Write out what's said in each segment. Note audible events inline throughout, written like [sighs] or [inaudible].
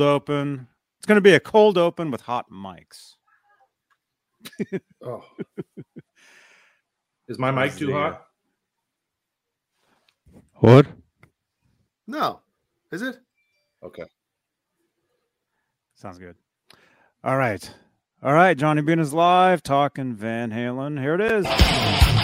open. It's going to be a cold open with hot mics. Oh. [laughs] Is my mic too hot? What? No, is it? Okay. Sounds good. All right. All right. Johnny Bean is live talking Van Halen. Here it is.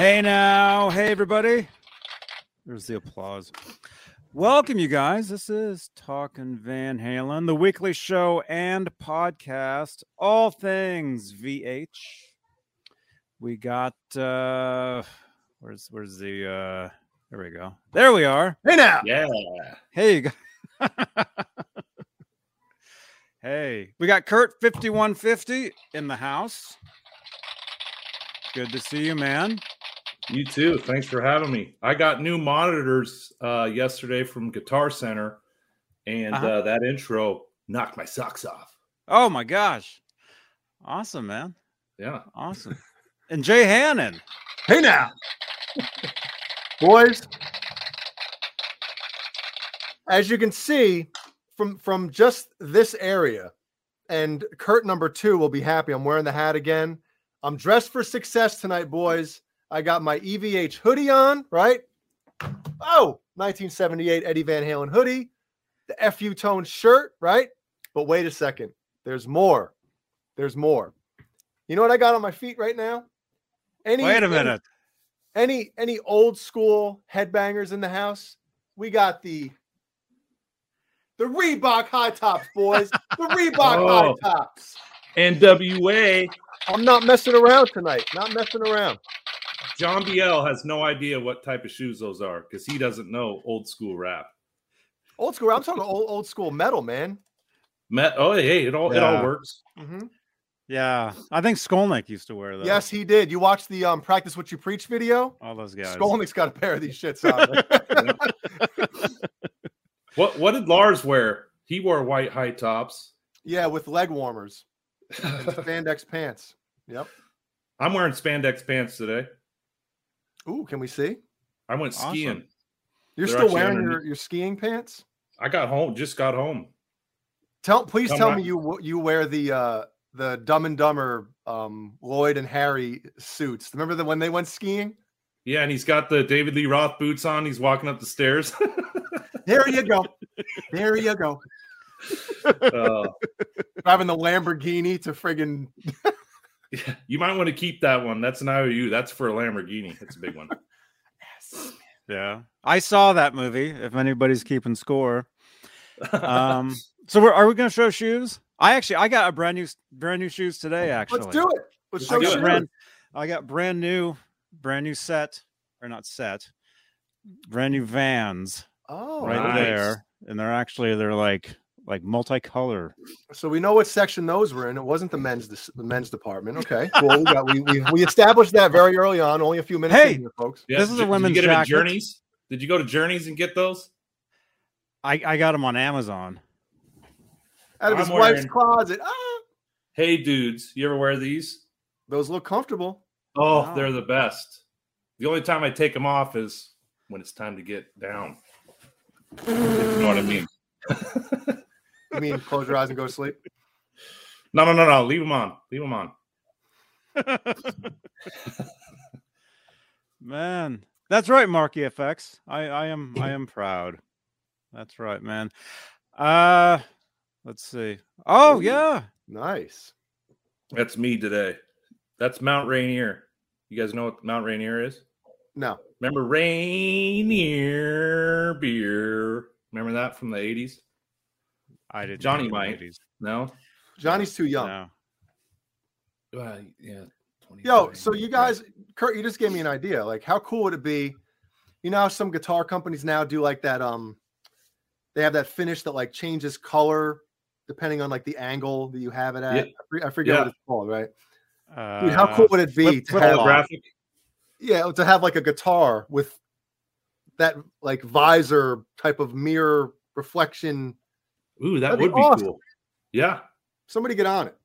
Hey now. Hey, everybody. There's the applause. Welcome, you guys. This is Talking Van Halen, the weekly show and podcast, all things VH. We got, uh, where's, where's the, uh, there we go. There we are. Hey now. Yeah. Hey, you guys. [laughs] hey, we got Kurt 5150 in the house. Good to see you, man. You too. Thanks for having me. I got new monitors uh, yesterday from Guitar Center, and Uh-huh. uh, that intro knocked my socks off. Oh my gosh. Awesome, man. Yeah. Awesome. And Jay Hannon. Hey now. Boys, as you can see from from just this area, and Kurt number two will be happy. I'm wearing the hat again. I'm dressed for success tonight, boys. I got my EVH hoodie on, right? Oh, 1978 Eddie Van Halen hoodie, the FU tone shirt, right? But wait a second. There's more. There's more. You know what I got on my feet right now? Any, Wait a minute. any any old school headbangers in the house? We got the the Reebok high tops, boys. The [laughs] Reebok oh. high Oh. tops. NWA. I'm not messing around tonight. Not messing around. John Biel has no idea what type of shoes those are because he doesn't know old school rap. Old school. I'm talking old old school metal, man. Met. Oh, hey, it all it all works. hmm Yeah. I think Skolnick used to wear those. Yes, he did. You watched the um practice what you preach video? All those guys. Skolnick's got a pair of these shits on. [laughs] What What did Lars wear? He wore white high tops. yeah, with leg warmers [laughs] and spandex pants. Yep. I'm wearing spandex pants today. Ooh, can we see? I went Awesome. skiing. You're They're still actually wearing your, your skiing pants? I got home. Just got home. Tell please Come tell on. me you you wear the uh the Dumb and Dumber um Lloyd and Harry suits. Remember the when they went skiing? Yeah, and he's got the David Lee Roth boots on. He's walking up the stairs. [laughs] There you go. There you go. Uh, [laughs] Driving the Lamborghini to friggin' [laughs] yeah, you might want to keep that one. That's an IOU. That's for a Lamborghini. It's a big one. [laughs] Yeah. I saw that movie, if anybody's keeping score. Um, so we're, are we going to show shoes? I actually, I got a brand new, brand new shoes today, actually. Let's do it. Let's show I got shoes. brand, I got brand new, brand new set, or not set, brand new vans Oh, right nice. there. And they're actually, they're like, like multicolor. so we know what section those were in. It wasn't the men's the men's department. Okay, cool. We, got, we, we we established that very early on. Only a few minutes Hey! in here, folks. Yeah, This is a did you women's get them at. Journeys? Did you go to Journeys and get those? I, I got them on Amazon. Out of I'm his wife's closet. Ah, Hey, dudes, you ever wear these? those look comfortable. Oh, Wow. they're the best. The only time I take them off is when it's time to get down. You know what I mean? [laughs] You mean close your eyes and go to sleep? No, no, no, no. Leave them on. Leave them on. [laughs] Man, that's right, Marky FX. I, I am I am proud. That's right, man. Uh let's see. Oh Ooh. yeah. Nice. That's me today. That's Mount Rainier. You guys know what Mount Rainier is? No. Remember Rainier beer? Remember that from the 80s? I did. Johnny might. No. Johnny's too young. No. Uh, yeah. Yo, so you guys, Kurt, you just gave me an idea. Like, how cool would it be? You know, how some guitar companies now do like that. Um, they have that finish that like changes color depending on like the angle that you have it at. Yeah. I I forget Yeah. what it's called, right? Uh, Dude, how cool would it be flip- to flip have, flop. holographic. yeah, to have like a guitar with that like visor type of mirror reflection? Ooh, that That'd be would be awesome. cool. Yeah. Somebody get on it,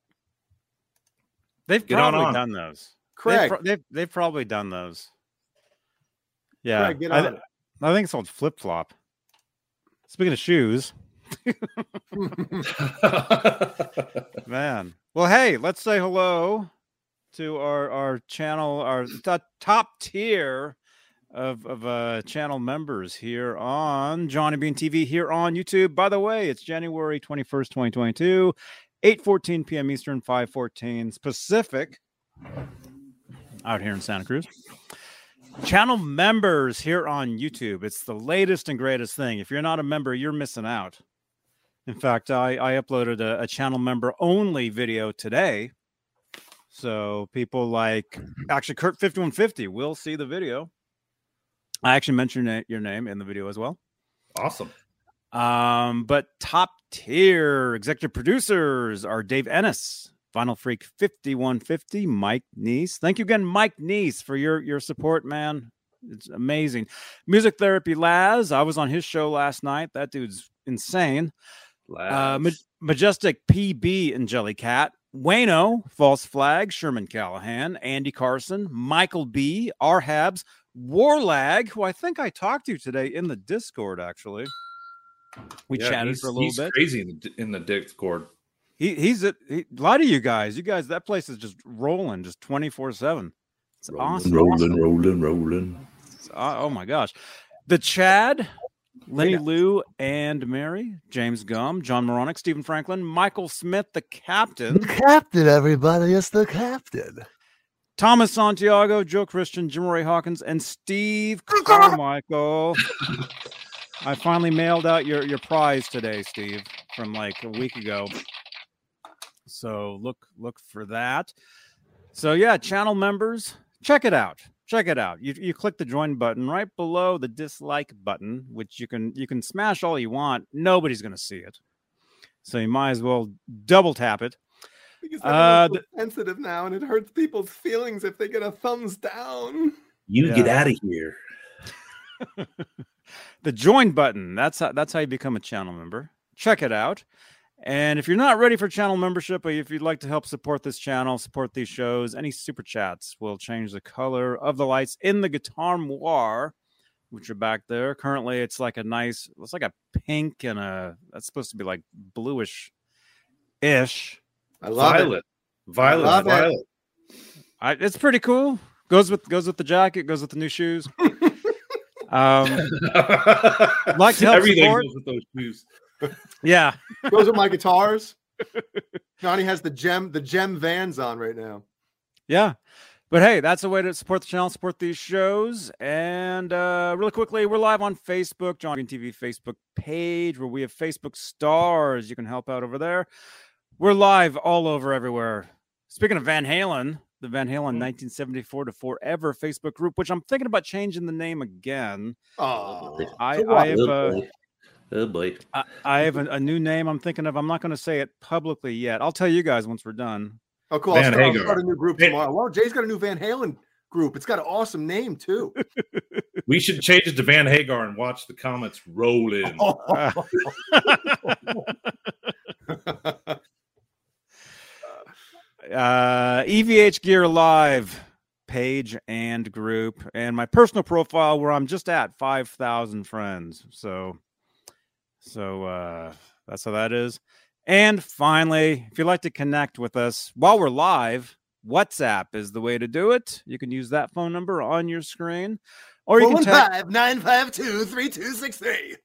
They've Get probably on. done those. They've, Craig. pro- they've, they've probably done those. Yeah. Craig, get I, on th- it. I think it's called flip flop. Speaking of shoes, [laughs] man. Well, hey, let's say hello to our our channel, our t- top tier of of uh, channel members here on Johnny Bean TV here on YouTube. By the way, it's January twenty first, twenty twenty two, eight fourteen p.m. Eastern, five fourteen Pacific, out here in Santa Cruz channel members here on YouTube. It's the latest and greatest thing. If you're not a member, you're missing out. In fact, I, I uploaded a, a channel member only video today. So people like actually Kurt 5150 will see the video. I actually mentioned your name in the video as well. awesome. Um, but top tier executive producers are Dave Ennis, Final Freak 5150, Mike Neese. Thank you again, Mike Neese, for your your support, man. It's amazing. Music Therapy Laz. I was on his show last night. That dude's insane. Uh, Ma- Majestic PB and Jellycat. Wayno, False Flag, Sherman Callahan, Andy Carson, Michael B, R Habs, Warlag, who I think I talked to today in the Discord, actually. We Yeah, chatted for a little he's bit. Crazy in the, in the Discord. He, he's a, he, a lot of you guys. You guys, that place is just rolling, just twenty four seven. It's awesome. rolling, rolling, rolling. Uh, oh my gosh, the Chad, Lenny Yeah. Lou, and Mary, James Gum, John Moronic, Stephen Franklin, Michael Smith, the captain, The captain, everybody. It's the captain. Thomas Santiago, Joe Christian, Jim Ray Hawkins, and Steve Carmichael. I finally mailed out your your prize today, Steve, from like a week ago. So look look for that. So yeah, channel members, check it out. Check it out. You, you click the join button right below the dislike button, which you can you can smash all you want. Nobody's gonna see it. So you might as well double tap it. Because Uh, so sensitive now, and it hurts people's feelings if they get a thumbs down. You Yeah. get out of here. [laughs] the join button. That's how that's how you become a channel member. Check it out. And if you're not ready for channel membership, or if you'd like to help support this channel, support these shows, any super chats will change the color of the lights in the guitar moire, which are back there. Currently, it's like a nice, it's like a pink and a that's supposed to be like bluish ish. I love it. Violet. Violet. love it. Violet. I, it's pretty cool. Goes with goes with the jacket, goes with the new shoes. [laughs] um, [laughs] Like to help Everything support? goes with those shoes. [laughs] yeah. Goes with my guitars. Johnny has the gem, the gem vans on right now. Yeah. But hey, that's a way to support the channel, support these shows. And uh, really quickly, we're live on Facebook, Johnny Bean TV Facebook page, where we have Facebook stars. You can help out over there. We're live all over everywhere. Speaking of Van Halen, the Van Halen 1974 to Forever Facebook group, which I'm thinking about changing the name again. Oh, I, I have oh, uh, boy. oh boy. I, I have a, a new name I'm thinking of. I'm not going to say it publicly yet. I'll tell you guys once we're done. oh, cool. I'll Van start, I'll Hagar. start a new group tomorrow. Well, Jay's got a new Van Halen group. It's got an awesome name too. [laughs] We should change it to Van Hagar and watch the comments roll in. [laughs] [laughs] uh, EVH Gear Live page and group, and my personal profile where I'm just at five thousand friends. So, so uh, that's how that is. And finally, if you'd like to connect with us while we're live, WhatsApp is the way to do it. You can use that phone number on your screen, or you can text. five nine five two three two six three.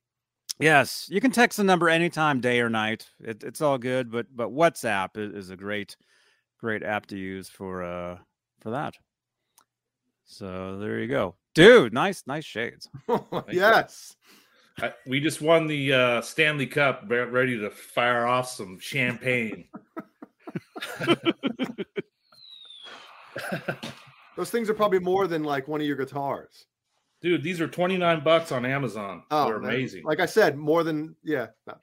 Yes, you can text the number anytime, day or night. It, it's all good, but but WhatsApp is, is a great great app to use for uh for that. So there you go, dude. Nice nice shades. [laughs] yes. I, we just won the uh, Stanley Cup. Ready to fire off some champagne. [laughs] Those things are probably more than like one of your guitars. Dude, these are 29 bucks on Amazon. Oh, They're amazing. Like I said, more than yeah. no.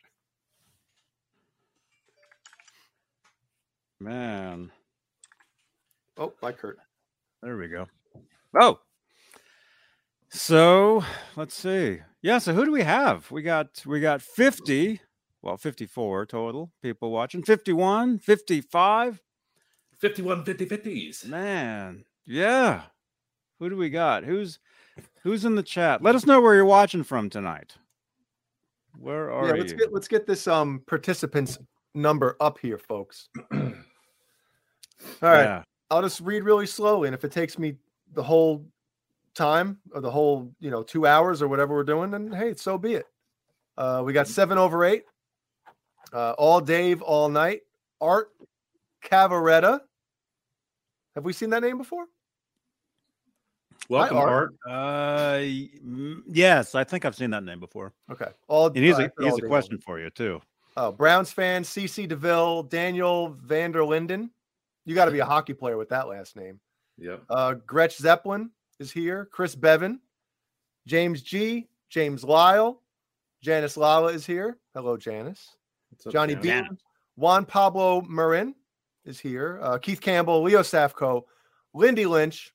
Man, Oh, bye, Kurt. there we go. Oh, so let's see. Yeah, so who do we have? We got we got 50, well, 54 total people watching. 51, 55. 51 50 50s. Man, yeah. Who do we got? Who's who's in the chat? Let us know where you're watching from tonight. Where are yeah, let's get let's get this um participants number up here, folks. [clears throat] All right. Yeah. I'll just read really slowly, and if it takes me the whole time or the whole you know two hours or whatever we're doing, then hey, so be it. Uh, we got seven over eight. Uh, all Dave, all night. Art Cavaretta. Have we seen that name before? Welcome, Art. Art. Uh, mm, yes, I think I've seen that name before. Okay. All And he's uh, I a he's all a question for you too. Oh, Browns fan, CC DeVille, Daniel Vander Linden. You got to be a hockey player with that last name. Yep. Uh, Gretch Zeppelin is here. Chris Bevan, James G, James Lyle, Janice Lala is here. Hello, Janice. Up, Johnny? B, Juan Pablo Marin is here. Uh, Keith Campbell, Leo Safco, Lindy Lynch,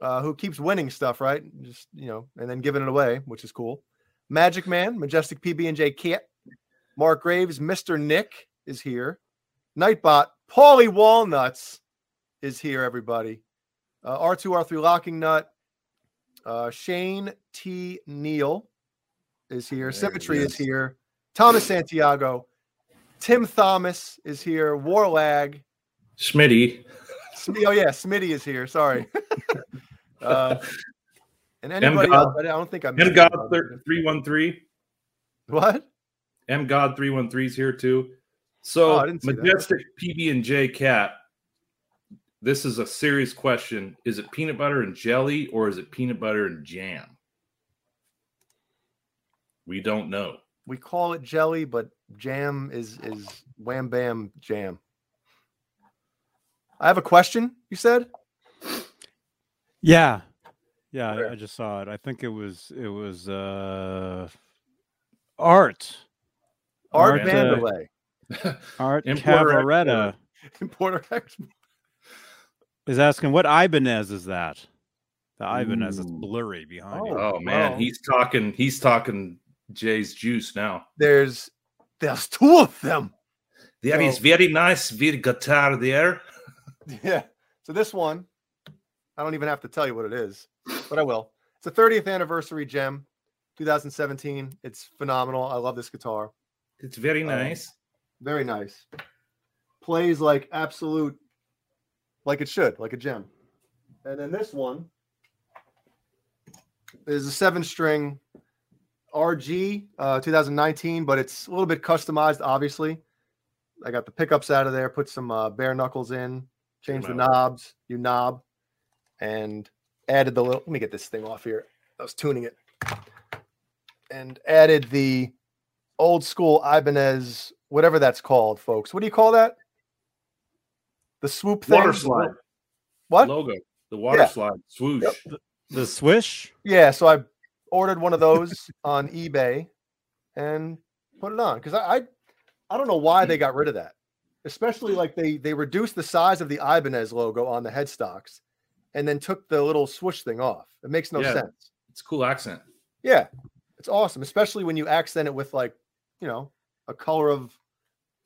uh, who keeps winning stuff, right? Just you know, and then giving it away, which is cool. Magic Man, Majestic PB and J Kit, Mark Graves, Mr. Nick is here. Nightbot, Paulie Walnuts is here, everybody. Uh, R2, R3 Locking Nut. Uh, Shane T. Neal is here. There Symmetry is is. here. Thomas Santiago. Tim Thomas is here. Warlag. Schmitty. Sm- Oh, yeah. Smitty is here. Sorry. [laughs] uh, and anybody God- else? I don't think I'm. M God 313. What? M God 313 is here too. So Oh, I didn't see that. Majestic PB and J Cat. This is a serious question. Is it peanut butter and jelly or is it peanut butter and jam? We don't know. We call it jelly, but jam is is wham bam jam. I have a question. You said Yeah, yeah, Where? I, I just saw it. I think it was it was uh Art Art Art, uh, Vanderlei, Art [laughs] Importer Cavaretta importer [laughs] is asking what Ibanez is that? The Ibanez is blurry behind you. Oh man, Well- he's talking. He's talking Jay's juice now. There's there's two of them. There is So- very nice with guitar there. [laughs] Yeah. So this one, I don't even have to tell you what it is, but I will. It's a 30th anniversary Jem, 2017. It's phenomenal. I love this guitar. It's very Um, nice. Very nice. Plays like absolute, like it should, like a gem. And then this one is a seven string RG uh, 2019, but it's a little bit customized, obviously. I got the pickups out of there, put some uh, bare knuckles in, changed the knobs, you knob, and added the little. Let me get this thing off here. I was tuning it and added the old school Ibanez, whatever that's called, folks. What do you call that? The swoop thing. Water slide What? logo. The water Yeah. slide swoosh. Yep. The swish. Yeah, so I ordered one of those [laughs] on eBay and put it on because I, I I don't know why they got rid of that. Especially like they they reduced the size of the Ibanez logo on the headstocks and then took the little swoosh thing off. It makes no Yeah. sense. It's a cool accent. Yeah, it's awesome, especially when you accent it with like, you know, a color of,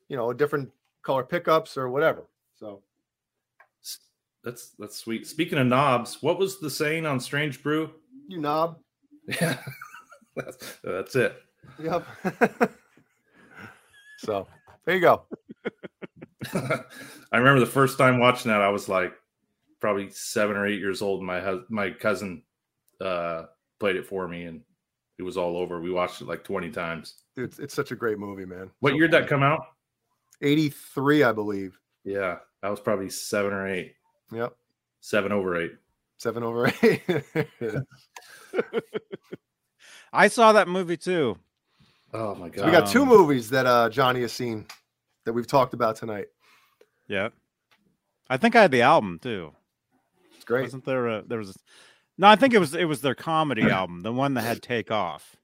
you know, different color pickups or whatever. So That's that's sweet. Speaking of knobs, what was the saying on Strange Brew? you knob. Yeah, [laughs] that's, that's it. Yep. [laughs] so there you go. [laughs] I remember the first time watching that, I was like probably seven or eight years old. And my my cousin uh, played it for me, and it was all over. We watched it like twenty times. It's, it's such a great movie, man. What So year did that come out? 83, I believe. Yeah, that was probably seven or eight, Yep. seven over eight. Seven over eight. [laughs] I saw that movie too. Oh my god. we got two movies that uh, Johnny has seen that we've talked about tonight. Yeah. I think I had the album too. It's great. Wasn't there a there was a, No, I think it was it was their comedy [clears throat] album, the one that had Take Off.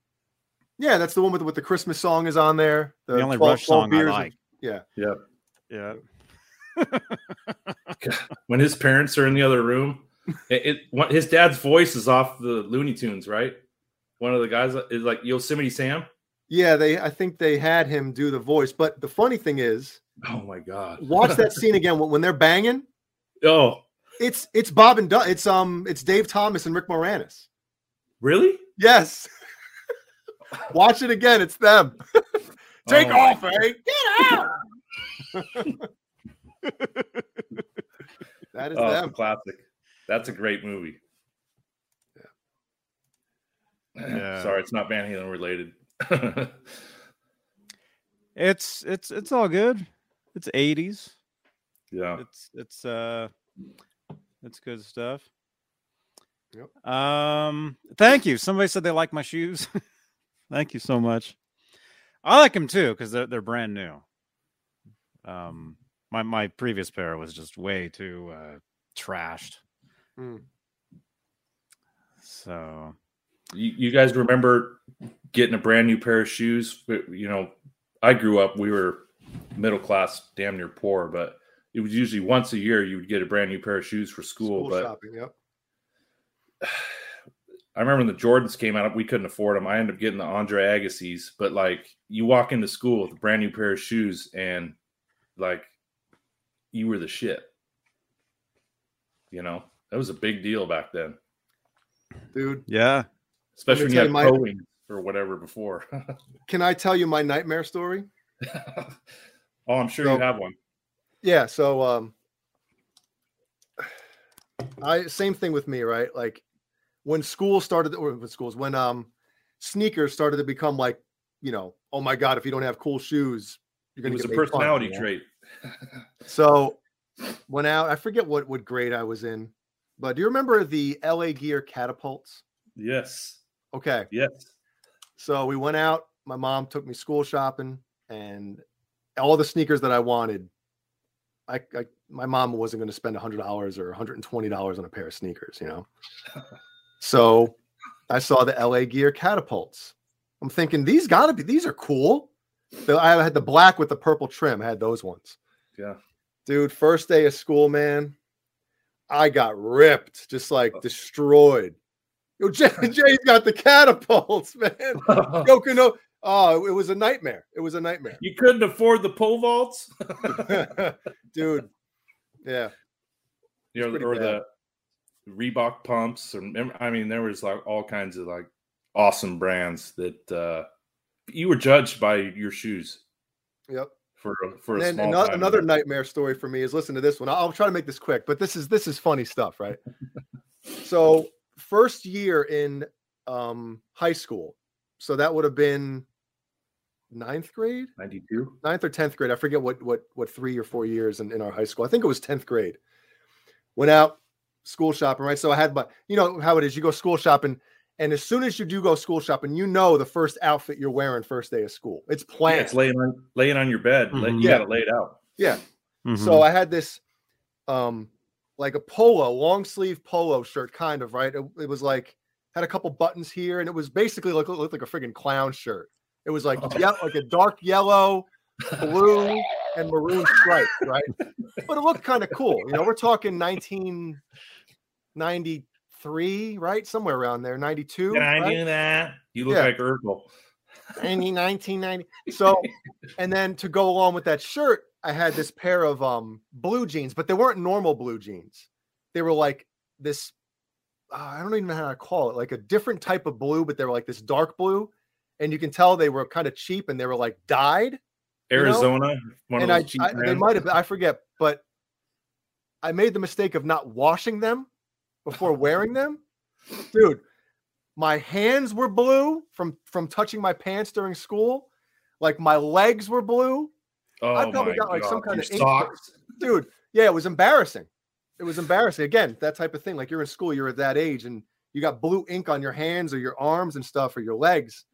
Yeah, that's the one with with the Christmas song is on there. The, only 12 Rush 12 song I like. Yeah. Yep. Yeah. [laughs] When his parents are in the other room, it, it his dad's voice is off the Looney Tunes, right? One of the guys is like Yosemite Sam. Yeah, they I think they had him do the voice, but the funny thing is, Oh my god. watch that [laughs] scene again when, when they're banging. Oh, It's it's Bob and Doug. It's um it's Dave Thomas and Rick Moranis. really? Yes. [laughs] watch it again. It's them. Take Oh off, eh? Get [laughs] out. that is Oh, them. classic. That's a great movie. [clears throat] Yeah. Sorry, it's not Van Halen related. [laughs] It's it's it's all good. It's 80s. yeah. It's it's uh it's good stuff. Yep. Um thank you. Somebody said they like my shoes. [laughs] thank you so much. I like them too because they're they're brand new. Um my my previous pair was just way too uh trashed. Mm. So You, you guys remember getting a brand new pair of shoes? You know, I grew up, we were middle class, damn near poor, but it was usually once a year you would get a brand new pair of shoes for school. School but shopping. Yep. [sighs] I remember when the Jordans came out, we couldn't afford them. I ended up getting the Andre Agassi's, but like you walk into school with a brand new pair of shoes and like you were the shit. You know, that was a big deal back then, Dude, yeah. especially when you had you my- Boeing or whatever before. [laughs] can I tell you my nightmare story? [laughs] oh, I'm sure So- you have one. Yeah, so um I same thing with me, right? Like when school started or when schools when um sneakers started to become like, you know, oh my god, if you don't have cool shoes, you're It gonna was a fun, personality you trait. [laughs] So went out, I forget what what grade I was in, but do you remember the LA Gear catapults? yes. Okay. Yes. So we went out. My mom took me school shopping, and all the sneakers that I wanted. I, I my mom wasn't going to spend hundred dollars or one hundred and twenty dollars on a pair of sneakers, you know. [laughs] so I saw the LA Gear catapults. I'm thinking these got to be these are cool. The- I had the black with the purple trim. I had those ones, Yeah. dude. First day of school, man. I got ripped, just like destroyed. Yo, Jay, [laughs] Jay's got the catapults, [laughs] man. [laughs] Yoko no. Oh, it was a nightmare. It was a nightmare, you couldn't afford the pole vaults? dude. Yeah, you know, or bad. the Reebok pumps, or I mean, there was like all kinds of like awesome brands that uh you were judged by your shoes yep. for for a And small another, another nightmare story for me is listen to this one. I'll, I'll try to make this quick, but this is this is funny stuff, right? [laughs] so first year in um high school, so that would have been ninth grade. ninety two. ninth or tenth grade. I forget what what what three or four years in, in our high school. I think it was tenth grade. Went out school shopping, right? So I had my, you know how it is. You go school shopping, and as soon as you do go school shopping, you know the first outfit you're wearing first day of school. It's Yeah, planned. it's laying on laying on your bed. let- Mhm. You Yeah. got it laid out. yeah. Mhm. So I had this, um, like a polo, long sleeve polo shirt, kind of right. It, it was like had a couple buttons here, and it was basically like looked like a friggin' clown shirt. It was like Oh. yeah, like a dark yellow, blue, and maroon stripe, right? But it looked kind of cool. You know, we're talking 1993, right? Somewhere around there, 92. Can I right? do that? You look Yeah. like Urkel. 90, [laughs] 1990. So, and then to go along with that shirt, I had this pair of um blue jeans, but they weren't normal blue jeans. They were like this. uh, I don't even know how to call it, like a different type of blue, but they were like this dark blue, and you can tell they were kind of cheap and they were like dyed. You know? Arizona, one and of I, cheap I they might have, I forget, but I made the mistake of not washing them before wearing them, dude. My hands were blue from from touching my pants during school. Like my legs were blue, Oh I probably got, like, some kind Your of ink- socks. dude. Yeah, it was embarrassing. It was embarrassing. Again, that type of thing. Like you're in school, you're at that age, and you got blue ink on your hands or your arms and stuff or your legs.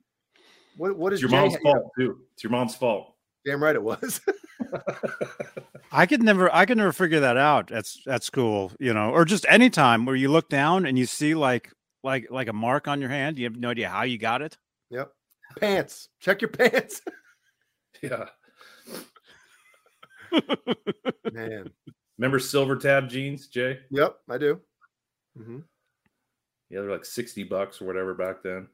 What what is It's your Jay mom's ha- fault too. It's your mom's fault. Damn right it was. [laughs] I could never I could never figure that out at s- at school, you know, or just any time where you look down and you see like like like a mark on your hand, you have no idea how you got it. yep. Pants. Check your pants. [laughs] yeah. [laughs] Man. Remember silver tab jeans, Jay? Yep, I do. hmm Yeah, they're like 60 bucks or whatever back then.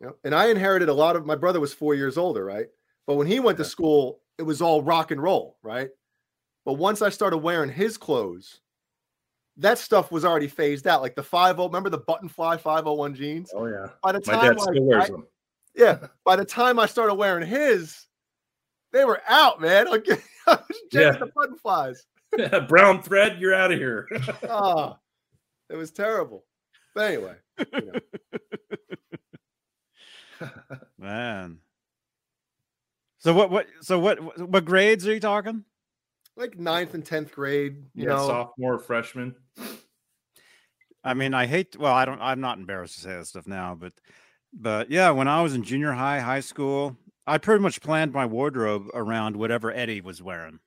Yep. And I inherited a lot of my brother was four years older, right? But when he went to school, it was all rock and roll, right? But once I started wearing his clothes, that stuff was already phased out. Like the 50, remember the button fly 501 jeans? Oh yeah. By the My time dad I- still wears I- yeah, by the time I started wearing his, they were out, man. [laughs] Like I was Yeah. the button flies. [laughs] Brown thread, you're out of here. oh, [laughs] it was terrible. But anyway, Man. So what what so what what grades are you talking? like ninth and tenth grade, you yeah, know, sophomore, freshman. I mean, I hate well, I don't I'm not embarrassed to say that stuff now, but but yeah, when I was in junior high, high school, I pretty much planned my wardrobe around whatever Eddie was wearing.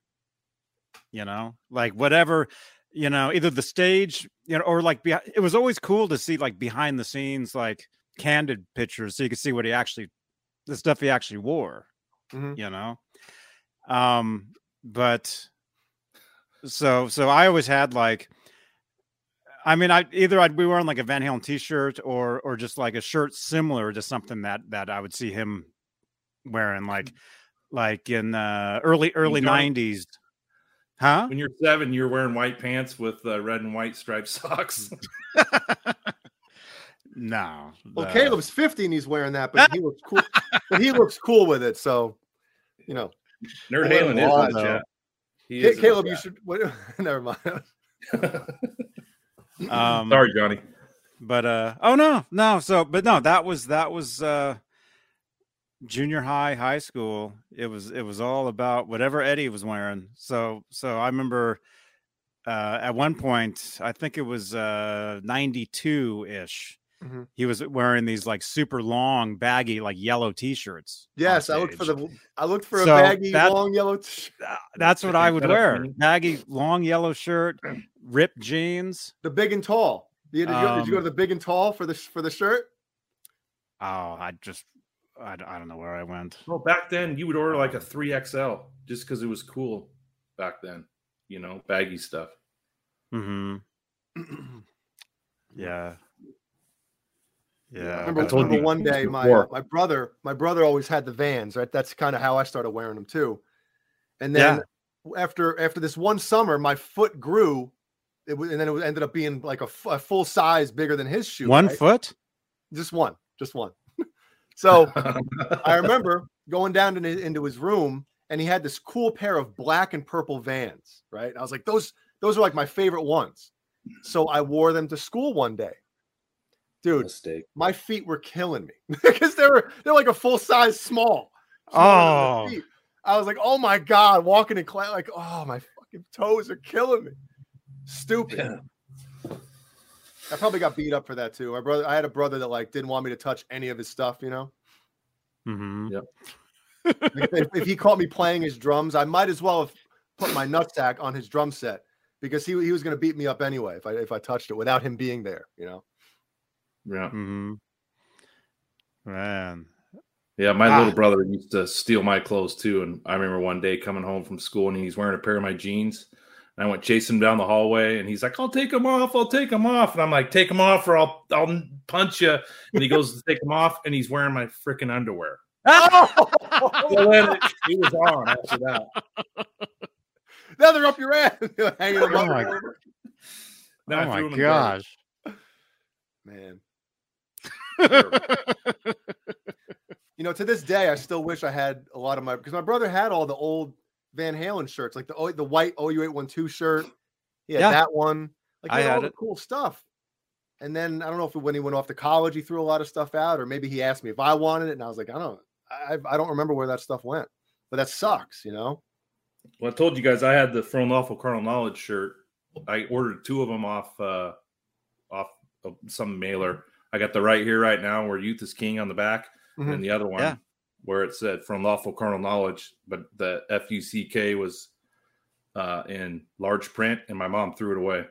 You know, like whatever, you know, either the stage, you know, or like behi- it was always cool to see like behind the scenes, like candid pictures, so you could see what he actually, the stuff he actually wore. Mhm. You know, um, but so so I always had like. I mean, I either I'd be wearing like a Van Halen T-shirt or or just like a shirt similar to something that that I would see him wearing, like like in uh, early early nineties, huh? When you're seven, you're wearing white pants with uh, red and white striped socks. [laughs] [laughs] no, Well, the- Caleb's 50 and he's wearing that, but he looks cool. [laughs] but he looks cool with it. So, you know, Nerd Well, Halen is well, in the chat. He is in the Caleb, you should. What, [laughs] never mind. um, Sorry, Johnny. but uh, oh no, no. So, but no, that was that was uh, junior high, high school. It was it was all about whatever Eddie was wearing. So, so I remember uh, at one point, I think it was uh, ninety two ish. Mhm. He was wearing these like super long, baggy, like yellow T-shirts. Yes, I looked for the. I looked for a baggy, that- long yellow. T- Uh, That's what I would Got wear: funny- baggy, long yellow shirt, ripped jeans. the big and tall. Did you, did, you, did you go Um, to the big and tall for the for the shirt? Oh, I just, I, I don't know where I went. Well, back then you would order like a three XL just because it was cool back then. You know, baggy stuff. Hmm. [clears throat] Yeah. Yeah. remember, I told remember you one day my uh, before. my brother my brother always had the Vans. Right, that's kind of how I started wearing them too. And then after after this one summer, my foot grew. It was, and then it ended up being like a, f- a full size bigger than his shoe. One right? foot? just one, just one. [laughs] so I [laughs] remember going down into, into his room and he had this cool pair of black and purple vans, right? I was like, those, those are like my favorite ones. So I wore them to school one day. Dude, Mistake. my feet were killing me [laughs] because they were they're like a full size small. Oh. I was like, oh my god, walking in class, like, oh my fucking toes are killing me. Stupid. Yeah. I probably got beat up for that too. My brother, I had a brother that like didn't want me to touch any of his stuff, you know. hmm Like, if, if he caught me playing his drums, I might as well have put my nutsack on his drum set because he, he was going to beat me up anyway if I if I touched it without him being there. You know, Yeah. hmm Man. Yeah, my Ah. little brother used to steal my clothes too. And I remember one day coming home from school and he's wearing a pair of my jeans. And I went chasing him down the hallway and he's like, I'll take them off. I'll take them off. And I'm like, take them off or I'll, I'll punch you. And he goes to take them off and he's wearing my freaking underwear. So then it, it was on after that. now they're up your ass, [laughs] hanging Oh my- oh my in the garbage. gosh. man. You know, to this day, I still wish I had a lot of my because my brother had all the old Van Halen shirts, like the the white OU eight one two shirt. He had Yeah. that one. Like I he had all had the cool stuff. And then I don't know if when he went off to college, he threw a lot of stuff out, or maybe he asked me if I wanted it, and I was like, I don't, I, I don't remember where that stuff went. But that sucks, you know. Well, I told you guys I had the For Unlawful Carnal Knowledge shirt. I ordered two of them off uh off of some mailer. I got the right here, right now, where youth is king on the back, Mhm. and the other one Yeah. where it said For Unlawful Carnal Knowledge, but the F U C K was uh, in large print, and my mom threw it away.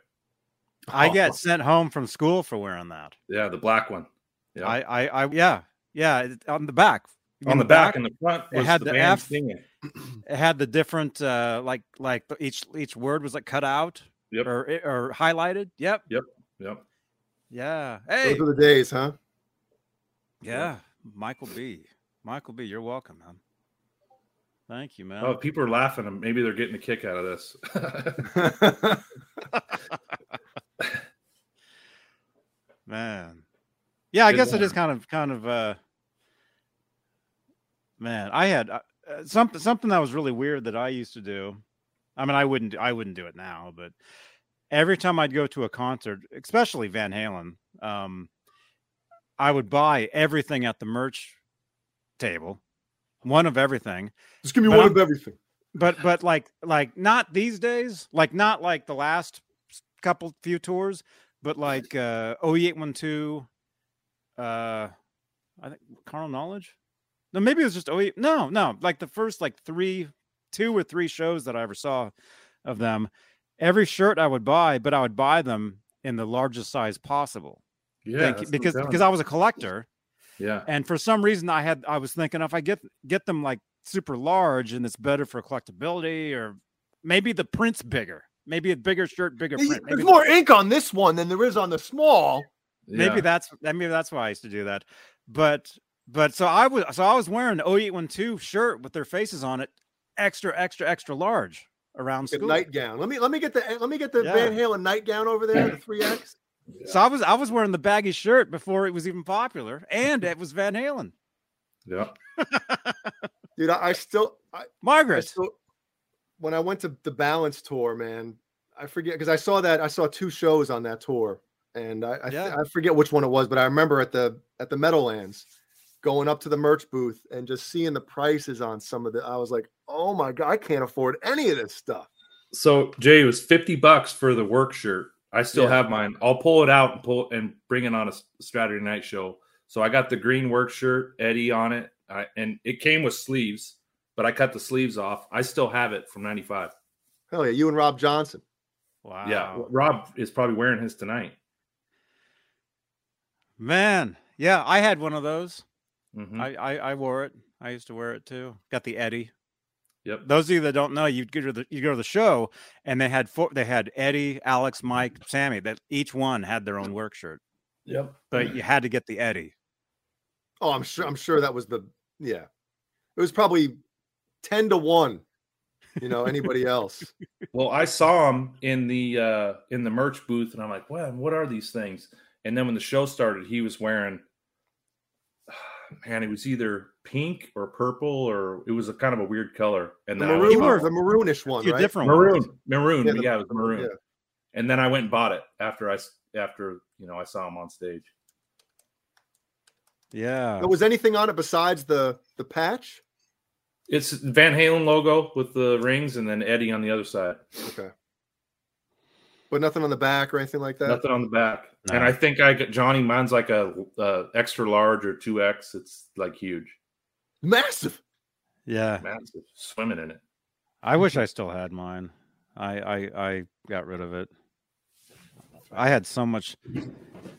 I get sent home from school for wearing that. Yeah, the black one. Yeah. I, I, I, yeah, yeah, on the back. You on mean the back, and the front it had the, the F. singing. [clears throat] it had the different, uh, like, like each each word was like cut out Yep. or or highlighted. Yep. Yep. Yep. Yeah. Hey. Those are the days, huh? Yeah. Michael B. Michael B. You're welcome, man. Thank you, man. Oh, people are laughing. Maybe they're getting a kick out of this. [laughs] man yeah i Good guess it one. is kind of kind of uh man i had uh, uh, something something that was really weird that i used to do i mean i wouldn't i wouldn't do it now but every time i'd go to a concert especially van halen um i would buy everything at the merch table one of everything Just give me But one I'm- of everything. but but like like not these days like not like the last couple few tours but like uh OU812 uh I think Carnal Knowledge no maybe it was just OE no no like the first like three two or three shows that I ever saw of them every shirt I would buy but I would buy them in the largest size possible yeah, Thank- that's because because. I was a collector yeah, and for some reason i had i was thinking if i get get them like super large and it's better for collectability or maybe the print's bigger maybe a bigger shirt bigger There's print maybe, more ink on this one than there is on the small. maybe yeah. that's maybe that's why i used to do that but but so i was so i was wearing an OU812 shirt with their faces on it extra extra extra large around Get school nightgown. Let me let me get the let me get the Yeah. Van Halen nightgown over there, the three X. so i was i was wearing the baggy shirt before it was even popular and it was van halen yeah. [laughs] Dude, I, I still I, I margaret still when I went to the Balance tour, man, I forget because I saw that I saw two shows on that tour, and I I, Yeah. I forget which one it was, but I remember at the at the Meadowlands going up to the merch booth and just seeing the prices on some of the. I was like, oh my god, I can't afford any of this stuff. So Jay, it was fifty bucks for the work shirt. I still Yeah. have mine. I'll pull it out and pull and bring it on a Saturday night show. So I got the green work shirt, Eddie on it, I, and it came with sleeves, but I cut the sleeves off. I still have it from '95. Hell yeah, you and Rob Johnson. wow Yeah, Rob is probably wearing his tonight. man yeah i had one of those Mhm. I, I I wore it. I used to wear it too. Got the Eddie. Yep. Those of you that don't know, you go to the you go to the show, and they had four. They had Eddie, Alex, Mike, Sammy. That each one had their own work shirt, Yep. but you had to get the Eddie. Oh, I'm sure. I'm sure that was the yeah. It was probably ten to one. You know, anybody else? [laughs] Well, I saw him in the uh in the merch booth, and I'm like, "Wow, what are these things?" And then when the show started, he was wearing, man, it was either pink or purple, or it was a kind of a weird color. And The then I was maroon, were- the maroonish one, right? different ones. maroon, maroon, Yeah, yeah, it was maroon. yeah. And then I went and bought it after I after you know I saw him on stage. Yeah. But was anything on it besides the the patch? It's Van Halen logo with the rings, and then Eddie on the other side. Okay. But nothing on the back or anything like that. Nothing on the back. And I think I got Johnny. Mine's like a, uh extra large or two X. It's like huge, Massive. Yeah. massive, swimming in it. I wish I still had mine. I I I got rid of it. I had so much,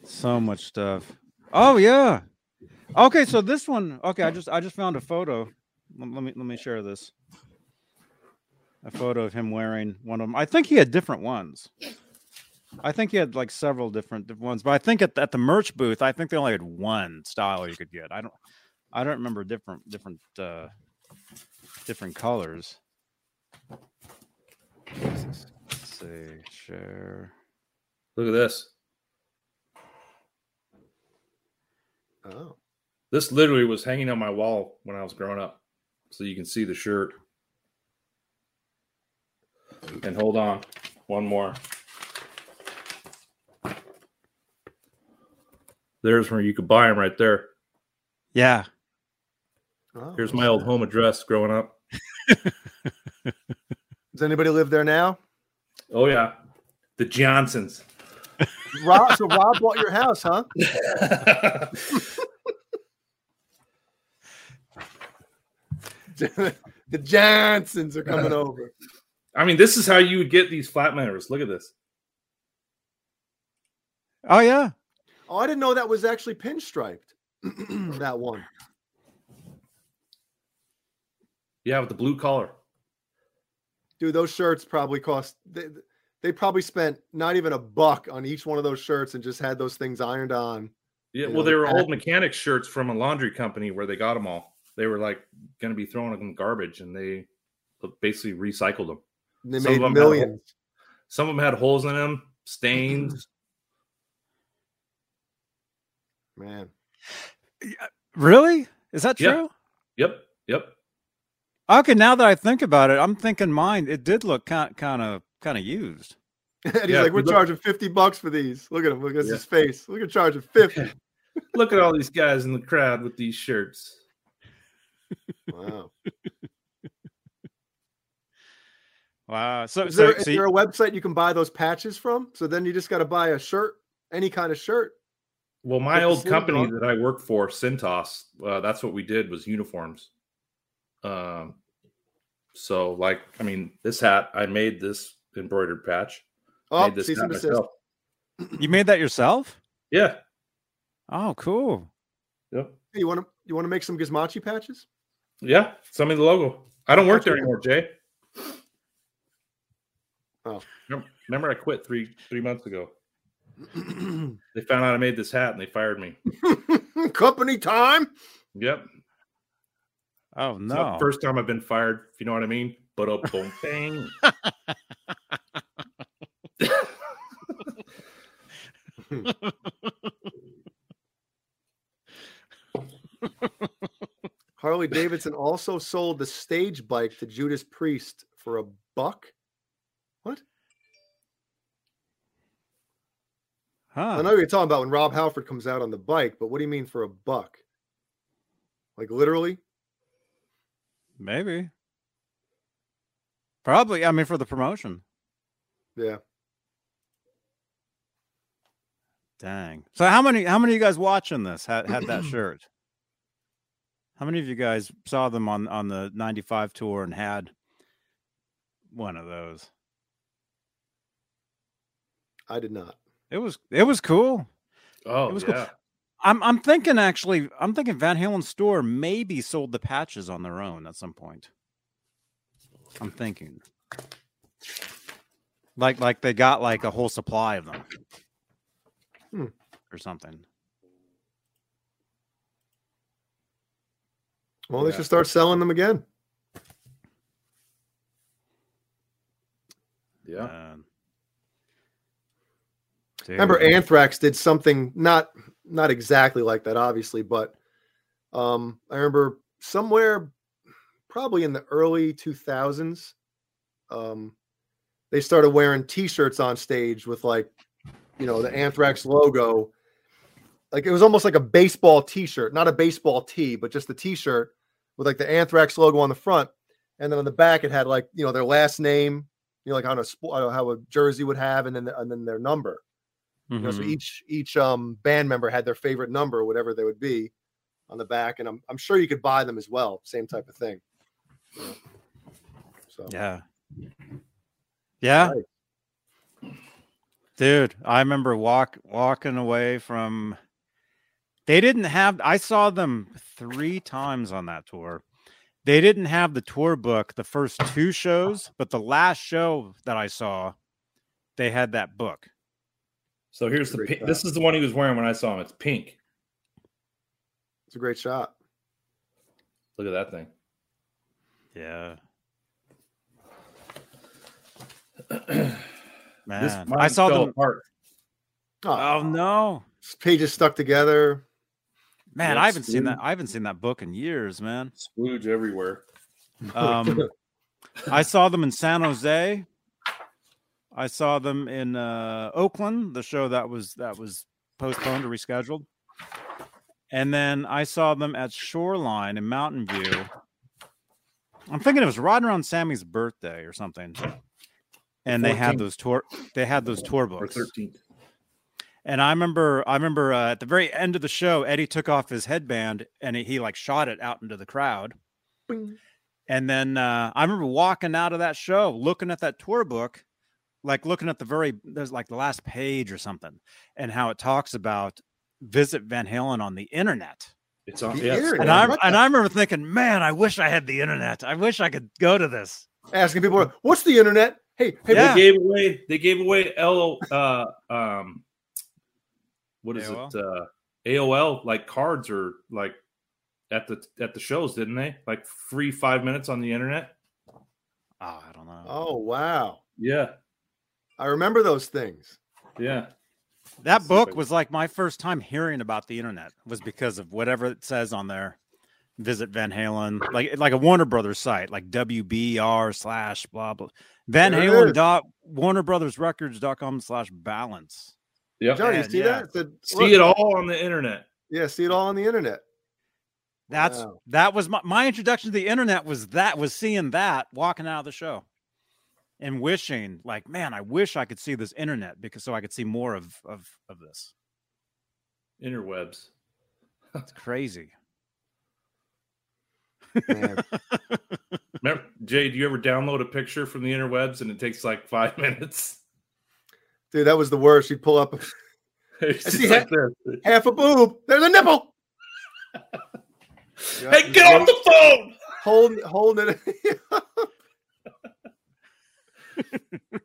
so much stuff. Oh yeah. Okay, so this one. Okay, I just I just found a photo. Let, let me let me share this. A photo of him wearing one of them. I think he had different ones. I think he had like several different different ones, but I think at, at the merch booth, I think they only had one style you could get. I don't I don't remember different different uh different colors. Let's see, share. Look at this. Oh. This literally was hanging on my wall when I was growing up, so you can see the shirt. And hold on, one more. There's where you could buy them right there. Yeah. oh. Here's my old home address growing up. [laughs] Does anybody live there now? Oh yeah, the Johnsons. Rob, so Rob bought your house, huh? [laughs] [laughs] the Johnsons are coming over. I mean, this is how you would get these flat mirrors. Look at this. Oh yeah. Oh, I didn't know that was actually pinstriped. [clears throat] that one. Yeah, with the blue collar. Dude, those shirts probably cost they, they probably spent not even a buck on each one of those shirts and just had those things ironed on. Yeah, well, know, they were old mechanic shirts from a laundry company where they got them all. They were like going to be thrown in garbage, and they uh, basically recycled them. They Some made them had Some of them had holes in them, stains. [clears throat] Man. Uh, really? Is that Yeah. true? yep, yep. Okay, now that I think about it, I'm thinking mine. It did look kind kind of kind of used. [laughs] and he's Yeah, like, we're look- charging 50 bucks for these. Look at him. Look at Yeah. his face. Look at charging 50. [laughs] Look at all these guys in the crowd with these shirts. wow. Wow. So, Is so, there, is so there a website you can buy those patches from? So then you just got to buy a shirt, any kind of shirt. Well, my old company on. that I worked for, Cintas, uh, that's what we did was uniforms. Um, so like, I mean, this hat, I made this embroidered patch. Oh, made this cease hat and desist. myself. you made that yourself? Yeah. Oh, cool. Yep. Hey, you want to you want to make some Gizmachi patches? Yeah. Send me the logo. I don't work there anymore, Jay. Oh. Remember, remember I quit three three months ago. They found out I made this hat and they fired me. [laughs] Company time. Yep. Oh It's no. the first time I've been fired, if you know what I mean. But up [laughs] boom bang. [laughs] Harley Davidson also sold the stage bike to Judas Priest for a buck. I Huh. know you're talking about when Rob Halford comes out on the bike, but what do you mean for a buck? Like literally? Maybe. Probably. I mean, for the promotion. Yeah. Dang. So how many how many of you guys watching this had had that [clears throat] shirt? How many of you guys saw them on on the 95 tour and had one of those? I did not. It was it was cool. Oh It was cool. yeah. I'm I'm thinking actually I'm thinking Van Halen's store maybe sold the patches on their own at some point. I'm thinking. Like like they got like a whole supply of them. Hmm. Or something. Well, they should start selling them again. Yeah. Uh, Remember. Anthrax did something not not exactly like that, obviously, but um, I remember somewhere probably in the early 2000s, um, they started wearing T-shirts on stage with like, you know, the Anthrax logo. Like it was almost like a baseball T-shirt, not a baseball tee, but just the T-shirt with like the Anthrax logo on the front, and then on the back it had like you know their last name, you know, like on a sport, how a jersey would have, and then and then their number. You know, so Mhm. each each um band member had their favorite number, whatever they would be, on the back, and I'm I'm sure you could buy them as well, same type of thing. you. So Yeah. Yeah. Right. Dude, I remember walk walking away from they didn't have I saw them 3 times on that tour. They didn't have the tour book the first two shows, but the last show that I saw they had that book. So here's the pink. shot. This is the one he was wearing when I saw him. It's pink. it's a great shot. Look at that thing. Yeah. [clears throat] this Man, I saw fell them apart. Oh no. pages stuck together. Man, Yeah, I haven't seen that. I haven't seen that book in years, man. Splooge everywhere. Um, [laughs] I saw them in San Jose. I saw them in uh, Oakland, the show that was that was postponed or rescheduled. And then I saw them at Shoreline in Mountain View. I'm thinking it was right around Sammy's birthday or something. And they had those tour they had those tour books. Or books. thirteenth. And I remember, I remember uh, at the very end of the show, Eddie took off his headband and he, he like shot it out into the crowd. Bing. And then uh, I remember walking out of that show, looking at that tour book, like looking at the very there's like the last page or something, and how it talks about visit Van Halen on the internet. It's on. The Yeah, internet. And I and I remember thinking, man, I wish I had the internet. I wish I could go to this. Asking people, what's the internet? Hey, hey, Yeah. They gave away. They gave away L. Uh, um, what is AOL? it? Uh, AOL like cards or like at the at the shows, didn't they? Like free five minutes on the internet. Oh, I don't know. oh wow, Yeah, I remember those things. yeah. that book was like my first time hearing about the internet was because of whatever it says on there. Visit Van Halen, like like a Warner Brothers site, like WBR slash blah blah. Van There Halen dot Warner Brothers Records dot com slash balance. Yep. Johnny, you see yeah. that? It said, See it all on the internet. Yeah, see it all on the internet. That's Wow. that was my, my introduction to the internet was that was seeing that walking out of the show and wishing like man I wish I could see this internet because so I could see more of of of this. Interwebs. that's crazy. [laughs] Remember, Jay, do you ever download a picture from the interwebs and it takes like five [laughs] minutes? Dude, that was the worst. You'd pull up [laughs] It's I see like this. half a boob. There's a nipple. Hey, get off the phone! Holding, holding it. [laughs] you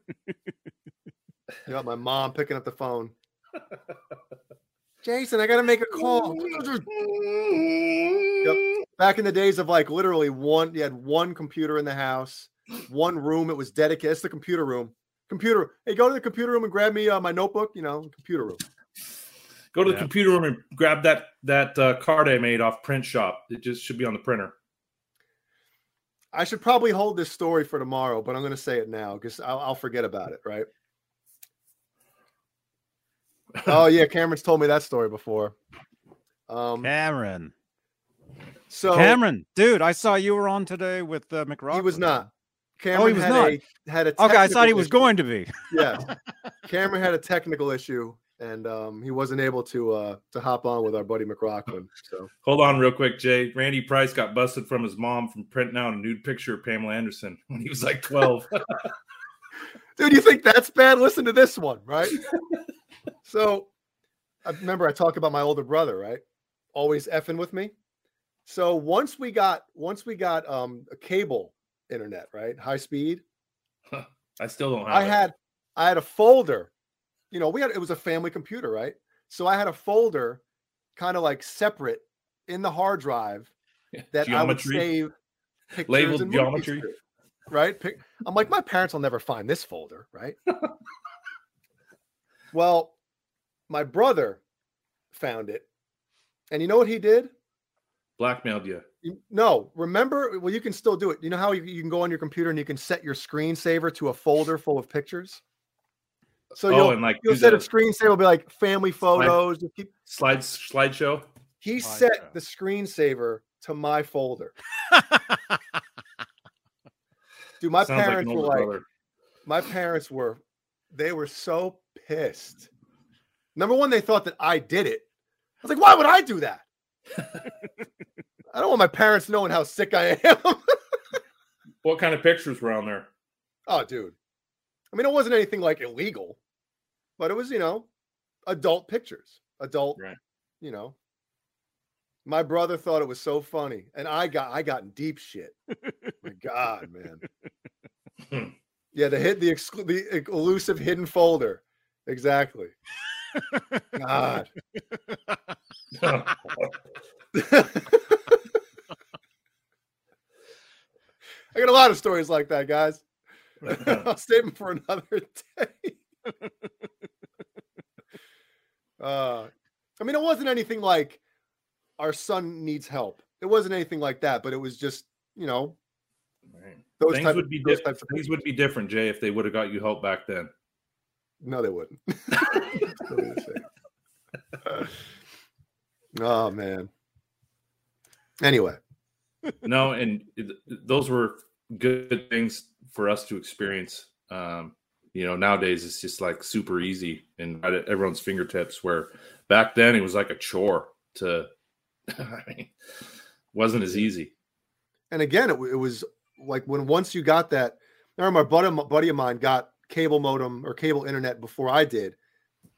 got my mom picking up the phone. Jason, I gotta make a call. Yep. Back in the days of like literally one, you had one computer in the house, one room. It was dedicated. It's the computer room. Computer. Hey, go to the computer room and grab me uh, my notebook. You know, computer room. Go to the computer room and grab that that uh, card I made off print shop. It just should be on the printer. I should probably hold this story for tomorrow, but I'm going to say it now because I'll, I'll forget about it. Right? oh yeah, Cameron's told me that story before. Um, Cameron. so Cameron, dude, I saw you were on today with uh, McRock. he was not. Cameron was had not. a had a. Okay, I thought he was issue. going to be. [laughs] yeah, Cameron had a technical issue, and um, he wasn't able to uh, to hop on with our buddy McRockland. So Hold on, real quick, Jay. Randy Price got busted from his mom from printing out a nude picture of Pamela Anderson [laughs] when he was like 12. [laughs] dude, you think that's bad? Listen to this one, right? so, I remember I talked about my older brother, right? Always effing with me. So once we got once we got um a cable internet, right, high speed, I still don't have I it. had I had a folder. You know, we had it was a family computer, right? So I had a folder, kind of like separate in the hard drive that I would save pictures Labeled and geometry. right? I'm like, my parents will never find this folder, right? [laughs] well, my brother found it, and you know what he did? blackmailed you. You- No, remember? Well, you can still do it. You know how you, you can go on your computer and you can set your screensaver to a folder full of pictures. So oh, you'll and like you'll set a screensaver will be like family photos. You keep, slide slideshow. he Slideshow. set the screensaver to my folder. [laughs] Dude, my Sounds parents an were like, brother. my parents were, they were so pissed. Number one, they thought that I did it. I was like, why would I do that? [laughs] I don't want my parents knowing how sick I am. What kind of pictures were on there? oh, dude. I mean, it wasn't anything like illegal, but it was, you know, adult pictures, adult, Right. you know. My brother thought it was so funny, and I got I got in deep shit. My God, man. [laughs] yeah, the hit the exclu- the elusive hidden folder. Exactly. God. [laughs] I got a lot of stories like that, guys. [laughs] I'll save them for another day. Uh, I mean, it wasn't anything like our son needs help. It wasn't anything like that, but it was just, you know, Right. those things type would of, be those types of things would be different, Jay, if they would have got you help back then. No, they wouldn't. Still be the same. oh man. Anyway, no, and those were good things for us to experience. Um, You know, nowadays it's just like super easy and at everyone's fingertips. Where back then it was like a chore to. [laughs] I mean, wasn't as easy. And again, it, it was like when once you got that. I remember my buddy, buddy of mine got cable modem or cable internet before I did,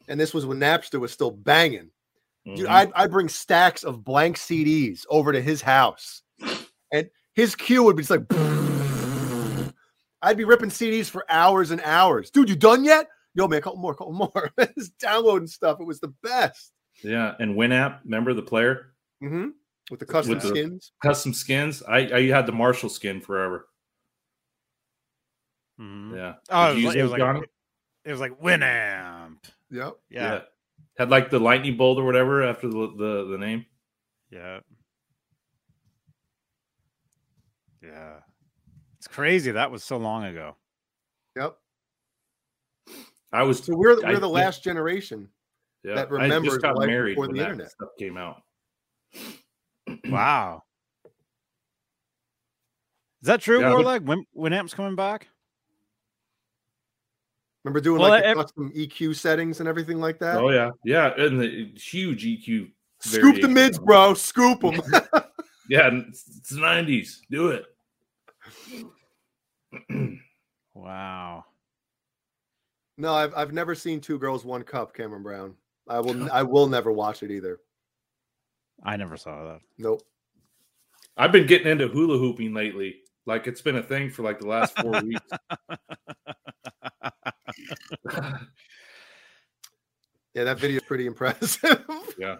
and this was when Napster was still banging. Dude, Mhm. I'd, I'd bring stacks of blank CDs over to his house, and his queue would be just like. [laughs] I'd be ripping CDs for hours and hours. Dude, you done yet? Yo, man, a couple more, a couple [laughs] more. just downloading stuff. It was the best. yeah, and Winamp, remember the player? Mm-hmm. With the custom With the- skins. custom skins. I, I had the Marshall skin forever. Mhm. Yeah. Oh, Did it was, use like, it was like Johnny? it was like Winamp. Yep. Yeah. Had like the lightning bolt or whatever after the the, the name. Yeah. Yeah. It's crazy. That was so long ago. Yep. I was So we're, we're the yeah. last generation. yeah, that I remembers life before when the that internet. stuff came out. Wow. [clears throat] Is that true, Yeah. Warleg? Winamp's coming back? Remember doing Well, like the ev- custom EQ settings and everything like that? Oh yeah, yeah, and the huge EQ. Scoop the mids, bro. Scoop them. [laughs] Yeah, it's it's the nineties. Do it. [laughs] [clears throat] Wow. no, I've I've never seen Two Girls One Cup, Cameron Brown. I will [gasps] I will never watch it either. I never saw that. Nope. I've been getting into hula hooping lately. Like it's been a thing for like the last four [laughs] weeks. [laughs] Yeah, that video is pretty impressive. [laughs] yeah.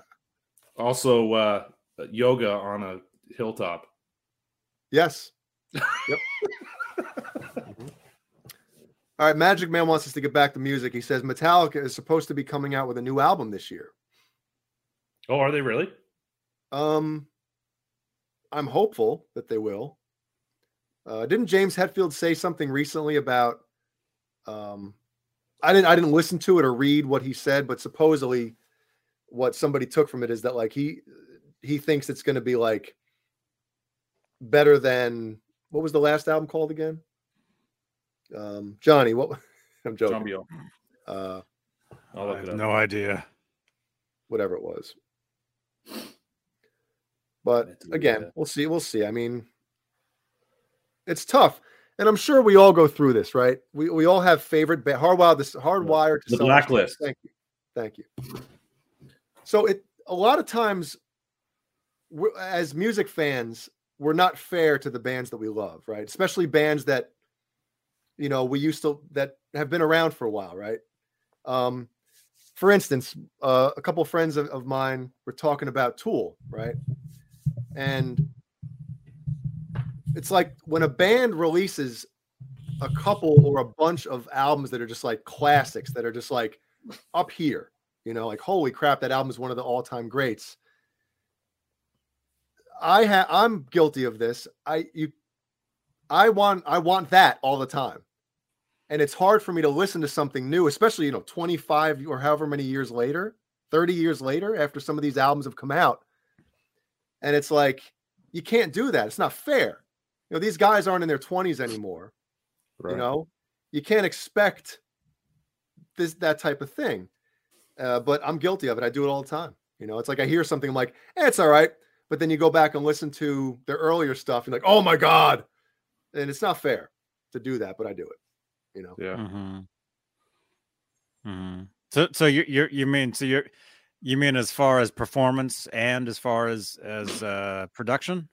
Also, uh, yoga on a hilltop. yes. Yep. All right, Magic Man wants us to get back to music. He says Metallica is supposed to be coming out with a new album this year. Oh, are they really? Um, I'm hopeful that they will. Uh, didn't James Hetfield say something recently about? Um, I didn't. I didn't listen to it or read what he said, but supposedly, what somebody took from it is that like he he thinks it's going to be like better than what was the last album called again? Um, Johnny, what? [laughs] I'm joking. Zombie. Uh, I'll look I it have up. no idea. whatever it was. But again, we'll see. We'll see. I mean, it's tough, and I'm sure we all go through this, right? We we all have favorite ba- hardwired this hardwired to The Self-Esteem. Blacklist. Thank you, thank you. So it a lot of times, we're, as music fans, we're not fair to the bands that we love, right? Especially bands that you know we used to that have been around for a while, right? Um, for instance, uh, a couple friends of, of mine were talking about Tool, right? And it's like when a band releases a couple or a bunch of albums that are just like classics that are just like up here, you know, like holy crap, that album is one of the all-time greats. I have I'm guilty of this. I you I want I want that all the time. And it's hard for me to listen to something new, especially, you know, 25 or however many years later, 30 years later, after some of these albums have come out. And it's like, you can't do that. It's not fair. You know, these guys aren't in their 20s anymore. Right. You know, you can't expect this that type of thing. Uh, but I'm guilty of it. I do it all the time. You know, it's like I hear something I'm like, eh, it's all right. But then you go back and listen to their earlier stuff, and like, oh my God. And it's not fair to do that, but I do it. You know. Yeah. Mm-hmm. Mm-hmm. So, so you you you mean so you you mean as far as performance and as far as as uh, production?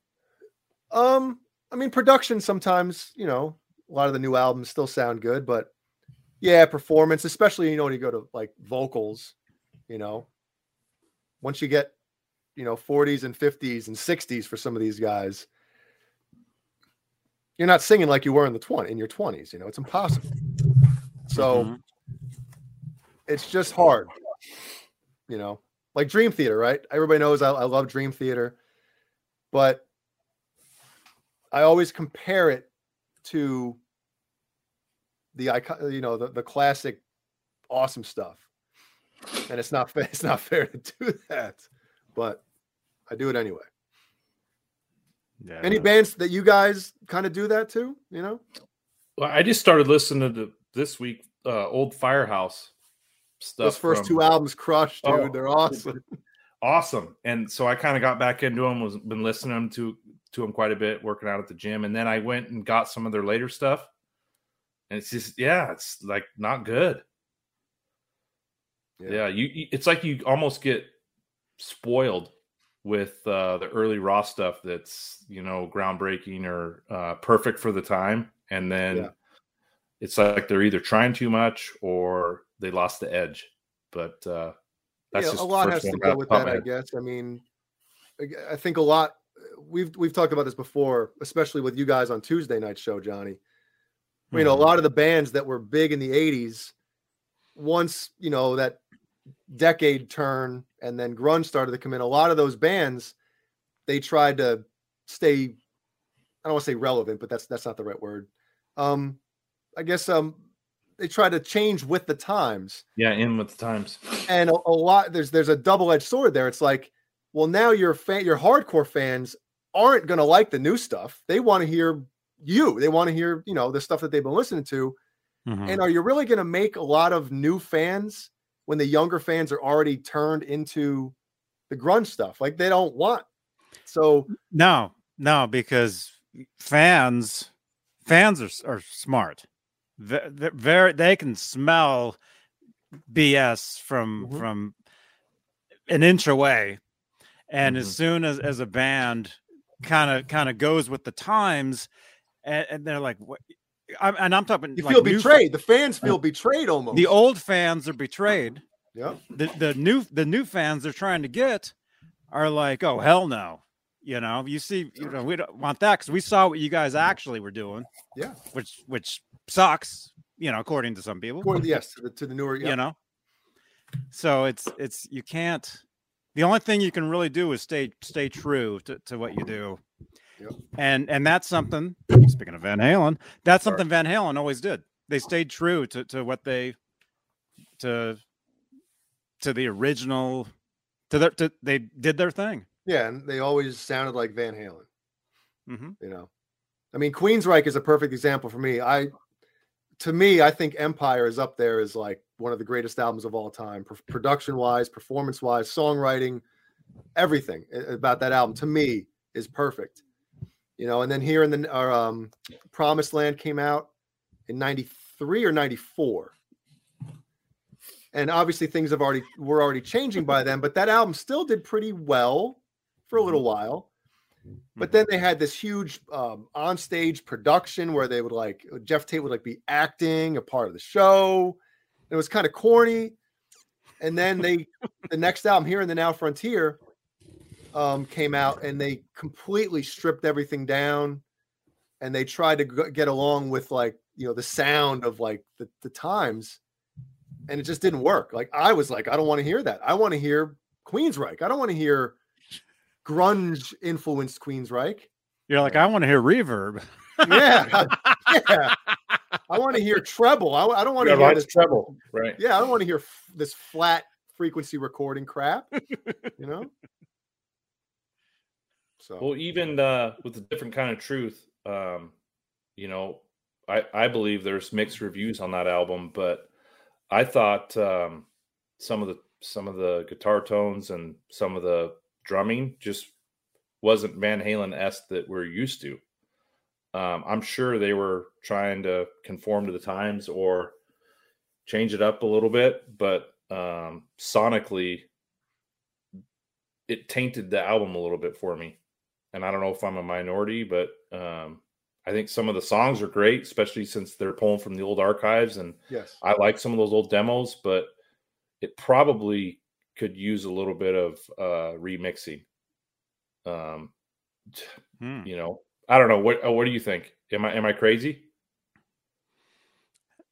Um, I mean, production sometimes, you know, a lot of the new albums still sound good, but yeah, performance, especially you know when you go to like vocals, you know, once you get you know 40s and 50s and 60s for some of these guys, you're not singing like you were in the 20 in your 20s. You know, it's impossible. So Mhm. it's just hard, you know, like Dream Theater, right? Everybody knows I, I love Dream Theater, but I always compare it to the icon, you know, the, the classic awesome stuff. And it's not [laughs] it's not fair to do that, but I do it anyway. Yeah. Any bands that you guys kind of do that too, you know? Well, I just started listening to this week uh, old Firehouse stuff. Those first from- two albums crushed, dude. Oh, They're awesome. [laughs] awesome. And so I kind of got back into them. Was been listening to to them quite a bit, working out at the gym, and then I went and got some of their later stuff. And it's just yeah, it's like not good. Yeah. Yeah, you, you it's like you almost get spoiled with uh, the early raw stuff that's you know groundbreaking or uh, perfect for the time, and then Yeah. it's like they're either trying too much or they lost the edge. But uh, that's yeah, just a lot has to go with that, I guess. I mean, I- think a lot. We've we've talked about this before, especially with you guys on Tuesday night show, Johnny. You know, a Mm-hmm. Mhm. lot of the bands that were big in the '80s, once you know that decade turn and then grunge started to come in. A lot of those bands, they tried to stay. I don't want to say relevant, but that's that's not the right word. Um, I guess um, they tried to change with the times Yeah, in with the times. and a, a lot there's there's a double-edged sword there it's like well now your fan your hardcore fans aren't going to like the new stuff they want to hear you they want to hear you know the stuff that they've been listening to Mhm. and are you really going to make a lot of new fans when the younger fans are already turned into the grunge stuff like they don't want so No, no, because fans fans are are smart. They're very they can smell BS from Mhm. from an inch away, and Mhm. as soon as as a band kind of kind of goes with the times, and, and they're like, what? I'm, and I'm talking you like feel betrayed the fans feel betrayed almost the old fans are betrayed. yeah the the new the new fans they're trying to get are like, oh hell no, you know. You see, you know, we don't want that because we saw what you guys actually were doing. Yeah. which which sucks, you know, according to some people. according yes to the, to the newer yeah. You know, so it's it's you can't. The only thing you can really do is stay stay true to, to what you do. Yep. And and that's something. Speaking of Van Halen, that's something Van Halen always did. They stayed true to, to what they to to the original to their to they did their thing. yeah and they always sounded like van halen hmm you know i mean queensryche is a perfect example for me i to me i think empire is up there as like one of the greatest albums of all time production wise performance wise songwriting everything about that album to me is perfect you know and then here in the our, um promised land came out in 93 or 94 and obviously things have already were already changing by then but that album still did pretty well for a little while but then they had this huge um, on-stage production where they would like Geoff Tate would like be acting a part of the show. It was kind of corny. And then they the next album here in the Now Frontier um, came out and they completely stripped everything down and they tried to g- get along with like you know the sound of like the, the times and it just didn't work. Like I was like I don't want to hear that. I want to hear Queensryche. I don't want to hear grunge influenced Queensryche. You're like, I want to hear reverb. Yeah, [laughs] yeah. I want to hear treble. I, I don't want to Yeah, hear this treble, right? Yeah, I don't want to hear f- this flat frequency recording crap. You know. So Well, even uh, with a different kind of truth, um, you know, I I believe there's mixed reviews on that album, but I thought um, some of the some of the guitar tones and some of the drumming just wasn't Van Halen esque that we're used to. Um, I'm sure they were trying to conform to the times or change it up a little bit, but um, sonically, it tainted the album a little bit for me and I don't know if I'm a minority, but um, I think some of the songs are great, especially since they're pulling from the old archives, and yes, I like some of those old demos. But it probably could use a little bit of uh, remixing. Um, Hmm. you know, I don't know what. uh, What do you think? Am I am I crazy?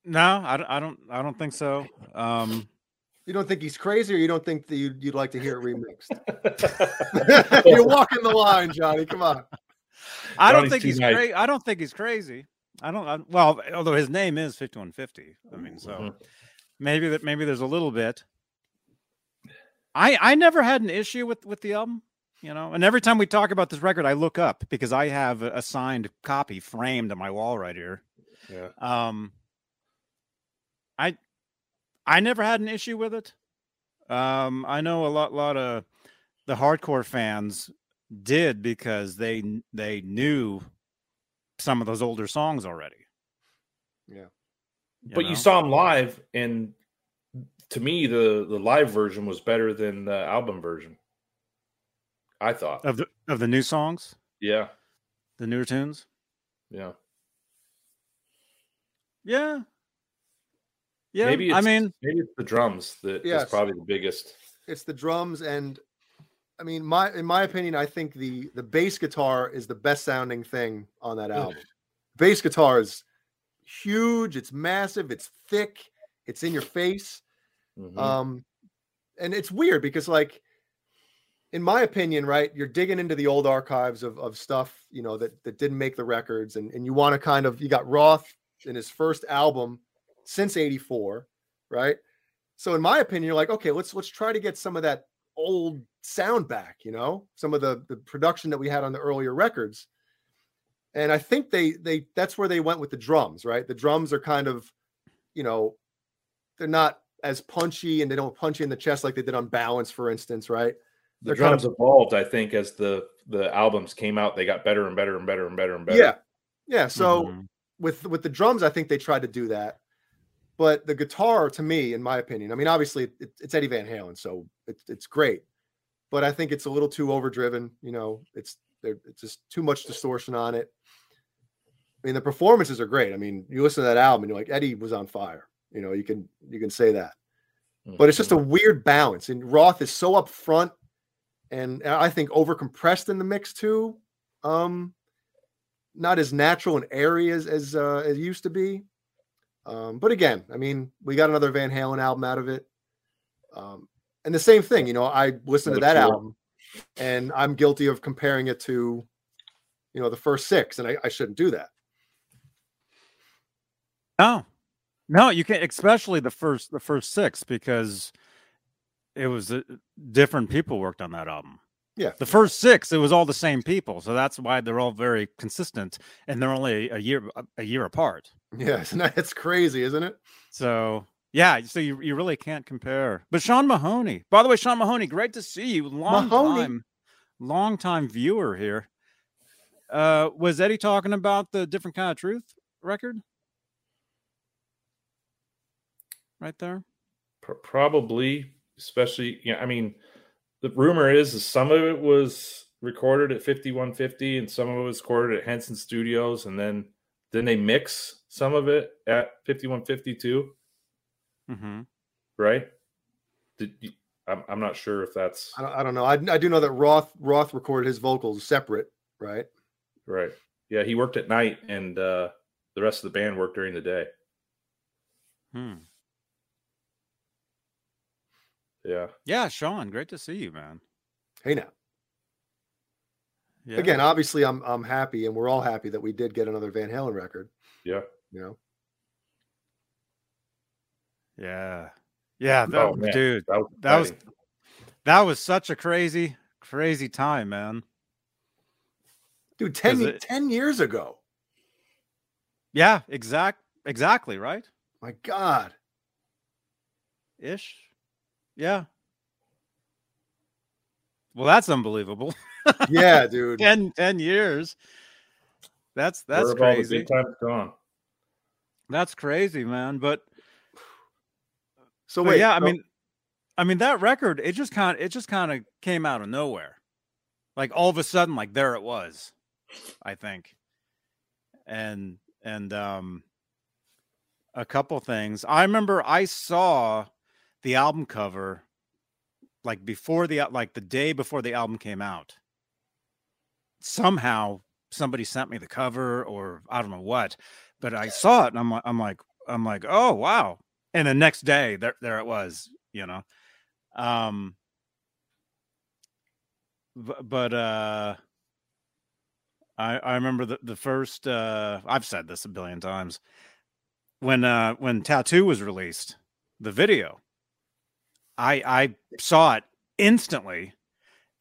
No, I don't, I don't. I don't think so. Um, you don't think he's crazy, or you don't think that you'd, you'd like to hear it remixed? [laughs] You're walking the line, Johnny. Come on. I don't Johnny's think he's nice. crazy. I don't think he's crazy. I don't. I, well, although his name is fifty one fifty. I mean, so Mhm. maybe that maybe there's a little bit. I I never had an issue with with the album, you know. And every time we talk about this record, I look up because I have a, a signed copy framed on my wall right here. yeah. Um, I I never had an issue with it. Um, I know a lot lot of the hardcore fans did because they they knew some of those older songs already. Yeah. but know? you saw them live, and to me, the the live version was better than the album version. I thought. of the of the new songs, Yeah, the newer tunes. yeah. Yeah. Yeah. maybe I mean, maybe it's the drums that is Yes. probably the biggest. It's the drums and I mean my in my opinion, I think the the bass guitar is the best sounding thing on that album. bass guitar is huge, it's massive, it's thick, it's in your face. Mhm. Um, and it's weird because, like, in my opinion, right, you're digging into the old archives of, of stuff, you know, that that didn't make the records, and and you want to kind of you got Roth in his first album since '84, right? So in my opinion, you're like, okay, let's let's try to get some of that old sound back, you know, some of the the production that we had on the earlier records. And I think they they that's where they went with the drums, right? The drums are kind of, you know, they're not as punchy and they don't punch you in the chest like they did on Balance, for instance, right? the they're kind drums evolved, I think, as the the albums came out. They got better and better and better and better and better. Yeah, yeah. So mhm. with with the drums, I think they tried to do that, but the guitar, to me, in my opinion, I mean, obviously it, it's Eddie Van Halen, so it's it's great, but I think it's a little too overdriven. You know, it's there, it's just too much distortion on it. I mean, the performances are great. I mean, you listen to that album, and you're like, Eddie was on fire. You know, you can you can say that. but it's just a Mhm. weird balance. And Roth is so upfront, and I think over compressed in the mix too. Um, not as natural and airy as as uh, it used to be. Um, but again, I mean, we got another Van Halen album out of it. Um, and the same thing, you know, I listened to that album and I'm guilty of comparing it to, you know, the first six, and I, I shouldn't do that. No, no, you can't. Especially the first, the first six, because it was uh, different people worked on that album. Yeah. the first six, it was all the same people, so that's why they're all very consistent, and they're only a year a year apart. Yeah, isn't it's crazy, isn't it? So yeah, so you, you really can't compare. But Sean Mahoney, by the way, Sean Mahoney, great to see you. Long Mahoney. time, long time viewer here. Uh, was Eddie talking about the different kind of truth record? Right there. Probably, especially. Yeah, I mean, the rumor is, is some of it was recorded at 5150 and some of it was recorded at Henson Studios, and then then they mix some of it at 5152, Mm-hmm. right? Did you, I'm, I'm not sure if that's I don't, I don't know. I, I do know that Roth Roth recorded his vocals separate, right? right. Yeah, he worked at night, and uh, the rest of the band worked during the day. Hmm. Yeah, Yeah, Sean, great to see you, man. Hey now. Yeah. Again, obviously I'm I'm happy and we're all happy that we did get another Van Halen record, yeah. you know. yeah, yeah, that, Oh, dude, That was, that was that was such a crazy, crazy time, man. Dude, 10, 'Cause ye- it- 10 years ago. Yeah, exact, exactly, right? My God. Ish. Yeah. Well, that's unbelievable. [laughs] Yeah, dude. 10, 10 years. That's that's Where all the crazy. gone. That's crazy, man. But, So but wait, yeah, I mean, I mean that record, it just kind of it just kind of came out of nowhere. Like all of a sudden, like there it was, I think. And and um a couple things. I remember I saw the album cover like before the like the day before the album came out. Somehow somebody sent me the cover or I don't know what, but I saw it and I'm like I'm like I'm like, "Oh, wow." And the next day there there it was, you know. Um but uh I I remember the the first uh I've said this a billion times when uh when Tattoo was released, the video. I I saw it instantly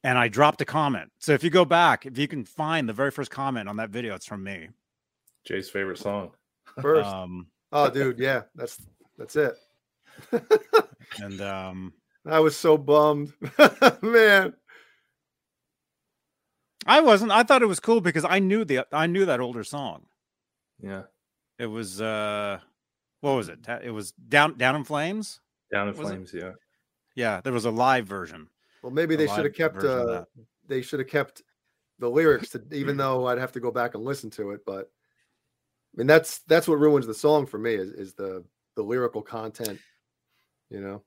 and I dropped a comment. So if you go back, if you can find the very first comment on that video, it's from me. Jay's favorite song. [laughs] first. Um oh, dude, yeah. That's That's it. [laughs] and um, I was so bummed, [laughs] man. I wasn't. I thought it was cool because I knew the I knew that older song. Yeah. It was uh, what was it? It was down down in flames. Down in Was it? flames. Yeah. Yeah, there was a live version. Well, maybe A they should have kept. Uh, they should have kept the lyrics, to, even [clears throat] though I'd have to go back and listen to it. But I mean, that's that's what ruins the song for me is is the the lyrical content. You know.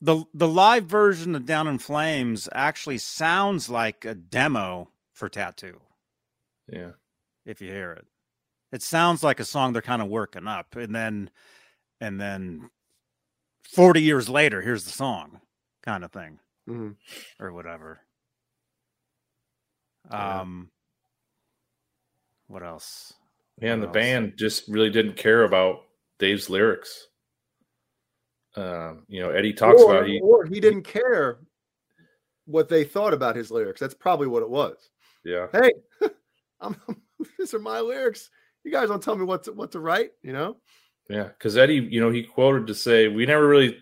the The live version of Down in Flames actually sounds like a demo for Tattoo. Yeah. if you hear it. It sounds like a song they're kind of working up, and then, and then, forty years later, here's the song, kind of thing, Mhm. or whatever. Yeah. Um, what else? Man, the else? band just really didn't care about Dave's lyrics. Um, you know, Eddie talks or, about he or he didn't care what they thought about his lyrics. That's probably what it was. yeah. Hey, [laughs] I'm, [laughs] these are my lyrics. You guys don't tell me what to, what to write. You know. Yeah, because Eddie, you know, he quoted to say, "We never really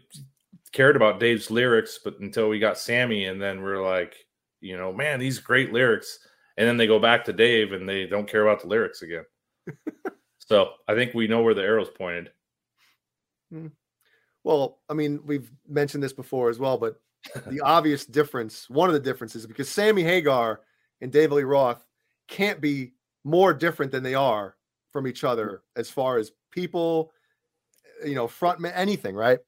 cared about Dave's lyrics, but until we got Sammy, and then we're like, you know, man, these great lyrics." And then they go back to Dave, and they don't care about the lyrics again. [laughs] so I think we know where the arrow's pointed. Hmm. Well, I mean, we've mentioned this before as well, but [laughs] the obvious difference, one of the differences, because Sammy Hagar and David Lee Roth can't be more different than they are from each other hmm. as far as people, you know, frontman, anything, right?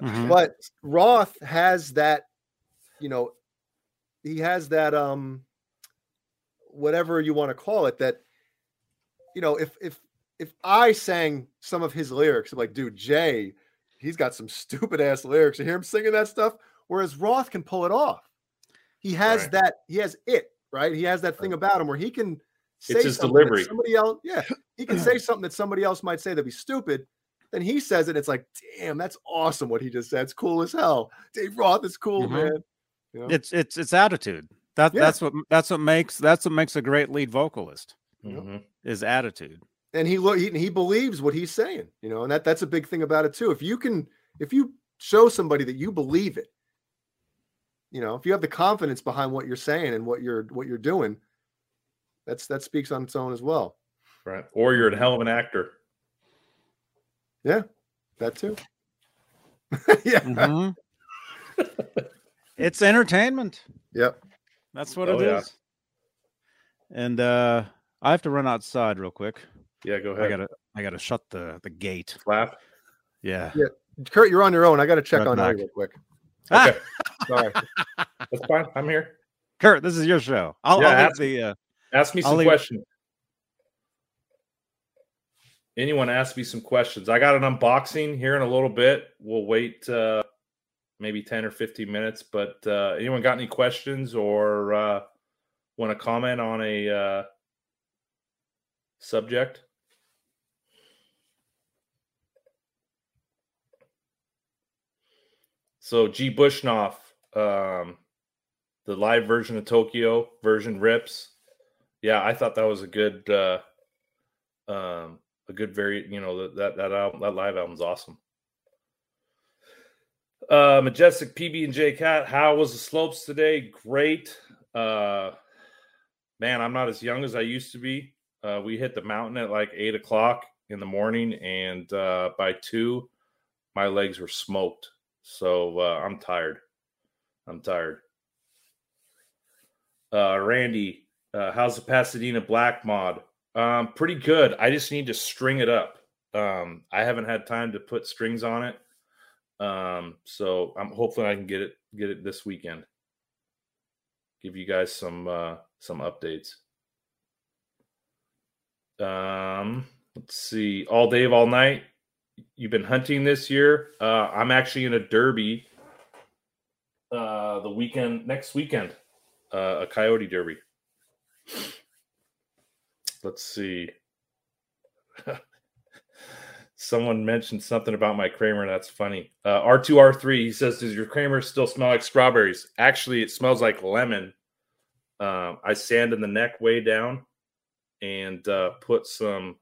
Mhm. But Roth has that, you know, he has that, um, whatever you want to call it, that, you know, if if if I sang some of his lyrics, I'm like, dude, Jay, he's got some stupid ass lyrics. You hear him singing that stuff, whereas Roth can pull it off. He has Right. that. He has it right. He has that thing about him where he can It's his delivery. Somebody else, yeah, he can say [clears throat] something that somebody else might say that'd be stupid. Then he says it. It's like, damn, that's awesome what he just said. It's cool as hell. Dave Roth is cool, Mhm. man. You know? It's it's it's attitude. That Yeah. that's what that's what makes that's what makes a great lead vocalist. Mhm. is attitude. and he look he, he believes what he's saying you know and that that's a big thing about it too if you can if you show somebody that you believe it you know if you have the confidence behind what you're saying and what you're what you're doing that's that speaks on its own as well Right. Or you're a hell of an actor. Yeah, that too [laughs] yeah Mhm. it's entertainment. yep That's what Oh, it is. yeah. And uh I have to run outside real quick. Yeah, go ahead. I gotta I gotta shut the the gate. Clap. Yeah. Yeah. kurt you're on your own i got to check Right on back. you real quick Okay. [laughs] sorry That's fine. I'm here. Kurt, this is your show. I'll, Yeah, I'll leave the uh, Ask me some questions. Anyone ask me some questions? I got an unboxing here in a little bit. We'll wait uh, maybe 10 or 15 minutes. But uh, anyone got any questions or uh, want to comment on a uh, subject? So G Bushnoff, um, the live version of Tokyo version rips. Yeah, I thought that was a good, uh, um, a good very, you know, that that that album, that live album's awesome. Uh, Majestic PB and J Cat, how was the slopes today? Great. Uh, man, I'm not as young as I used to be. Uh, we hit the mountain at like eight o'clock in the morning, and uh, by two, my legs were smoked. So uh, I'm tired. I'm tired. Uh, Randy, uh, how's the Pasadena Black mod? Um, pretty good. I just need to string it up. Um, I haven't had time to put strings on it. Um, so I'm hopefully I can get it get it this weekend. Give you guys some uh, some updates. Um, let's see. All Dave, all night. You've been hunting this year. Uh, I'm actually in a derby. Uh, the weekend next weekend, uh, a coyote derby. Let's see. Someone mentioned something about my Kramer. That's funny. Uh, R2R3, he says, Does your Kramer still smell like strawberries? Actually, it smells like lemon. Um, I sanded the neck way down and uh, put some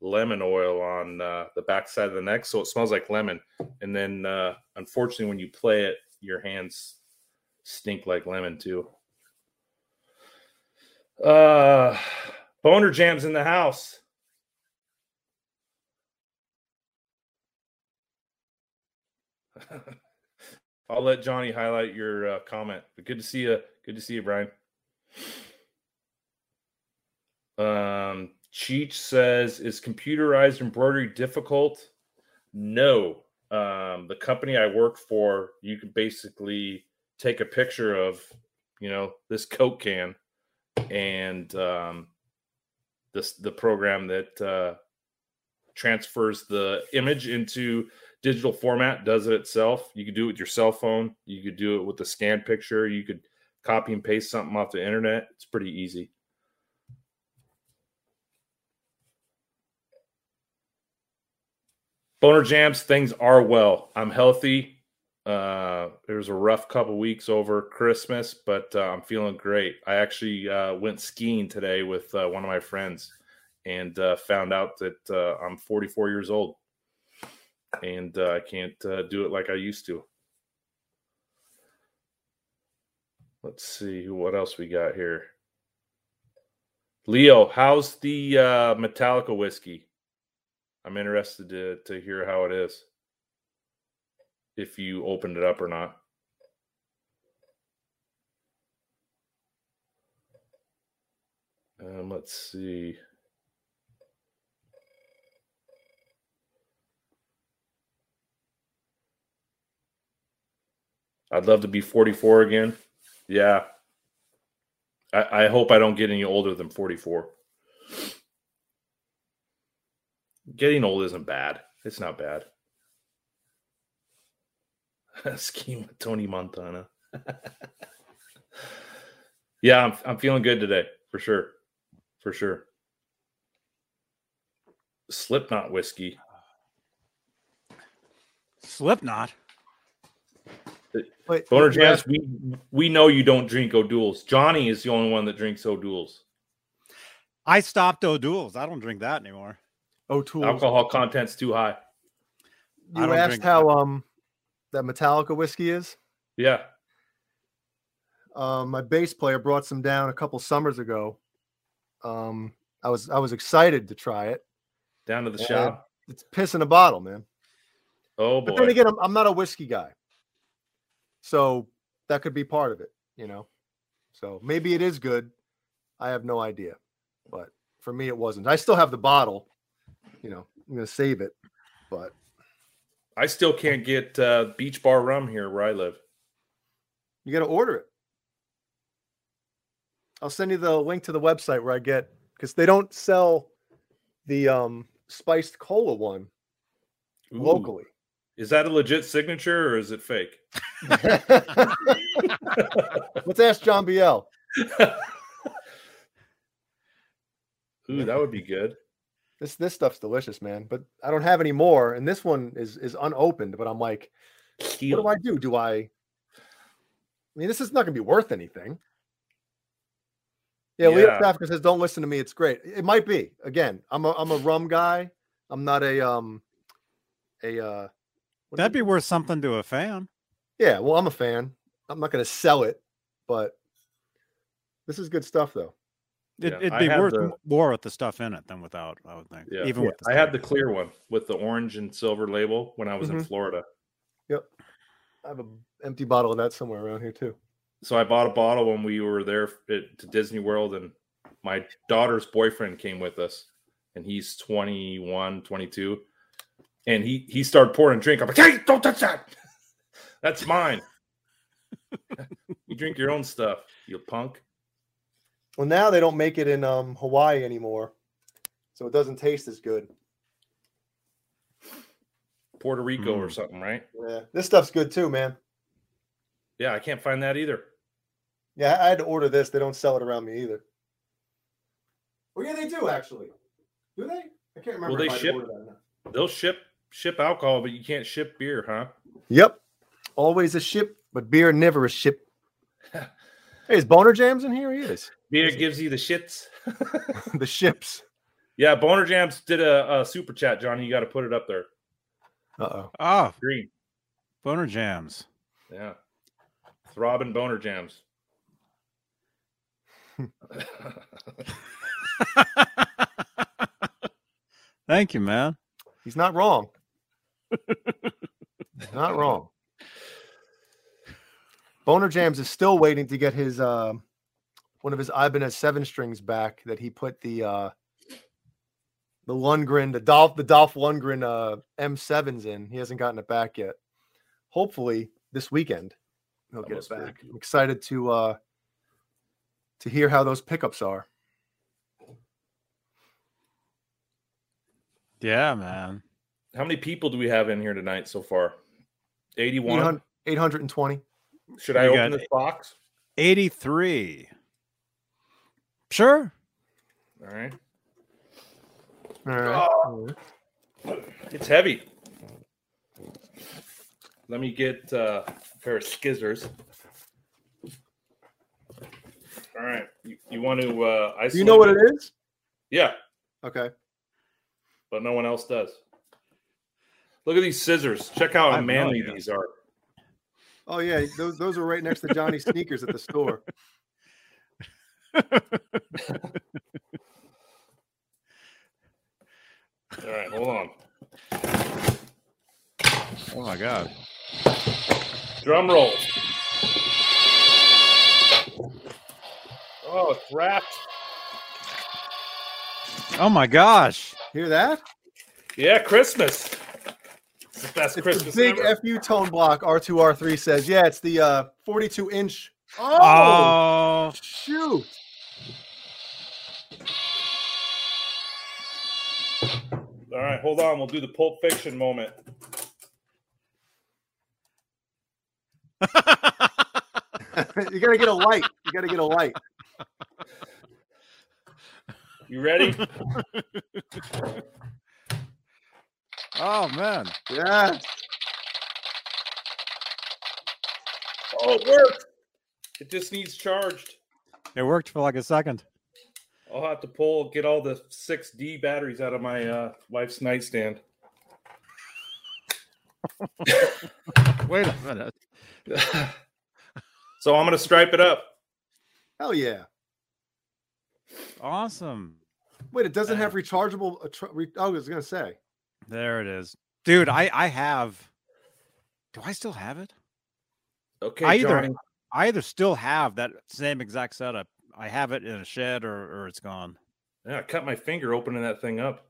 lemon oil on uh, the back side of the neck, so it smells like lemon. And then, uh, unfortunately, when you play it, your hands stink like lemon too. Uh, boner jams in the house. [laughs] I'll let Johnny highlight your uh, comment. But good to see you. Good to see you, Brian. Um, Cheech says, "Is computerized embroidery difficult?" No. Um, the company I work for, you can basically take a picture of, you know, this Coke can, and um, this the program that uh, transfers the image into digital format does it itself. You could do it with your cell phone. You could do it with a scan picture. You could copy and paste something off the internet. It's pretty easy. Boner jams, things are well. I'm healthy. Uh, there was a rough couple weeks over Christmas, but uh, I'm feeling great. I actually uh, went skiing today with uh, one of my friends and uh, found out that uh, I'm 44 years old and uh, I can't uh, do it like I used to. Let's see what else we got here. Leo, how's the uh, Metallica whiskey? I'm interested to to hear how it is. If you opened it up or not. Um, let's see. I'd love to be 44 again. Yeah. I, I hope I don't get any older than 44. Getting old isn't bad. It's not bad. [laughs] Scheme with Tony Montana. yeah, I'm I'm feeling good today for sure. For sure. Slipknot whiskey. Slipknot. Wait, Boner you Jams, we we know you don't drink O'Doul's. Johnny is the only one that drinks O'Doul's. I stopped O'Doul's. I don't drink that anymore. O'Toole. Alcohol content's too high. I You don't asked drink how um that Metallica whiskey is. Yeah. Um, my bass player brought some down a couple summers ago. Um, I was I was excited to try it. Down to the shop. It's piss in a bottle, man. Oh boy. But then again, I'm, I'm not a whiskey guy, so that could be part of it, you know. So maybe it is good. I have no idea, but for me, it wasn't. I still have the bottle. You know, I'm gonna save it, but I still can't get uh, beach bar rum here where I live. you got to order it. I'll send you the link to the website where I get because they don't sell the um spiced cola one Ooh. locally. Is that a legit signature or is it fake? [laughs] Let's ask John Biel. [laughs] Ooh, that would be good. This this stuff's delicious, man. But I don't have any more, and this one is is unopened. But I'm like, what do I do? Do I? I mean, this is not going to be worth anything. Yeah, Leo Yeah. Trafficker says, "Don't listen to me. It's great. It might be. Again, I'm a I'm a rum guy. I'm not a um a uh. what is That'd it? be worth something to a fan. Yeah, well, I'm a fan. I'm not going to sell it, but this is good stuff, though. It, Yeah, it'd I be worth the- more with the stuff in it than without. I would think. Yeah. Even Yeah, with the I had the clear one with the orange and silver label when I was in Mhm. Florida. Yep, I have an empty bottle of that somewhere around here too. So I bought a bottle when we were there at, to Disney World, and my daughter's boyfriend came with us, and he's 21, 22. And he he started pouring a drink. I'm like, hey, don't touch that. [laughs] That's mine. [laughs] you drink your own stuff, you punk. Well, now they don't make it in um, Hawaii anymore, so it doesn't taste as good. Puerto Rico or Mm. something, right? Yeah, this stuff's good too, man. Yeah, I can't find that either. Yeah, I had to order this. They don't sell it around me either. Well, yeah, they do actually. Do they? I can't remember. Will they if I had to ship? order that or not. They'll ship ship alcohol, but you can't ship beer, huh? Yep. Always a ship, but beer never a ship. [laughs] hey, is Boner Jams in here? He is. Beer gives you the shits. [laughs] the ships. Yeah, Boner Jams did a, a super chat, Johnny. You got to put it up there. Uh oh. Oh, Green. boner jams. Yeah. Throbbing Boner Jams. [laughs] Thank you, man. He's not wrong. [laughs] Not wrong. Boner Jams is still waiting to get his uh, one of his Ibanez seven strings back that he put the uh, the Lundgren, the Dolph, the Dolph Lundgren uh, M7s in. He hasn't gotten it back yet. Hopefully this weekend he'll That get it back. cool. I'm excited to uh, to hear how those pickups are. Yeah, man. How many people do we have in here tonight so far? 81. 800 820. Should I We open this box? 83. Sure. All right. All right. It's heavy. Let me get uh, a pair of skizzers. All right. You, you want to uh, isolate? Do you know what it is? Yeah, Okay. but no one else does. Look at these scissors. Check how I no manly these are. Oh yeah, those those are right next to Johnny's sneakers at the store. All right, hold on. Oh my god. Drum roll. Oh, it's wrapped. Oh my gosh. Hear that? Yeah, Christmas. It's the best It's Christmas big ever. FU tone block. R2 R3 says, yeah, it's the uh 42 inch. Oh, Oh, shoot. All right, hold on. We'll do the Pulp Fiction moment. [laughs] you gotta get a light. You gotta get a light. You ready? [laughs] oh man. Yeah. oh, it worked. It just needs charged. It worked for like a second. I'll have to pull, get all the 6D batteries out of my uh, wife's nightstand. [laughs] Wait a minute. so I'm going to stripe it up. Hell yeah. Awesome. Wait, it doesn't have rechargeable. uh, tr- re- oh, I was gonna say. There it is. Dude, mm-hmm. I I have Do I still have it? Okay, I either Johnny. I either still have that same exact setup. I have it in a shed or or it's gone. Yeah, I cut my finger opening that thing up.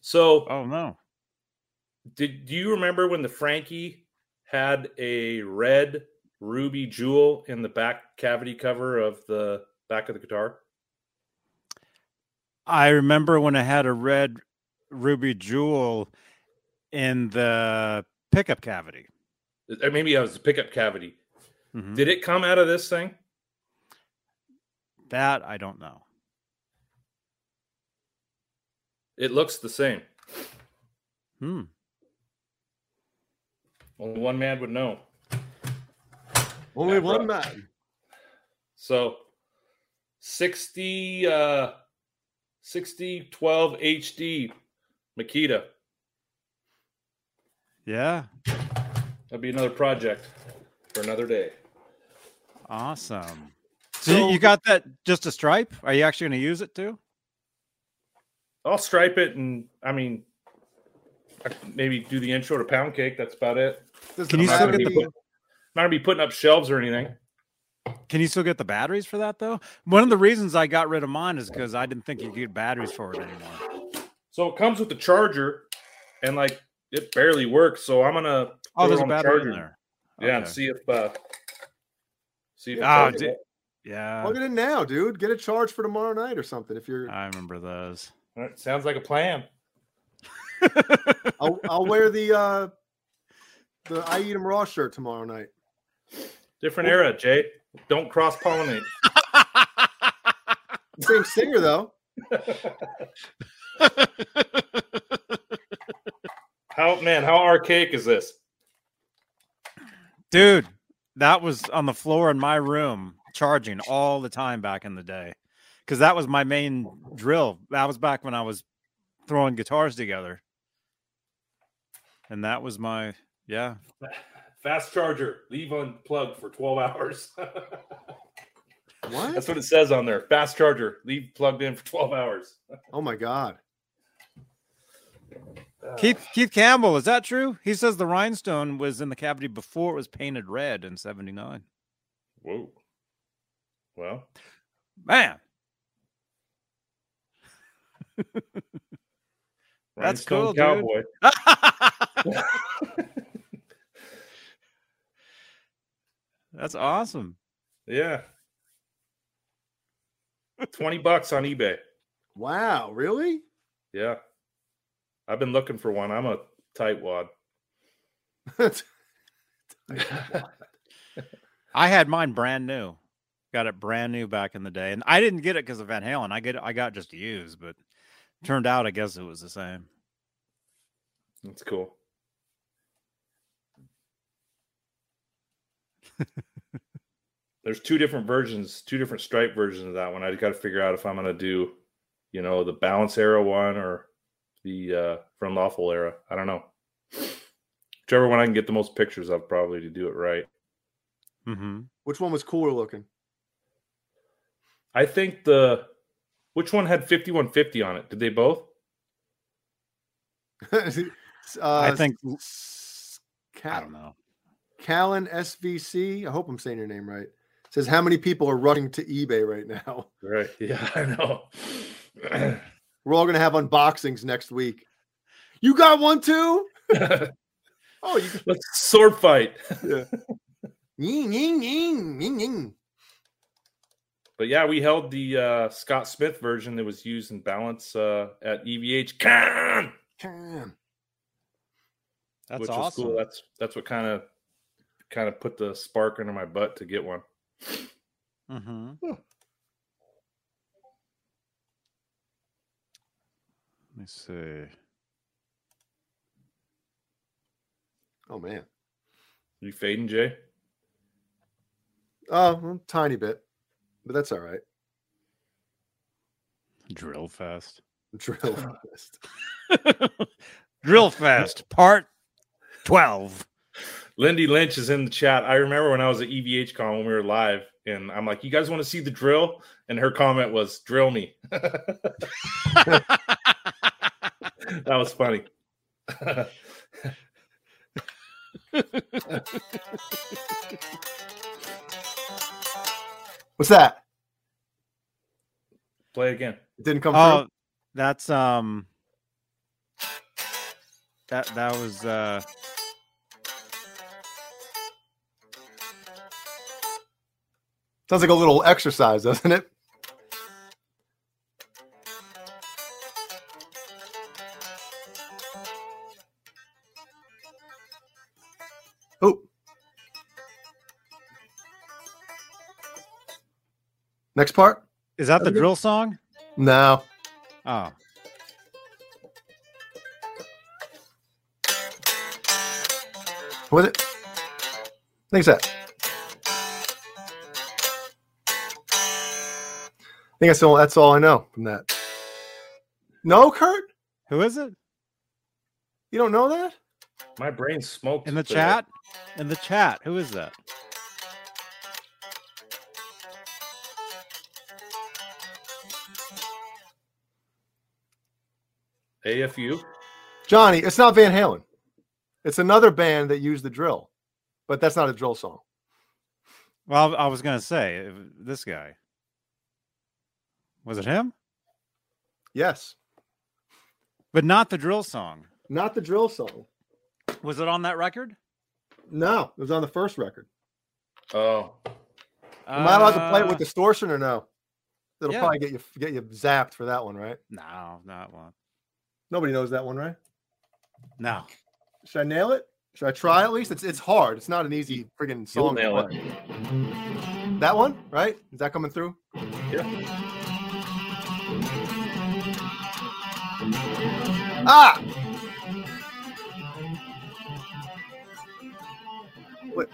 So, Oh no. did do you remember when the Frankie had a red ruby jewel in the back cavity cover of the back of the guitar? I remember when I had a red ruby jewel in the pickup cavity. Or maybe it was the pickup cavity. Mhm. Did it come out of this thing? That I don't know. It looks the same. Hmm. Only one man would know. Only That one rough. man. So 60 uh 60 12 HD Makita. Yeah. That'd be another project for another day. Awesome. So, you- So- you got that just a stripe? Are you actually going to use it too? I'll stripe it and I mean I maybe do the intro to pound cake. That's about it. Does Can the you still get the- I'm not gonna be putting up shelves or anything. Can you still get the batteries for that though? One of the reasons I got rid of mine is because I didn't think you could get batteries for it anymore. So it comes with the charger and like it barely works. So I'm gonna Oh, throw there's it a on the in charger. there. Yeah, and see if uh see if it Oh, charges. Yeah. Plug it in now, dude. Get a charge for tomorrow night or something. If you're, I remember those. All right, sounds like a plan. I'll, I'll wear the uh the I Eat eat 'em raw shirt tomorrow night. Different era, Jay. Don't cross pollinate. Same singer though. [laughs] How man, how archaic is this? Dude, that was on the floor in my room charging all the time back in the day. because that was my main drill. That was back when I was throwing guitars together, and that was my yeah. Fast charger, leave unplugged for 12 hours. [laughs] What? That's what it says on there. Fast charger, leave plugged in for 12 hours. Oh my god. Uh, Keith Keith Campbell, is that true? He says the rhinestone was in the cavity before it was painted red in '79. Whoa. Well, Man, [laughs] That's cool, dude. cowboy. [laughs] that's awesome. Yeah. 20 bucks on eBay. Wow, really? Yeah. I've been looking for one. I'm a tightwad. [laughs] I had mine brand new. Got it brand new back in the day, and I didn't get it because of Van Halen. I get I got just used, but turned out I guess it was the same. That's cool. [laughs] There's two different versions, two different stripe versions of that one. I got to figure out if I'm going to do, you know, the balance era one or the uh, from lawful era. I don't know. Whichever one I can get the most pictures of, probably to do it right. Mm-hmm. Which one was cooler looking? I think the which one had 5150 on it? Did they both? [laughs] uh, I think s- I Cal- don't know. Callan SVC. I hope I'm saying your name right. Says how many people are running to eBay right now? Right. [laughs] Yeah, I know. [clears throat] We're all gonna have unboxings next week. You got one too? [laughs] Oh, you Let's sword fight. [laughs] ying, ying, ying, ying, ying. But yeah, we held the uh, Scott Smith version that was used in balance uh, at EVH Con, Damn. That's which awesome. was cool. That's that's what kind of kind of put the spark under my butt to get one. Mm-hmm. Let me see. Oh man. You fading, Jay? Uh, oh, well, tiny bit, but that's all right. Drill fast. Drill [laughs] fast. [laughs] Drill fast. part 12. Lindy Lynch is in the chat. I remember when I was at EVH Con when we were live, and I'm like, "You guys want to see the drill?" And her comment was, "Drill me." [laughs] that was funny. [laughs] What's that? Play again. It didn't come Oh, that's um that that was uh. Sounds like a little exercise, doesn't it? Next part? is that the Okay. drill song? No. Oh. What was it? I think that. I think that's all. That's all I know from that. No, Kurt, Who is it? you don't know that? My brain smoked In the today. chat? In the chat. Who is that? AFU. Johnny, it's not Van Halen. It's another band that used the drill, but that's not a drill song. Well, I was going to say this guy. Was it him? Yes, But not the drill song. not the drill song. Was it on that record? No, it was on the first record. Oh, Am I allowed to play it Uh, with distortion or no? It'll yeah. probably get you get you zapped for that one, right? No, not one. Nobody knows that one, right? No. Should I nail it? Should I try at least? It's it's hard. It's not an easy friggin' you'll song. nail it. That one, right? Is that coming through? Yeah. Ah! What?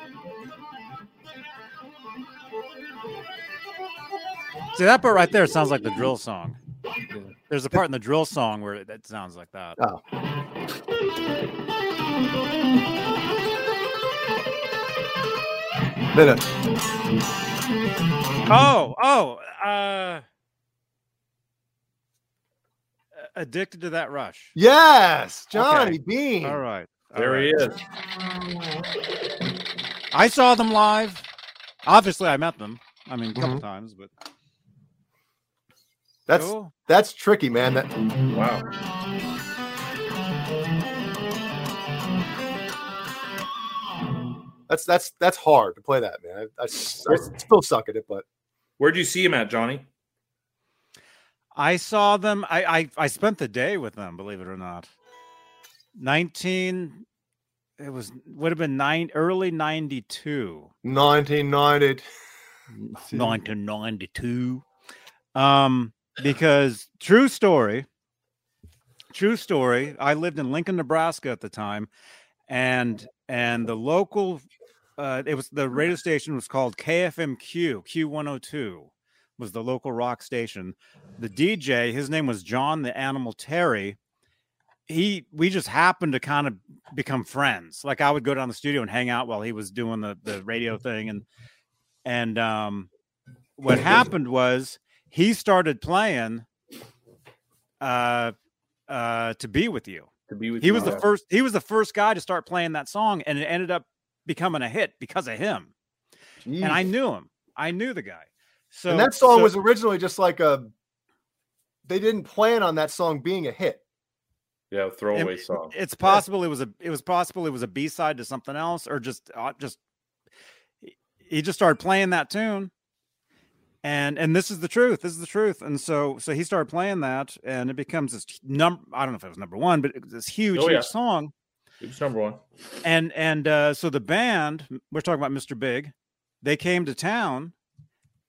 See that part right there sounds like the drill song. There's a part in the drill song where it, it sounds like that. Oh. No, no. Oh, oh, uh, addicted to that rush. Yes, Johnny Bean. All right. all There he is. I saw them live. Obviously, I met them. I mean, a couple Mhm. times, but That's cool. that's tricky, man. That Wow. that's that's that's hard to play that, man. I still suck at it, but Where'd you see him at, Johnny? I saw them. I, I I spent the day with them. Believe it or not. Nineteen. It was would have been nine early ninety two. 1990. 1992. Um, because true story, true story. I lived in Lincoln, Nebraska at the time, and and the local, uh, it was the radio station was called KFMQ Q102 was the local rock station. The DJ, his name was John the Animal Terry. He, we just happened to kind of become friends. Like I would go down the studio and hang out while he was doing the the radio thing, and and um, what happened was he started playing uh, uh, to be with you. To be with He you. was the first. He was the first guy to start playing that song, and it ended up becoming a hit because of him. And I knew him. I knew the guy. So and that song so- was originally just like a. They didn't plan on that song being a hit. yeah throwaway song. It's possible it was a. It was possible it was a B side to something else, or just uh, just. he- He just started playing that tune, and and this is the truth. This is the truth. And so so he started playing that, and it becomes this number. I don't know if it was number one, but it was this huge, Oh, huge song. It was number one. and and uh, so the band we're talking about Mr. Big, they came to town,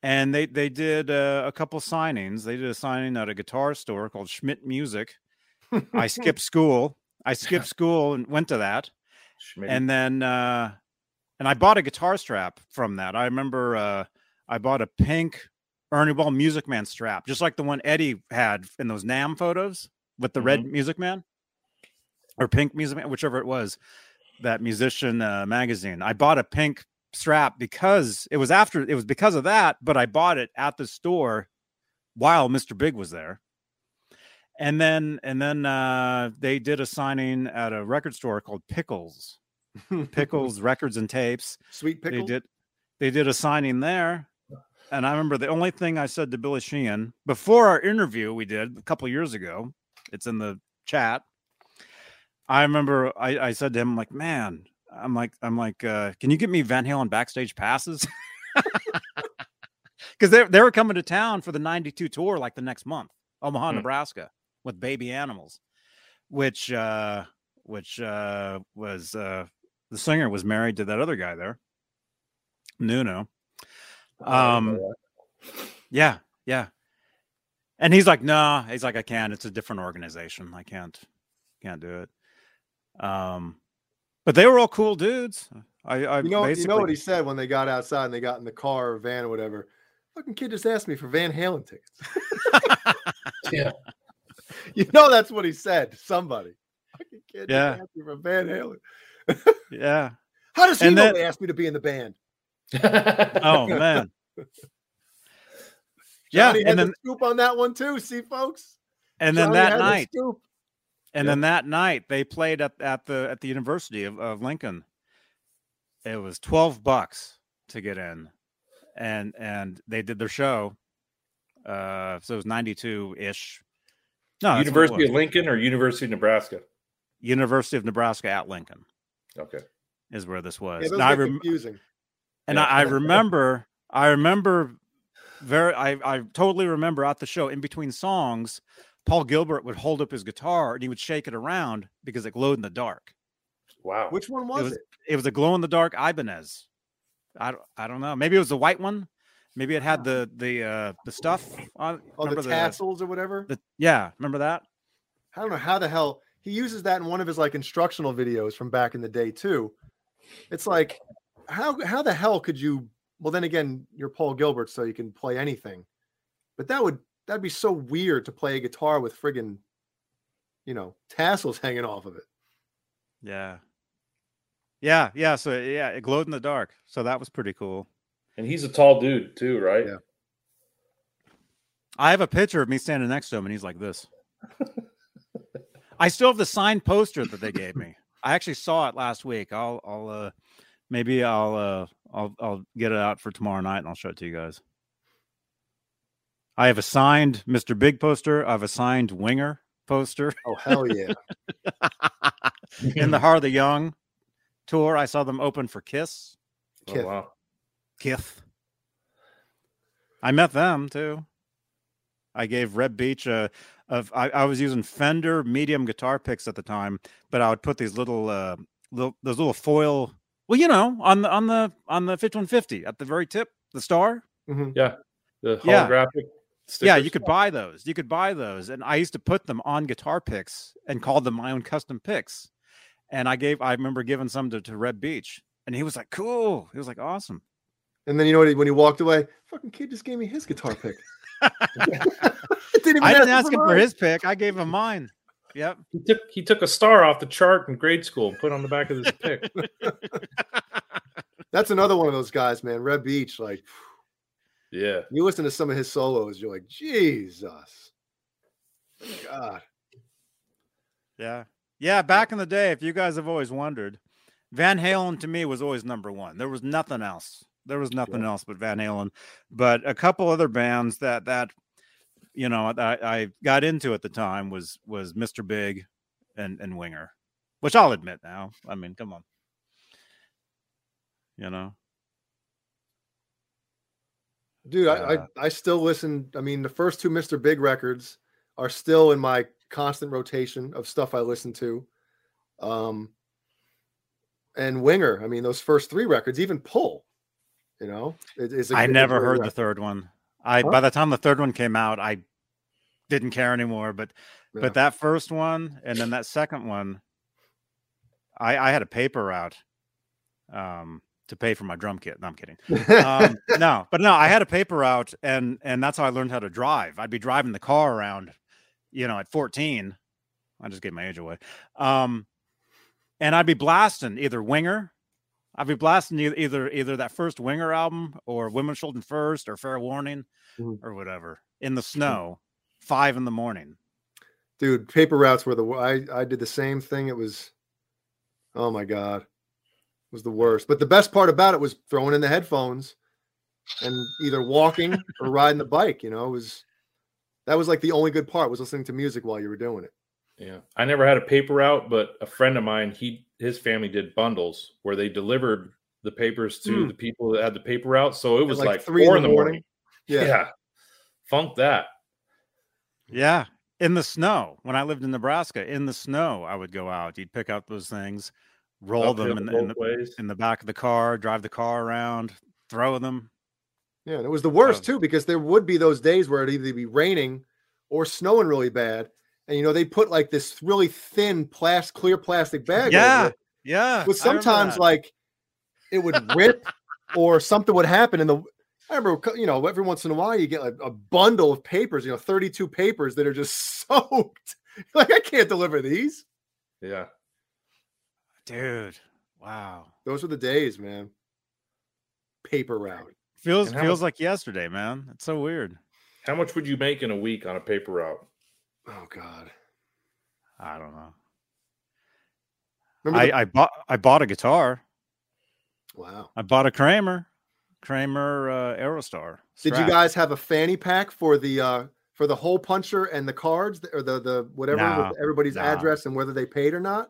and they they did uh, a couple signings. They did a signing at a guitar store called Schmidt Music. I [laughs] skipped school. I skipped school and went to that, and then uh, and I bought a guitar strap from that. I remember uh, I bought a pink Ernie Ball Music Man strap, just like the one Eddie had in those Nam photos with the red Music Man or pink Music Man, whichever it was, that musician uh, magazine. I bought a pink strap because it was after it was because of that, but I bought it at the store while Mr. Big was there. And then and then uh, they did a signing at a record store called Pickles. [laughs] Pickles Records and Tapes. Sweet pickle. They did they did a signing there. And I remember the only thing I said to Billy Sheehan before our interview we did a couple years ago, it's in the chat. I remember I, I said to him, like, man, I'm like, I'm like, uh, can you get me Van Halen backstage passes? [laughs] Because they, they were coming to town for the 92 tour like the next month, Omaha, Hmm. Nebraska, with baby animals, which uh which uh was uh the singer was married to that other guy there. Nuno. Um yeah, yeah. And he's like, no, he's like, I can't. It's a different organization. I can't, can't do it. Um, but they were all cool dudes. I, I You know, you know what he said when they got outside and they got in the car or van or whatever. Fucking kid just asked me for Van Halen tickets. [laughs] Yeah. [laughs] You know that's what he said. to Somebody. Fucking kid just Yeah. asked me for Van Halen. [laughs] yeah. How does he And know then- they asked me to be in the band? Oh [laughs] man. yeah, Johnny had and then the scoop on that one too. See, folks. and then that night, scoop. and Yeah. then that night they played at, at the at the University of, of Lincoln. It was twelve bucks to get in, and and they did their show. Uh, so it was ninety two ish. No, that's what it University of Lincoln or University of Nebraska? University of Nebraska at Lincoln Okay. is where this was. those and I, get rem- confusing. And Yeah. I, I remember, I remember very, I, I totally remember at the show in between songs, Paul Gilbert would hold up his guitar and he would shake it around because it glowed in the dark. Wow. Which one was it? was- it? It was a glow in the dark Ibanez. I, don't- I don't know. Maybe it was the white one. Maybe it had the the uh the stuff on. Oh, the remember tassels or whatever. the- yeah, remember that? I don't know how the hell he uses that in one of his like instructional videos from back in the day too. It's like how how the hell could you? Well, then again, you're Paul Gilbert, so you can play anything. But that would that'd be so weird to play a guitar with friggin', you know, tassels [laughs] hanging off of it. Yeah. Yeah, yeah. So yeah, it glowed in the dark. So that was pretty cool. And he's a tall dude too, right? Yeah. I have a picture of me standing next to him, and he's like this. [laughs] I still have the signed poster that they gave me. I actually saw it last week. I'll, I'll, uh, maybe I'll, uh, I'll, I'll get it out for tomorrow night, and I'll show it to you guys. I have a signed Mr. Big poster. I have a signed Winger poster Oh hell yeah! [laughs] in the Heart of the Young tour. I saw them open for Kiss. Oh, wow. Kith. I met them too. I gave Reb Beach a of I, I was using Fender medium guitar picks at the time, but I would put these little uh little those little foil well, you know, on the on the on the 5150 at the very tip, the star. Mhm. The Yeah. holographic. Yeah, stickers? you could buy those. You could buy those. And I used to put them on guitar picks and call them my own custom picks. And I gave I remember giving some to, to Reb Beach. And he was like, cool. He was like, awesome. And then you know what? When he walked away, fucking kid just gave me his guitar pick. [laughs] [laughs] didn't even I didn't ask ask him for his pick. I gave him mine. Yep. He took he took a star off the chart in grade school and put on the back of his pick. [laughs] [laughs] That's another one of those guys, man. Reb Beach, like yeah. you listen to some of his solos, you're like, Jesus, God. Yeah. Yeah. Back in the day, if you guys have always wondered, Van Halen to me was always number one. There was nothing else. There was nothing else but Van Halen. But a couple other bands that that you know that I got into at the time was was Mr. Big and and Winger, which I'll admit now. I mean, come on. You know. Dude, I, Uh, I I still listen. I mean, the first two Mr. Big records are still in my constant rotation of stuff I listen to. Um and Winger, I mean, those first three records, even Pull, you know, it- it's a I never heard the third one. I Huh? by the time the third one came out, I didn't care anymore. But Yeah. but that first one and then that second one, I I had a paper route um to pay for my drum kit. No, I'm kidding. Um, [laughs] no, but no, I had a paper route and and that's how I learned how to drive. I'd be driving the car around, you know, at 14. I just gave my age away. Um, and I'd be blasting either Winger. I'd be blasting e- either either that first Winger album or Women Children First or Fair Warning Mhm. or whatever in the snow, five in the morning. Dude, paper routes were the I I did the same thing. It was oh my god. It was the worst. But the best part about it was throwing in the headphones and either walking or [laughs] riding the bike, you know, it was that was like the only good part was listening to music while you were doing it. Yeah. I never had a paper route, but a friend of mine, he his family did bundles where they delivered the papers to Mm. the people that had the paper route. So it was like, like, three in four the in the morning? morning. Yeah. Yeah. Funk that. Yeah. In the snow, when I lived in Nebraska, in the snow, I would go out. You'd pick up those things, roll them in, the- in, the, ways. in the back of the car, drive the car around, throw them. Yeah, and it was the worst too because there would be those days where it'd either be raining or snowing really bad, and you know they put like this really thin plastic, clear plastic bag. Yeah, over it. Yeah. but sometimes like it would rip or something would happen. And the I remember you know every once in a while you get like a bundle of papers, you know, thirty two papers that are just [laughs] soaked. like I can't deliver these. Yeah. dude, wow. Those were the days, man. Paper route. Feels feels much- like yesterday, man. It's so weird. How much would you make in a week on a paper route? Oh God. I don't know. Remember the- I, I bought I bought a guitar. wow. I bought a Kramer, Kramer uh, Aerostar. Did you guys have a fanny pack for the uh for the hole puncher and the cards or the the whatever No, with everybody's no. address and whether they paid or not?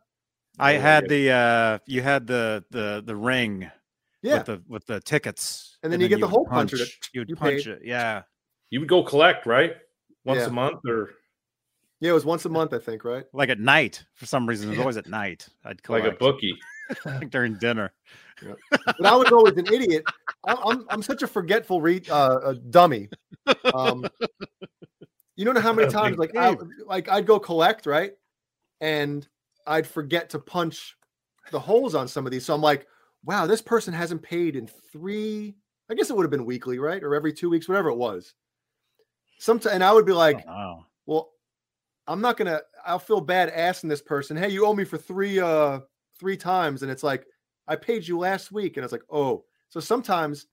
I Oh, had the uh you had the the the ring Yeah. with the with the tickets. And then you get the would hole puncher that punch- You would you punch paid. it. Yeah. You would go collect, right? Once Yeah. a month or Yeah, it was once a month, I think, right? Like at night. For some reason, it was always at night. I'd collect. like a bookie. like [laughs] during dinner. But I was always an idiot. I- I'm I'm such a forgetful re- uh, a dummy. Um, you don't know how many times like I, like I'd go collect right, and I'd forget to punch the holes on some of these. So I'm like, wow, this person hasn't paid in three. I guess it would have been weekly, right, or every two weeks, whatever it was. Sometimes, and I would be like, oh, well, I'm not gonna. I'll feel bad asking this person, hey, you owe me for three uh three times, and it's like I paid you last week, and I was like, oh, so sometimes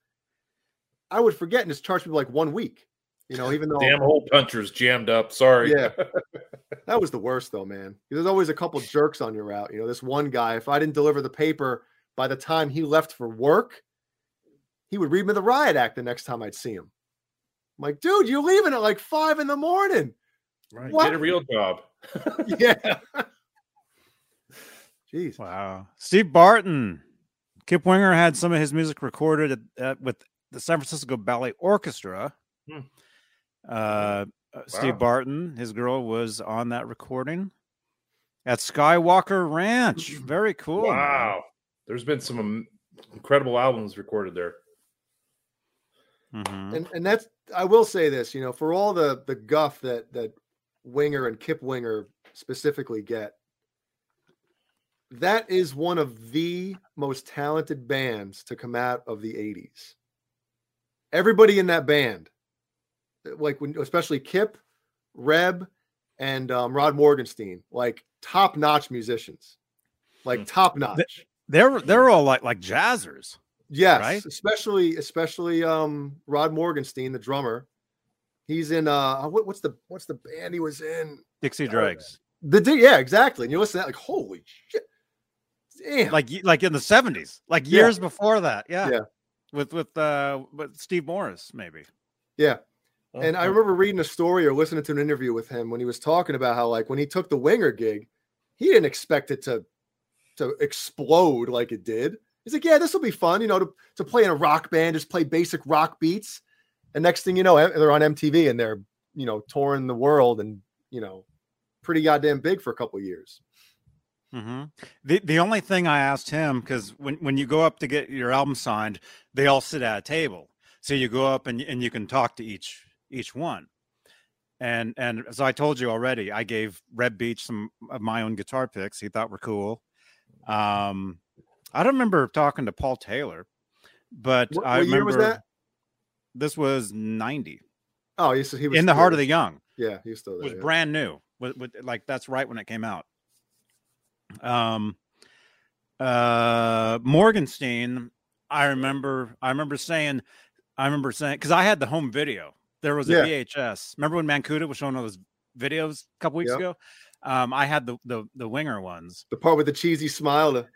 I would forget and just charge people like one week, you know, even [laughs] though Damn hole punchers jammed up. Sorry. Yeah. [laughs] that was the worst though, man. There's always a couple jerks on your route. You know, this one guy, if I didn't deliver the paper by the time he left for work, he would read me the riot act the next time I'd see him. I'm like, dude, you're leaving at like five in the morning. right. What? Get a real job. [laughs] yeah. Jeez. wow. Steve Barton. Kip Winger had some of his music recorded at, at, with the San Francisco Ballet Orchestra. Hmm. Uh, uh, Steve Barton, his girl, was on that recording at Skywalker Ranch. Very cool. man. Wow. There's been some incredible albums recorded there. Mhm. And and that's I will say this, you know, for all the the guff that that Winger and Kip Winger specifically get, that is one of the most talented bands to come out of the 80s. Everybody in that band, uh, like when especially Kip, Reb, and um, Rod Morgenstein, like top notch musicians, like Hmm. top notch. They're they're all like like jazzers. Yes, right? especially especially um Rod Morgenstein, the drummer. He's in uh what, what's the what's the band he was in? Dixie Dregs. The Di- yeah, exactly. And you listen to that like holy shit. Damn. Like like in the 70s. Like Yeah. years before that. Yeah. Yeah. With with uh with Steve Morse, maybe. yeah. And I Oh, remember reading a story or listening to an interview with him when he was talking about how like when he took the winger gig, he didn't expect it to to explode like it did. He's like, yeah, this will be fun, you know, to, to play in a rock band, just play basic rock beats. And next thing you know, they're on MTV and they're, you know, touring the world and, you know, pretty goddamn big for a couple years. Hmm The the only thing I asked him because when when you go up to get your album signed, they all sit at a table. So you go up and and you can talk to each each one. And and as I told you already, I gave Reb Beach some of my own guitar picks he thought were cool. Um, I don't remember talking to Paul Taylor, but What, I what year remember was that? this was ninety Oh, he, he was in the still heart of the young. Yeah, he was still there. was yeah. brand new. With, with like that's right when it came out. Um, uh, Morgenstein. I remember. I remember saying. I remember saying because I had the home video. There was a Yeah. VHS. Remember when Mancuda was showing all those videos a couple weeks Yep. ago? Um, I had the the the winger ones. the part with the cheesy smile.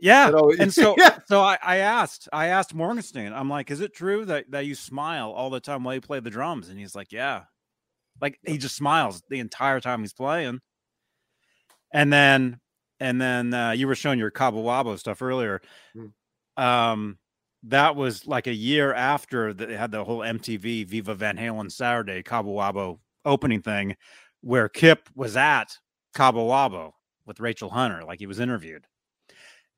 Yeah, always- and [laughs] so yeah. so I, I asked I asked Morgenstein. I'm like, is it true that that you smile all the time while you play the drums? And he's like, yeah. Like he just smiles the entire time he's playing. And then and then uh, you were showing your Cabo Wabo stuff earlier. Mm. Um, that was like a year after that they had the whole MTV Viva Van Halen Saturday Cabo Wabo opening thing, where Kip was at Cabo Wabo with Rachel Hunter, like he was interviewed.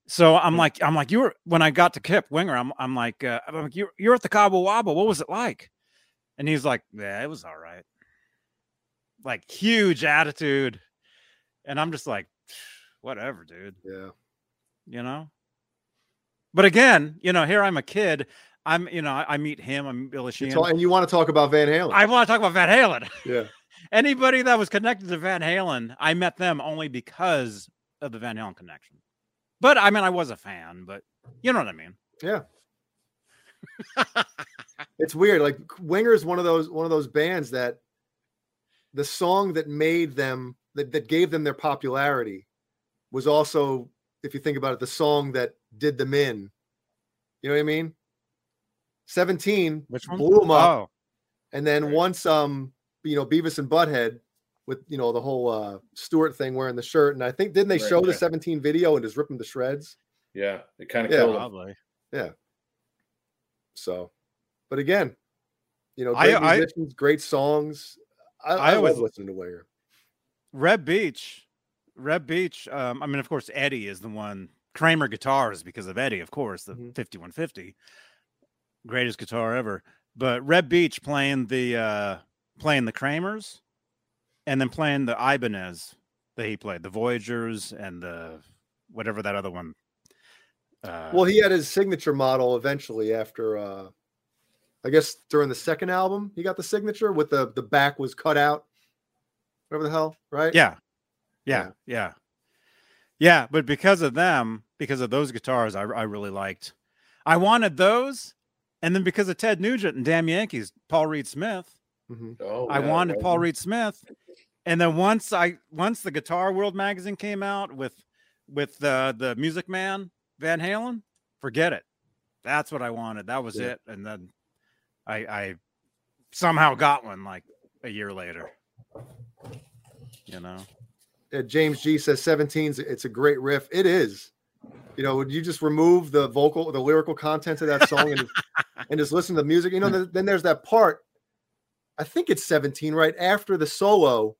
So I'm Hmm. like, I'm like, you were when I got to Kip Winger, I'm, I'm like, uh, I'm like, you're, you're at the Cabo Wabo. What was it like? And he's like, yeah, it was all right. Like huge attitude, and I'm just like, whatever, dude. yeah. You know. But again, you know, here I'm a kid. I'm, you know, I, I meet him. I'm Billy Sheehan. and you want to talk about Van Halen? I want to talk about Van Halen. yeah. [laughs] Anybody that was connected to Van Halen, I met them only because of the Van Halen connection. But I mean, I was a fan, but you know what I mean. Yeah. [laughs] it's weird. Like Winger is one of those one of those bands that the song that made them that, that gave them their popularity was also, if you think about it, the song that did them in. You know what I mean? 17 Which one? blew them up. Oh, And then Right. once um, you know, Beavis and Butthead with you know the whole uh Stewart thing wearing the shirt. And I think didn't they Right, show the 17 video and just rip them to shreds? Yeah, it kind of Yeah. killed him. probably. Yeah. So, but again, you know, great I- musicians, great songs. I, I I, always- love listening to Winger. Reb Beach. Reb Beach. Um, I mean, of course, Eddie is the one. Kramer guitars because of Eddie, of course, the Mhm. 5150, greatest guitar ever. But Reb Beach playing the uh playing the Kramers, and then playing the Ibanez that he played, the Voyagers and the whatever that other one. Uh, Well, he had his signature model eventually after uh I guess during the second album, he got the signature with the the back was cut out. Whatever the hell, right? Yeah. Yeah. Yeah. Yeah. But because of them, because of those guitars, I, I really liked. I wanted those. And then because of Ted Nugent and Damn Yankees, Paul Reed Smith, hmm Oh, I yeah, wanted right. Paul Reed Smith. And then once I once the Guitar World magazine came out with with uh, the Music Man Van Halen, forget it. That's what I wanted. That was Yeah. it. And then I I somehow got one like a year later. You know. Uh, James G says 17's it's a great riff. It is. You know, would you just remove the vocal, the lyrical content of that song and just, [laughs] and just listen to the music? You know, th- then there's that part. I think it's 17 right after the solo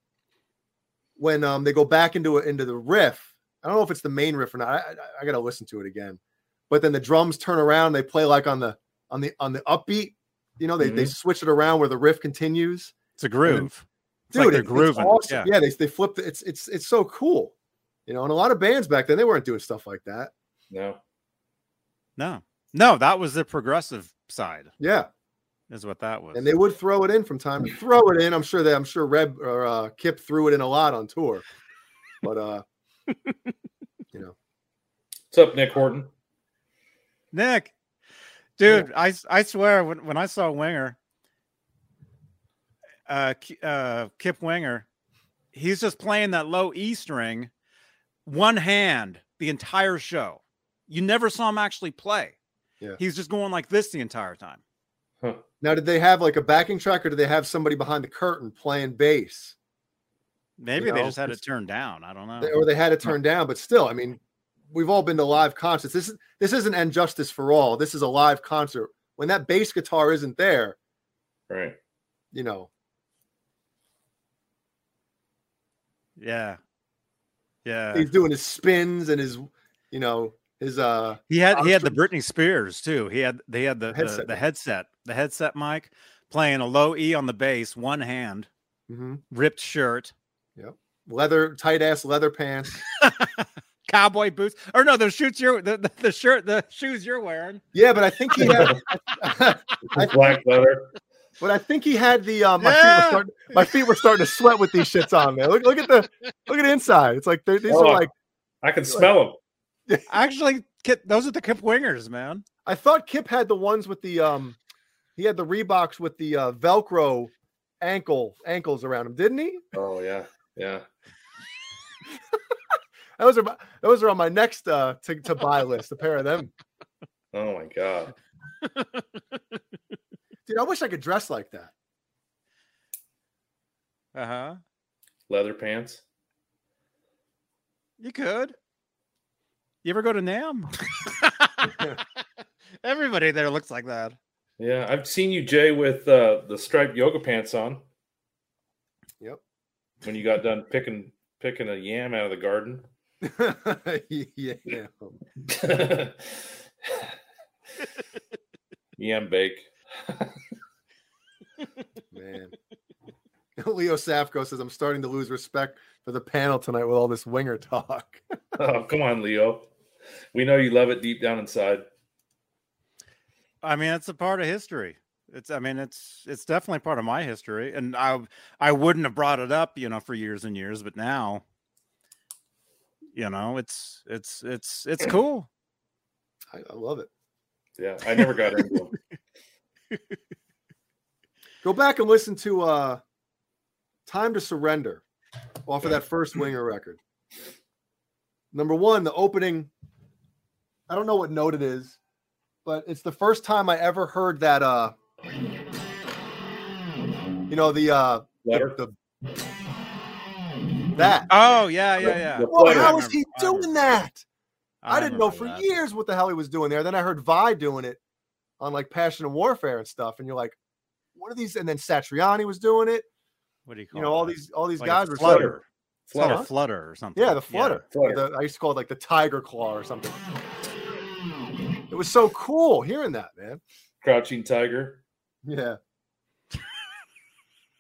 when um they go back into it into the riff. I don't know if it's the main riff or not. I, I, I gotta listen to it again. But then the drums turn around, they play like on the on the on the upbeat. You know, they, they switch it around where the riff continues. It's a groove. It's Dude, like they're it- it's grooving. awesome. Yeah. Yeah, they they flipped. It's it's it's so cool. You know, and a lot of bands back then they weren't doing stuff like that. No. No. No, that was the progressive side, Yeah, is what that was. and they would throw it in from time to throw it in. I'm sure that I'm sure Reb or uh, Kip threw it in a lot on tour, but uh, [laughs] you know, What's up, Nick Horton? Nick, dude, I I swear when, when I saw Winger, uh, uh, Kip Winger, he's just playing that low E string, one hand the entire show. You never saw him actually play. Yeah. he's just going like this the entire time. now did they have like a backing track or did they have somebody behind the curtain playing bass, Maybe You they know, just had it turned down. I don't know. They- or they had it turned down? But still, I mean, we've all been to live concerts. This is this isn't and justice for all. This is a live concert. When that bass guitar isn't there, Right. you know, yeah, yeah. he's doing his spins and his, you know, his uh He had he had the Armstrong- Britney Spears too. He had they had the the Headset the mic. headset the headset mic playing a low E on the bass, one hand, mhm. ripped shirt, Yep. leather tight ass leather pants. [laughs] cowboy boots, or no, the shoots you're the, the, the shirt the shoes you're wearing. Yeah, but I think he had, [laughs] [laughs] Black leather. But I think he had the uh, my feet were starting, my feet were starting to sweat with these shits on man. Look, look at the look at the inside. It's like these Oh. are like I can smell them. [laughs] Actually, Kip, those are the Kip Wingers, man. I thought Kip had the ones with the um he had the Reeboks with the uh, Velcro ankle ankles around him, didn't he? Oh yeah, yeah. [laughs] Those are my, those are on my next uh to, to buy list. A pair of them. Oh my god. [laughs] Dude, I wish I could dress like that. Uh huh. Leather pants. You could. You ever go to Nam? [laughs] [laughs] Everybody there looks like that. Yeah, I've seen you, Jay, with uh, the striped yoga pants on. Yep. When you got done picking picking a yam out of the garden. [laughs] yeah. yam bake. Man. [laughs] Leo Safko says I'm starting to lose respect for the panel tonight with all this winger talk. [laughs] Oh, come on, Leo. We know you love it deep down inside. I mean, it's a part of history. It's, I mean, it's it's definitely part of my history, and I I wouldn't have brought it up, you know, for years and years, but now, you know, it's it's it's it's [laughs] cool. I, I love it. Yeah, I never got into them. [laughs] Go back and listen to uh Time to Surrender off of that first [clears throat] winger record. Number one, the opening. I don't know what note it is, but it's the first time I ever heard that uh you know the uh Letter. the, that. Oh yeah, yeah, yeah. The Well, flutter. how is he I remember. doing that? I, didn't know for that. years what the hell he was doing there. Then I heard Vai doing it on like Passion and Warfare and stuff, and you're like, what are these? And then Satriani was doing it. What do you call You know, all these all these Like a guys were starting- flutter. It's Huh? a flutter or something. Yeah, the flutter. Flutter. The- I used to call it like the tiger claw or something. It was so cool hearing that, man. Crouching tiger. Yeah. [laughs]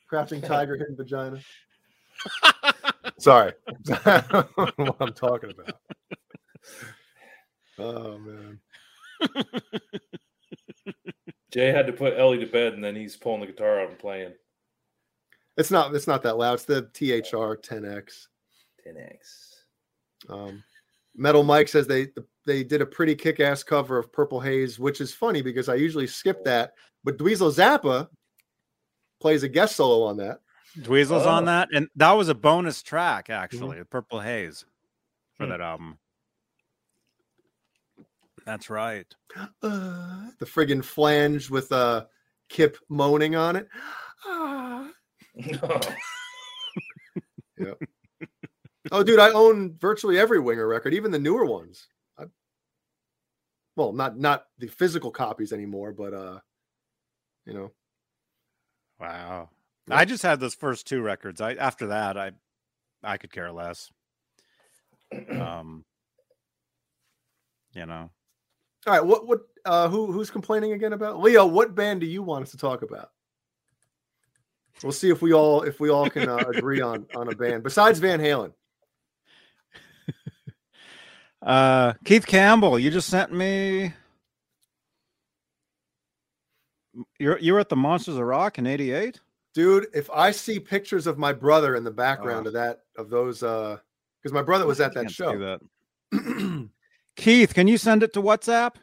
Crouching tiger, hidden vagina. [laughs] Sorry. I don't know what I'm talking about. Oh man. [laughs] Jay had to put Ellie to bed, and then he's pulling the guitar out and playing. It's not it's not that loud. It's the THR 10X. 10x. Um, Metal Mike says they they did a pretty kick-ass cover of Purple Haze, which is funny because I usually skip that, but Dweezil Zappa plays a guest solo on that. Dweezil's Oh. on that, and that was a bonus track actually, Purple Haze, for Hmm. that album. That's right. [gasps] Uh, the friggin' flange with uh Kip moaning on it. Ah. [laughs] Oh, dude, I own virtually every Winger record, even the newer ones. I, well, not not the physical copies anymore, but uh, you know, Wow. Yeah. I just had those first two records. I after that, I I could care less. [clears throat] Um, you know, all right. What what uh, who who's complaining again about Leo? What band do you want us to talk about? We'll see if we all if we all can uh, [laughs] agree on on a band besides Van Halen. [laughs] uh, Keith Campbell, you just sent me. You're you were at the Monsters of Rock in '88. Dude, if I see pictures of my brother in the background Oh. of that of those uh because my brother was at that show. [clears throat] [clears throat] Keith, can you send it to WhatsApp?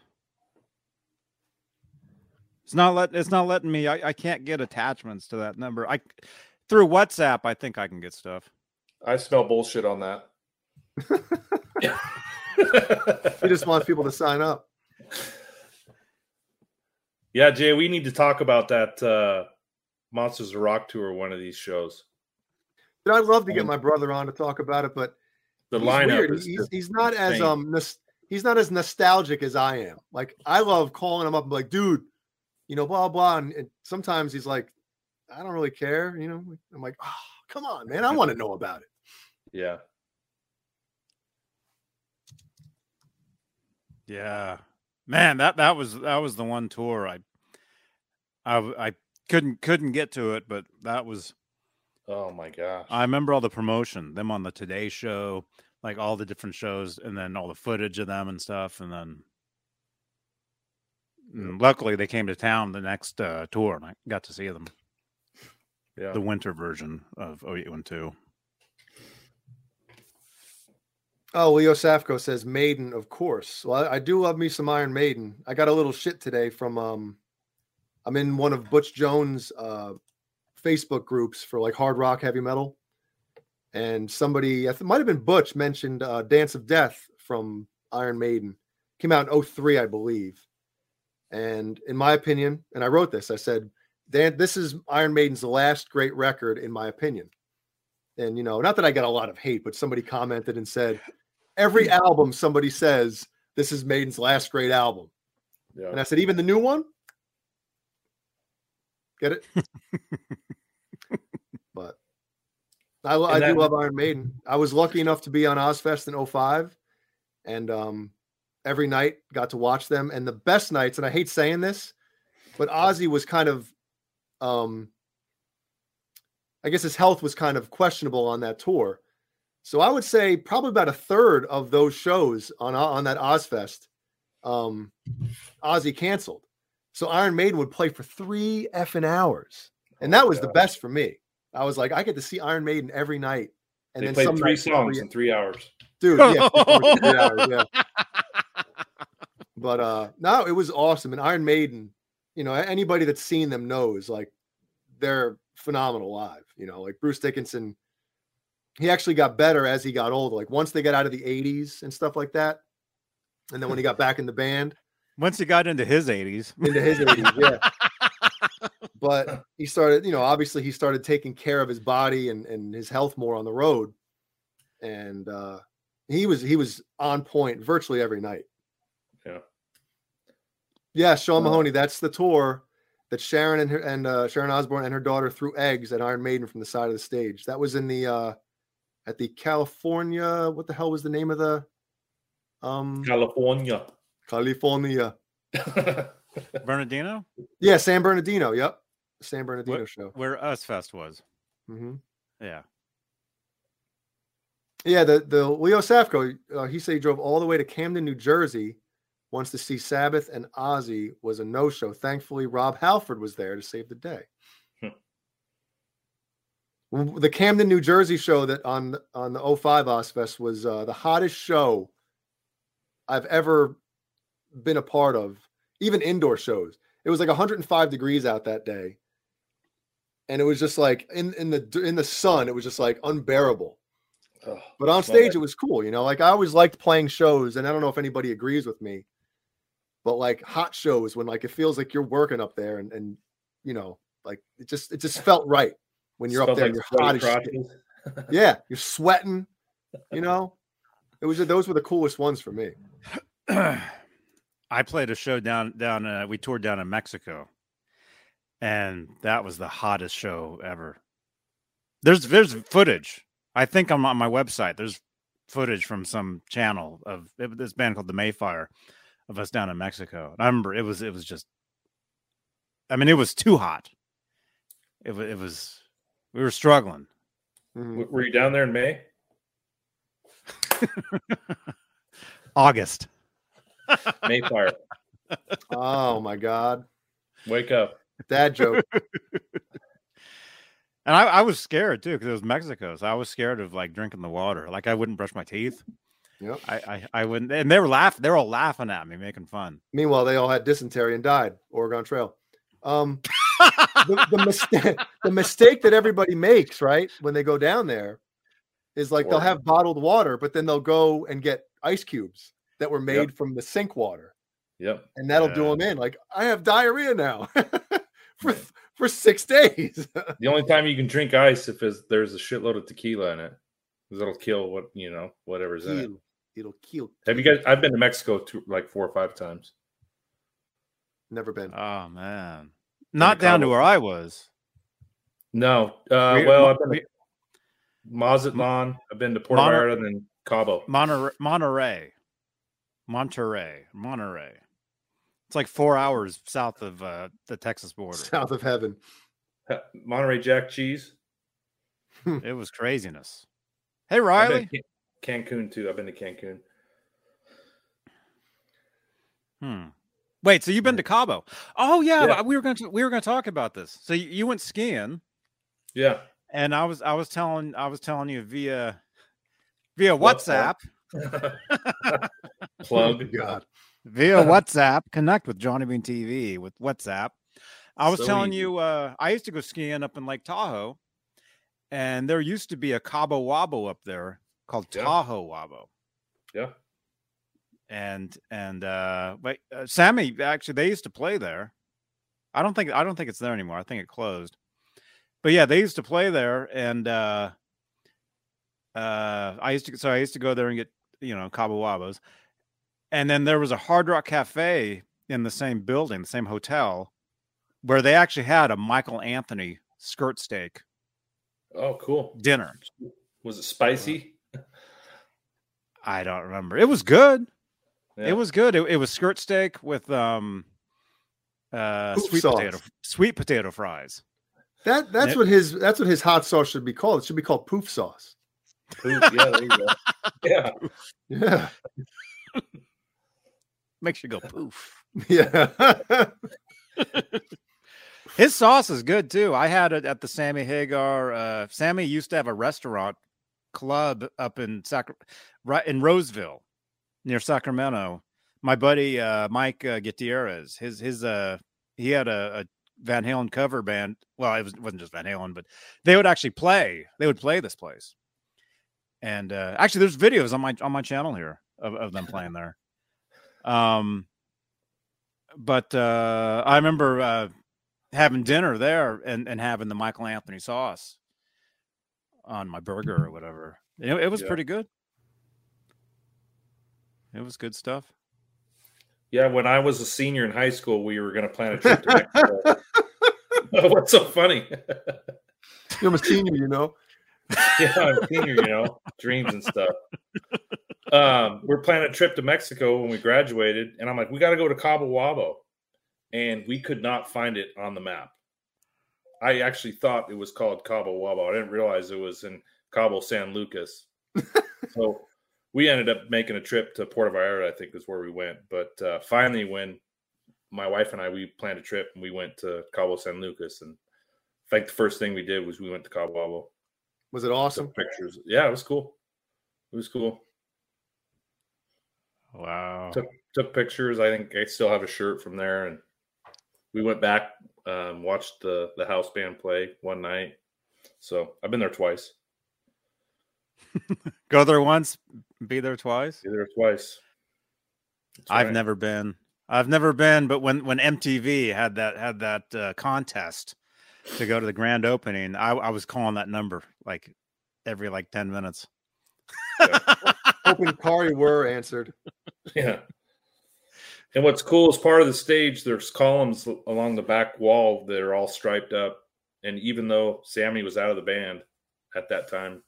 It's not let it's not letting me. I, I can't get attachments to that number. I through WhatsApp. I think I can get stuff. I smell bullshit on that. [laughs] he just wants people to sign up. yeah, Jay, we need to talk about that uh, Monsters of Rock tour. One of these shows. Dude, I'd love to get my brother on to talk about it, but The he's lineup weird. is He's, he's not as um nos- he's not as nostalgic as I am. Like I love calling him up and like, dude, you know, blah blah. And, and sometimes he's like, I don't really care. You know, I'm like, oh, come on, man, I want to know about it. yeah. Yeah, man that that was that was the one tour I, I, I couldn't couldn't get to it, but that was Oh my gosh. I remember all the promotion, them on the Today Show, like all the different shows, and then all the footage of them and stuff, and then. and luckily, they came to town the next uh, tour, and I got to see them. yeah. The winter version of 0812. Oh, Leo Safko says Maiden, of course. Well, I, I do love me some Iron Maiden. I got a little shit today from um I'm in one of Butch Jones uh Facebook groups for like hard rock heavy metal. And somebody, it might have been Butch, mentioned uh Dance of Death from Iron Maiden. Came out in 03, I believe. And in my opinion, and I wrote this, I said, Dan, this is Iron Maiden's last great record, in my opinion. And you know, not that I got a lot of hate, but somebody commented and said, every album somebody says this is Maiden's last great album. And. I said, even the new one? Get it? [laughs] but I, I And do love Iron Maiden. I was lucky enough to be on Ozzfest in 05 and um, every night got to watch them. And the best nights, and I hate saying this, but Ozzy was kind of, um, I guess his health was kind of questionable on that tour. So I would say probably about a third of those shows on on that Ozzfest, um, Ozzy canceled. So Iron Maiden would play for three effing hours, and that was the best for me. I was like, I get to see Iron Maiden every night, and they then played three songs three- in three hours. dude. Yeah, [laughs] three hours, yeah. But uh, no, it was awesome. And Iron Maiden, you know, anybody that's seen them knows like they're phenomenal live. You know, like Bruce Dickinson, he actually got better as he got older. Like once they got out of the 80s and stuff like that. And then when he got back in the band [laughs] Once he got into his 80s. into his 80s, yeah. [laughs] But [laughs] he started, you know, obviously he started taking care of his body and, and his health more on the road. And uh he was he was on point virtually every night. Yeah. Yeah, Sean Well- Mahoney. That's the tour that Sharon and her and uh, Sharon Osbourne and her daughter threw eggs at Iron Maiden from the side of the stage. That was in the uh at the California. What the hell was the name of the um California. California? [laughs] Bernardino, Yeah, San Bernardino. Yep, San Bernardino show. where Us Fest was. hmm Yeah. Yeah, the the Leo Safko. Uh, he said he drove all the way to Camden, New Jersey, wants to see Sabbath and Ozzy was a no show. Thankfully, Rob Halford was there to save the day. Hmm. The Camden, New Jersey show that on on the 05 Ozzfest was uh, the hottest show I've ever been a part of, even indoor shows. It was like 105 degrees out that day. And it was just like in, in the in the sun, it was just like unbearable. Oh, But on stage, that. it was cool. You know, like I always liked playing shows, and I don't know if anybody agrees with me, but like hot shows when like it feels like you're working up there, and and you know, like it just it just felt right when you're up there, like and you're hot as shit. [laughs] Yeah, you're sweating. You know, it was those were the coolest ones for me. [clears throat] I played a show down down. Uh, we toured down in Mexico, and that was the hottest show ever. There's there's footage. I think I'm on my website. There's footage from some channel of it- this band called the Mayfire of us down in Mexico. And I remember it was it was just. I mean, it was too hot. It was it was. We were struggling. Mhm. Were you down there in May? [laughs] August. [laughs] Mayfire. Oh my god, Wake up. That joke. [laughs] And I, I was scared too because it was Mexico, so I was scared of like drinking the water. Like I wouldn't brush my teeth. Yep. I, I, I wouldn't, and they were laughing. They were all laughing at me, making fun. Meanwhile, they all had dysentery and died. Oregon Trail. Um, the, the mistake [laughs] the mistake that everybody makes right when they go down there is like they'll have bottled water but then they'll go and get ice cubes that were made from the sink water Yep. and that'll do them in like i have diarrhea now [laughs] for for six days [laughs] The only time you can drink ice if is there's a shitload of tequila in it, because it'll kill what you know whatever's in it. It'll kill Have you guys? I've been to Mexico two, like four or five times. never been Oh man, not down to where I was. No. Uh, We- well, I've been to Mazatlan. I've been to Puerto Mono- Vallarta and then Cabo. Monterey, Monterey, Monterey, Monterey. It's like four hours south of uh, the Texas border. south of heaven Monterey Jack cheese. It was craziness. Hey I've Riley, Can- Cancun too. I've been to Cancun. Hmm. Wait, so you've been to Cabo? Oh yeah, Yeah. we were going to we were going to talk about this. So you, you went skiing, Yeah. and I was I was telling I was telling you via via WhatsApp. [laughs] WhatsApp Plug. [laughs] god via [laughs] WhatsApp connect with Johnny Bean TV with WhatsApp. I was So telling easy. you uh, I used to go skiing up in Lake Tahoe, and there used to be a Cabo Wabo up there called Yeah. Tahoe Wabo. Yeah. and and uh but uh, sammy actually they used to play there i don't think i don't think it's there anymore i think it closed but yeah they used to play there and uh uh i used to so i used to go there and get you know cabo wabos and then there was a hard rock cafe in the same building the same hotel where they actually had a michael anthony skirt steak Oh, cool. dinner Was it spicy? i don't remember it was good Yeah. It was good. It, it was skirt steak with um uh Poof sweet sauce. potato sweet potato fries. that that's Yep. what his that's what his hot sauce should be called it should be called poof sauce Ooh, yeah, there you go. [laughs] Yeah. yeah Makes you go [laughs] poof. yeah [laughs] His sauce is good too. I had it at the Sammy Hagar. Uh Sammy used to have a restaurant club up in Sacra- right in Roseville near Sacramento. My buddy uh Mike uh, Gutierrez, his his uh he had a, a Van Halen cover band. Well, it, was, it wasn't just Van Halen, but they would actually play. They would play this place. And uh, actually, there's videos on my on my channel here of, of them [laughs] playing there. Um, but uh, I remember uh, having dinner there and, and having the Michael Anthony sauce on my burger or whatever. It, it was Yeah. pretty good. It was good stuff. Yeah, when I was a senior in high school, we were going to plan a trip to Mexico. [laughs] What's so funny? i'm a senior you know [laughs] yeah, I'm a senior, you know, dreams and stuff. [laughs] Um, we're planning a trip to Mexico when we graduated, and I'm like, we got to go to Cabo Wabo, and we could not find it on the map. I actually thought it was called Cabo Wabo. I didn't realize it was in Cabo San Lucas. [laughs] so we ended up making a trip to Puerto Vallarta. I think is where we went. But uh, finally, when my wife and I we planned a trip and we went to Cabo San Lucas, and in fact, the first thing we did was we went to Cabo Wabo. Was it awesome? Pictures. Yeah, it was cool. It was cool. Wow. Took took pictures. I think I still have a shirt from there, and we went back, um, watched the the house band play one night. So I've been there twice. [laughs] Go there once, be there twice. Be there twice. That's I've right. never been. I've never been, but when when MTV had that had that uh, contest to go to the grand opening, I, I was calling that number like every like ten minutes. [laughs] Hoping Kari were answered. Yeah. And what's cool is part of the stage, there's columns along the back wall that are all striped up. And even though Sammy was out of the band at that time,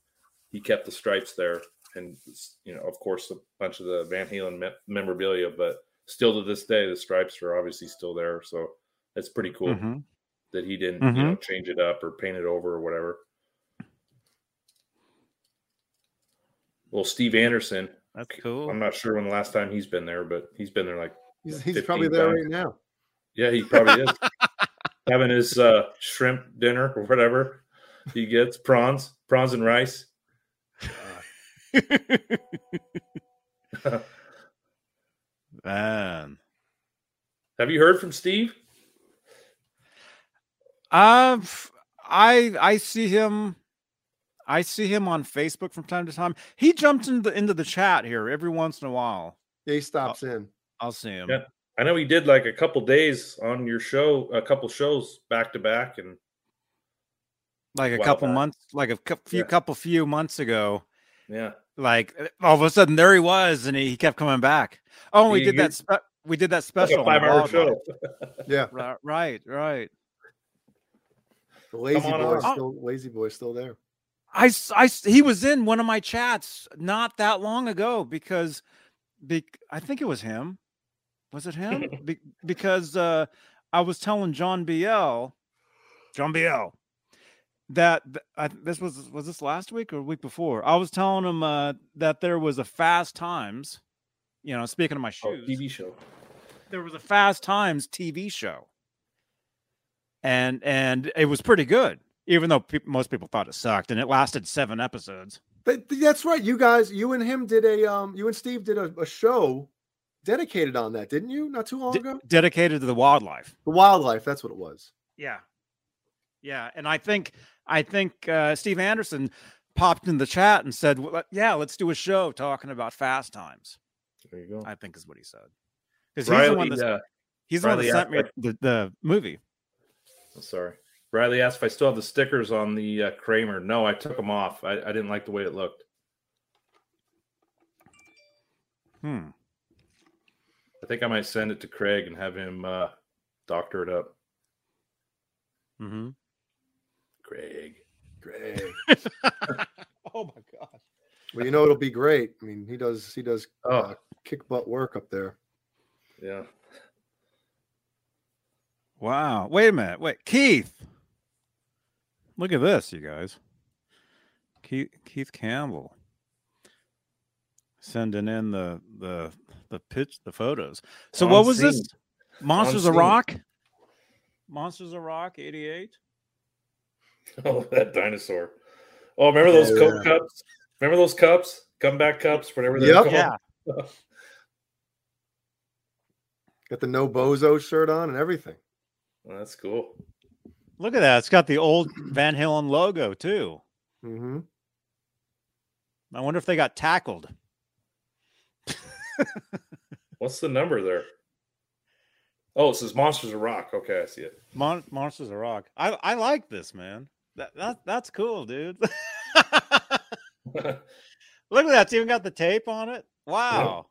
he kept the stripes there. And, you know, of course, a bunch of the Van Halen me- memorabilia, but still to this day, the stripes are obviously still there. So it's pretty cool Mhm. that he didn't, you know, change it up or paint it over or whatever. Well, Steve Anderson, That's cool. I'm not sure when the last time he's been there, but he's been there like He's, he's probably there times. right now. Yeah, he probably is. [laughs] Having his uh, shrimp dinner or whatever he gets prawns, prawns and rice. [laughs] Man. Have you heard from Steve? Um, I I see him. I see him on Facebook from time to time. He jumped into the into the chat here every once in a while. Yeah, he stops in. I'll see him. Yeah. I know he did like a couple days on your show, a couple shows back to back, and Like a While couple back. months, like a few Yeah. couple few months ago. yeah, Like uh, all of a sudden there he was, and he, he kept coming back. Oh, we He- did that. Spe- we did that special. a on the five-hour show. Yeah, Ri- Right, right. the lazy boy, boy's on. still lazy boy's still there. I, I he was in one of my chats not that long ago because be, I think it was him. Was it him? [laughs] be, because uh, I was telling John BL, John BL, that I, this was was this last week or week before. I was telling him uh, that there was a Fast Times. You know, speaking of my Oh, shoes, TV show. there was a Fast Times TV show, and and it was pretty good, even though peop most people thought it sucked, and it lasted seven episodes. But that's right. You guys, you and him did a um, you and Steve did a, a show dedicated on that, didn't you? Not too long De- ago. dedicated to the wildlife. The wildlife. That's what it was. Yeah, yeah, and I think I think uh, Steve Anderson popped in the chat and said, well, "Yeah, let's do a show talking about Fast Times." There you go. I think is what he said. Because he's the one Riley, that uh, he's the one that sent me the, the movie. oh, sorry. Riley asked if I still have the stickers on the uh, Kramer. No, I took them off. I, I didn't like the way it looked. Hmm. I think I might send it to Craig and have him uh, doctor it up. Mm-hmm. Craig. Craig. [laughs] oh my gosh. well, you know it'll be great. I mean, he does he does Oh. uh, kick butt work up there. Yeah. Wow. Wait a minute. Wait, Keith. Look at this, you guys. Keith Keith Campbell sending in the the the pitch the photos. So On what was scene. this? Monsters of scene. Rock? Monsters of Rock 88? [laughs] Oh, that dinosaur. Oh, remember those Oh, Coke yeah. cups? Remember those cups? Comeback cups, whatever they're Yep. called. Yeah. [laughs] Got the no bozo shirt on and everything. Oh, that's cool. Look at that. It's got the old Van Halen logo too. hmm I wonder if they got tackled. [laughs] What's the number there? Oh, it says Monsters of Rock. Okay, I see it. Mon- Monsters of Rock. I I like this, man. That, that that's cool, dude. [laughs] [laughs] Look at that. It's even got the tape on it. Wow.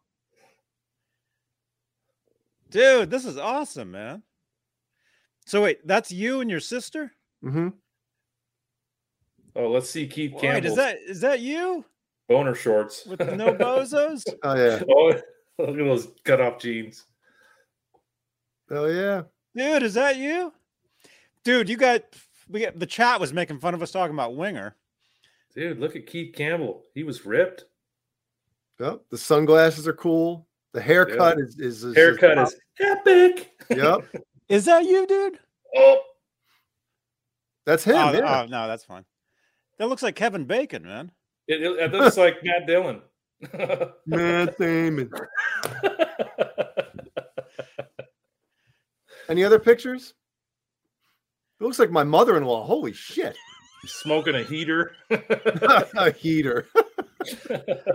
Dude, this is awesome, man. So wait, that's you and your sister? hmm oh, let's see Keith Wait, Campbell's is that is that you boner shorts. with no bozos? [laughs] Oh yeah. [laughs] oh, look at those cut off jeans. Oh yeah. Dude, is that you? Dude, you got we got the chat was making fun of us talking about Winger. Dude, look at Keith Campbell. He was ripped. Yep. The sunglasses are cool. The haircut is, is, is Haircut is epic. Yep. [laughs] Is that you, dude? Oh, That's him. oh, yeah. oh, no, that's fine. That looks like Kevin Bacon, man. it, it, it looks like Matt Dillon. [laughs] Matt Damon. [laughs] Any other pictures? It looks like my mother-in-law. Holy shit. Smoking a heater. [laughs] a heater.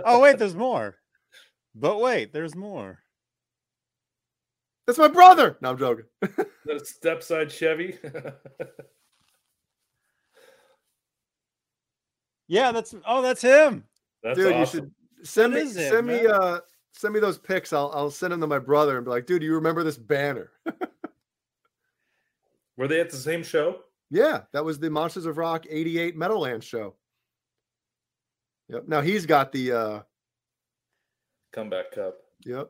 Oh, wait, there's more. But wait, there's more. That's my brother. No, I'm joking. the stepside Chevy. [laughs] Yeah, that's oh, that's him. That's dude, you should send That me is it, send me uh send me those pics. I'll I'll send them to my brother and be like, dude, you remember this banner? [laughs] Were they at the same show? yeah, that was the Monsters of Rock 88 Meadowlands show. Yep. Now he's got the uh Comeback Cup. yep.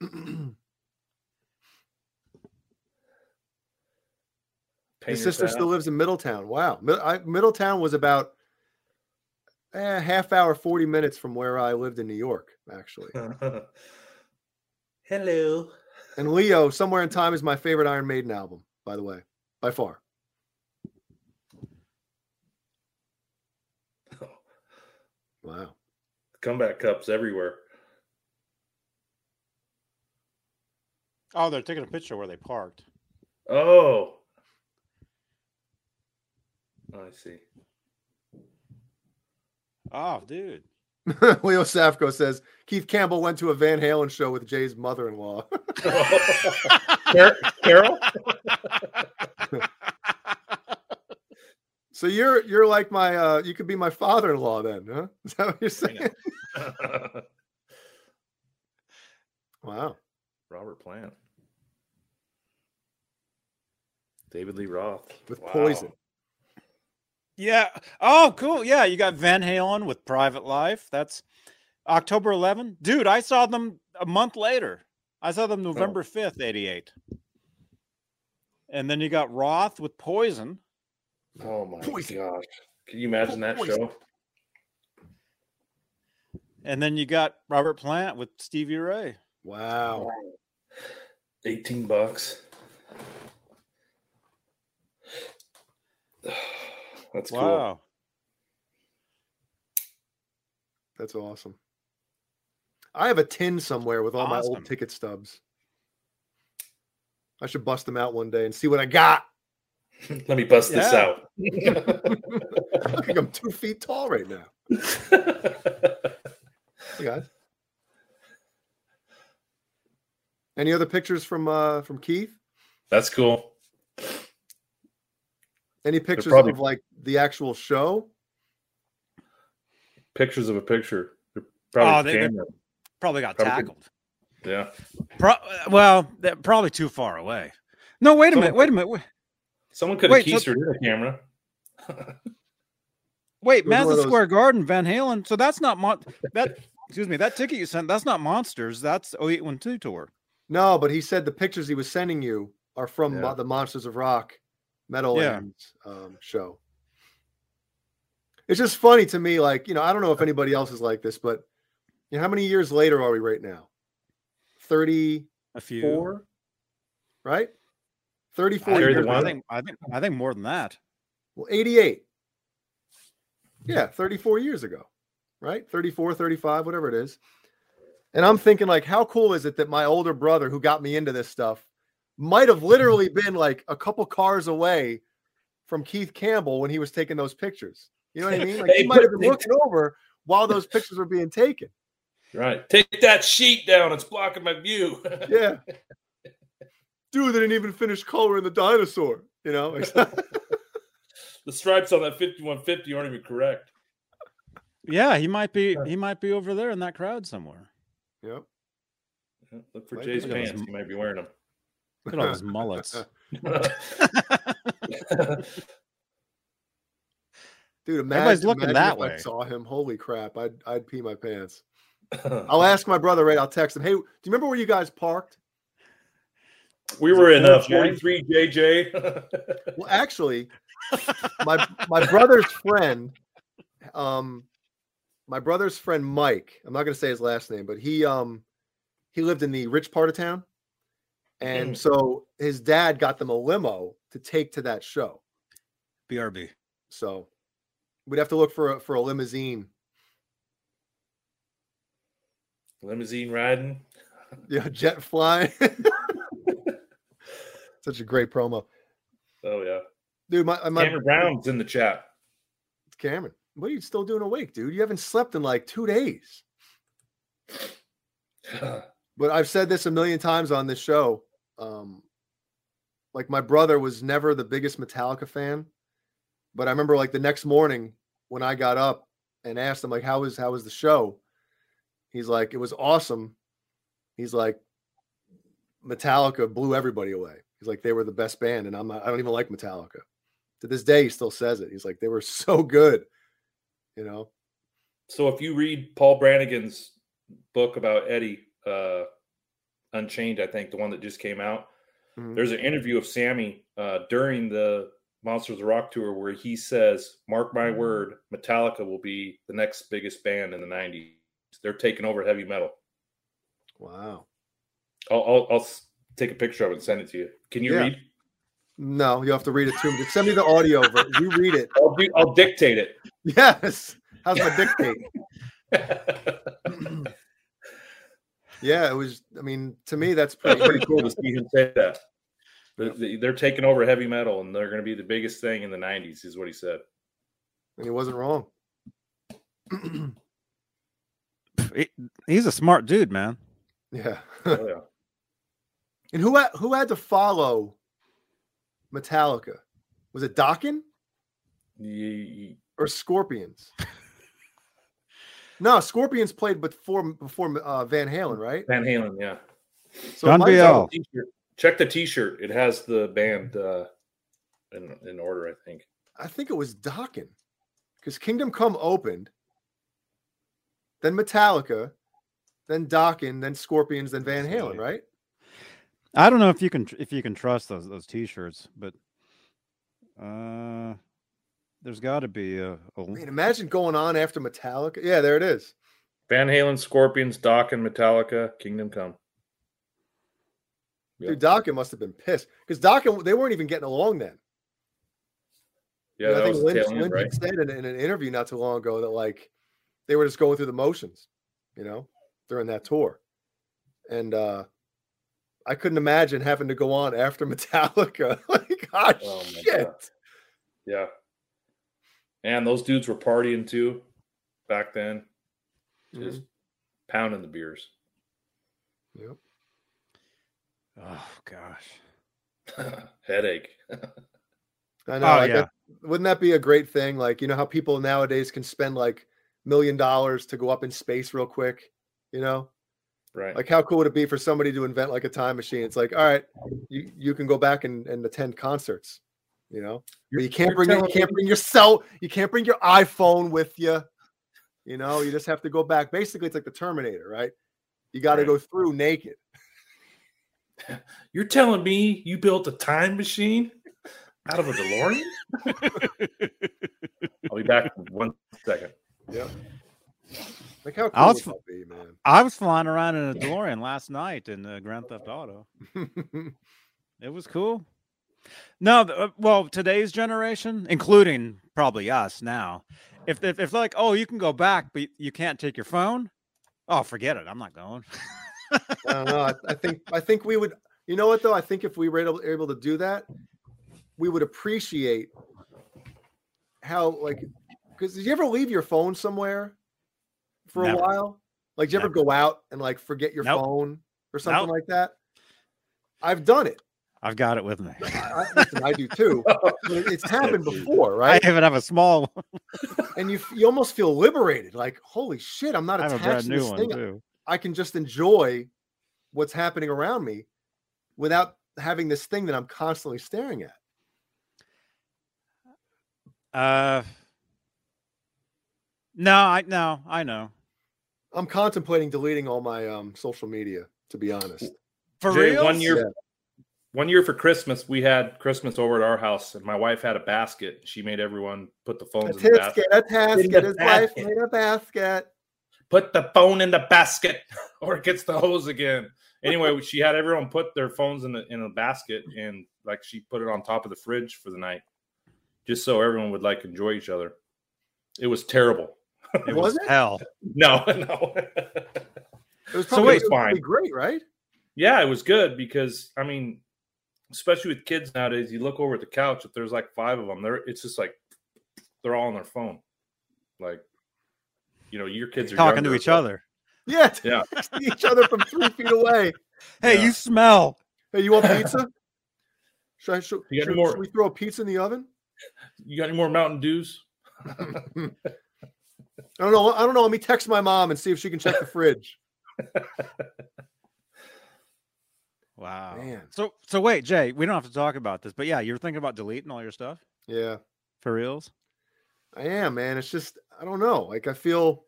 [clears throat] His sister Hat. still lives in Middletown. Wow. I, Middletown was about a half hour, 40 minutes from where I lived in New York, actually. [laughs] Hello. And Leo, Somewhere in Time is my favorite Iron Maiden album, by the way, by far. [laughs] Wow. Comeback cups everywhere. Oh, they're taking a picture where they parked. Oh. I see. Oh, dude. [laughs] Leo Safko says Keith Campbell went to a Van Halen show with Jay's mother in law. [laughs] Car- Carol? so you're you're like my uh you could be my father in law then, huh? Is that what you're saying? [laughs] Wow. Robert Plant. David Lee Roth. With Wow. poison. Yeah. Oh, cool. Yeah, you got Van Halen with Private Life. That's October 11. Dude, I saw them a month later. I saw them oh. November 5th, 88. And then you got Roth with Poison. Oh my Poison. gosh. Can you imagine that Poison. show? And then you got Robert Plant with Stevie Ray. Wow. 18 bucks. That's cool. Wow. That's awesome. I have a tin somewhere with all my old ticket stubs. I should bust them out one day and see what I got. [laughs] Let me bust this out. [laughs] I think I'm two feet tall right now. [laughs] Hey guys. Any other pictures from uh from Keith? That's cool. Any pictures probably- of like the actual show? Pictures of a picture. They're probably Oh, they- they're- camera. Probably got Probably- tackled. Yeah. Pro- well, they're probably too far away. No, wait a Someone minute. Wait a minute. Wait, Someone could have Wait, so- in a camera. [laughs] wait was Madison those- Square Garden, Van Halen. So that's not mon- that. Excuse me. That ticket you sent. That's not Monsters. That's OU812 tour. No, but he said the pictures he was sending you are from Yeah. The Monsters of Rock Meadowlands um, show. It's just funny to me, like, you know, I don't know if anybody else is like this, but you know, how many years later are we right now? 34, A few. right? 34 Carry years I think. I think. I think more than that. Well, 88. Yeah, 34 years ago, right? 34, 35, whatever it is. And I'm thinking, like, how cool is it that my older brother, who got me into this stuff, might have mm-hmm. literally been like a couple cars away from Keith Campbell when he was taking those pictures? You know what I mean? Like, he might have been looking over while those pictures were being taken. Right. Take that sheet down. It's blocking my view. [laughs] Yeah. Dude, they didn't even finish coloring the dinosaur, you know? [laughs] the stripes on that 5150 aren't even correct. Yeah, he might be. He might be over there in that crowd somewhere. yep. Yeah, Look for Might Jay's be. Look at pants. those- He might be wearing them. Look at all those mullets. Dude, imagine, Everybody's looking imagine that if way. I saw him. Holy crap! I'd I'd pee my pants. [laughs] I'll ask my brother. Right, I'll text him. Hey, do you remember where you guys parked? we were in uh, 43 JJ. [laughs] Well, actually, my my brother's friend, um, my brother's friend Mike. I'm not going to say his last name, but he um he lived in the rich part of town, and Mm. so his dad got them a limo to take to that show. BRB. So we'd have to look for a, for a limousine. Limousine riding. Yeah, [laughs] jet flying. [laughs] Such a great promo, Oh yeah. dude. My my Cameron Brown's in the chat. Cameron, what are you still doing awake, dude? You haven't slept in like two days. [sighs] But I've said this a million times on this show. Um, like my brother was never the biggest Metallica fan, but I remember like the next morning when I got up and asked him like, "How was how was the show?" He's like, "It was awesome." He's like, "Metallica blew everybody away." He's like, "They were the best band," and I'm not, I don't even like Metallica. To this day, he still says it. He's like, "They were [laughs] so good," you know. So if you read Paul Brannigan's book about Eddie, uh, Unchained, I think the one that just came out, Mhm. there's an interview of Sammy uh, during the Monsters of Rock tour where he says, "Mark my word, Metallica will be the next biggest band in the '90s. They're taking over heavy metal." Wow. I'll, I'll, I'll take a picture of it and send it to you. Can you Yeah. read? No, you have to read it to me. Send me the audio. Ver- you read it. I'll, do, I'll dictate it. Yes. How's my dictate? [laughs] [clears throat] Yeah, it was. I mean, to me, that's That's pretty. pretty cool to see him say that. They- They're taking over heavy metal, and they're going to be the biggest thing in the '90s, is what he said. And he wasn't wrong. [clears throat] He- he's a smart dude, man. yeah. Oh, [laughs] yeah. And who had, who had to follow Metallica? Was it Dokken Ye- or Scorpions? No, Scorpions played before before uh, Van Halen, right? Van Halen, yeah. So Gun it might- BL. Check the T-shirt. It has the band uh, in in order, I think. I think it was Dokken because Kingdom Come opened, then Metallica, then Dokken, then Scorpions, then Van Halen, Silly. right? I don't know if you can if you can trust those those t-shirts, but uh, there's got to be a, a Man, imagine going on after Metallica. Yeah, there it is. Van Halen, Scorpions, Dokken Metallica, Kingdom Come. Yeah. Dude, Dokken must have been pissed because Dokken they weren't even getting along then. Yeah, And that I think the Lynch, tail Lynch right? said in, in an interview not too long ago that like they were just going through the motions, you know, during that tour. And uh I couldn't imagine having to go on after [laughs] Metallica. [laughs] like, ah, Oh shit. God. Yeah. And those dudes were partying too back then, just Mhm. pounding the beers. Yep. oh gosh. [laughs] Headache. I know. Oh, I yeah. bet- wouldn't that be a great thing? Like, you know how people nowadays can spend like million dollars to go up in space real quick, you know? right. Like, how cool would it be for somebody to invent like a time machine? It's like, all right, you, you can go back and, and attend concerts, you know? But you can't bring your, you can't bring your cell, you can't bring your iPhone with you. You know, you just have to go back. Basically, it's like the Terminator, right? You got to Right. go through naked. You're telling me you built a time machine out of a DeLorean? [laughs] I'll be back in one second. Yeah. Like how cool I would was that be, man? I was flying around in a DeLorean last night in uh, Grand Theft Auto. [laughs] It was cool. No, uh, well, today's generation, including probably us now, if if, if like, oh, you can go back, but you can't take your phone. Oh, forget it. I'm not going. [laughs] I don't know. I, I think I think we would. You know what though? I think if we were able, able to do that, we would appreciate how like because did you ever leave your phone somewhere for Never. a while? Like, did you ever go out and like forget your Nope. phone or something Nope. like that? I've done it. I've got it with me. I, [laughs] I- listen, I do too. [laughs] It's happened before, right? I right? even have a small. One. and you you almost feel liberated. Like, holy shit, I'm not I have a attached brand to new this one thing. too. I can just enjoy what's happening around me without having this thing that I'm constantly staring at. Uh, no, I no, I know. I'm contemplating deleting all my um social media, to be honest. For Jay, real, one year Yeah. One year for Christmas, we had Christmas over at our house, and my wife had a basket. She made everyone put the A in the basket. a tasket, the his wife made a basket. Put the phone in the basket, [laughs] or it gets the hose again. Anyway, she had everyone put their phones in the in a basket, and like she put it on top of the fridge for the night, just so everyone would like enjoy each other. It was terrible. It Was was, it? hell. No, [laughs] no. It was So probably wait, it was fine. great, right? yeah, it was good because I mean, especially with kids nowadays, you look over at the couch. If there's like five of them, they're it's just like they're all on their phone, like you know, your kids are Talking to each but- other. Yeah, [laughs] Yeah. [laughs] texting each other from three feet away. Hey, Yeah. you smell. Hey, you want [laughs] pizza? Should, I, should, You should- more? should we throw a pizza in the oven? You got any more Mountain Dews? I don't know. I don't know. Let me text my mom and see if she can check the fridge. Wow. Man. So so wait, Jay, we don't have to talk about this, but yeah, you're thinking about deleting all your stuff Yeah, for reals. I am, man. It's just I don't know. Like I feel,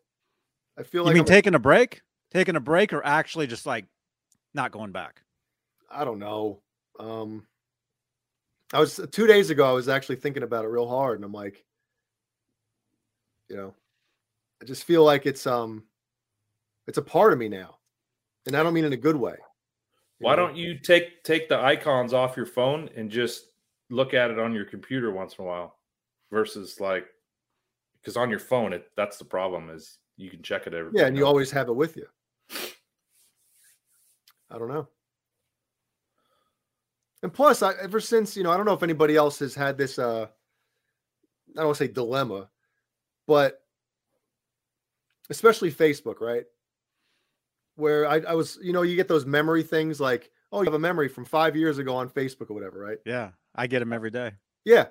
I feel You like mean I'm- taking a break? Taking a break or actually just like not going back? I don't know. Um, I was two days ago. I was actually thinking about it real hard, and I'm like, you know, I just feel like it's um, it's a part of me now, and I don't mean in a good way. Why don't you take take the icons off your phone and just look at it on your computer once in a while, versus like because on your phone it that's the problem is you can check it every Yeah, and you always have it with you. I don't know. And plus, I ever since you know, I don't know if anybody else has had this. uh I don't want to say dilemma, but especially Facebook, right? Where I, I was, you know, you get those memory things like, oh, you have a memory from five years ago on Facebook or whatever, right? Yeah, I get them every day. Yeah.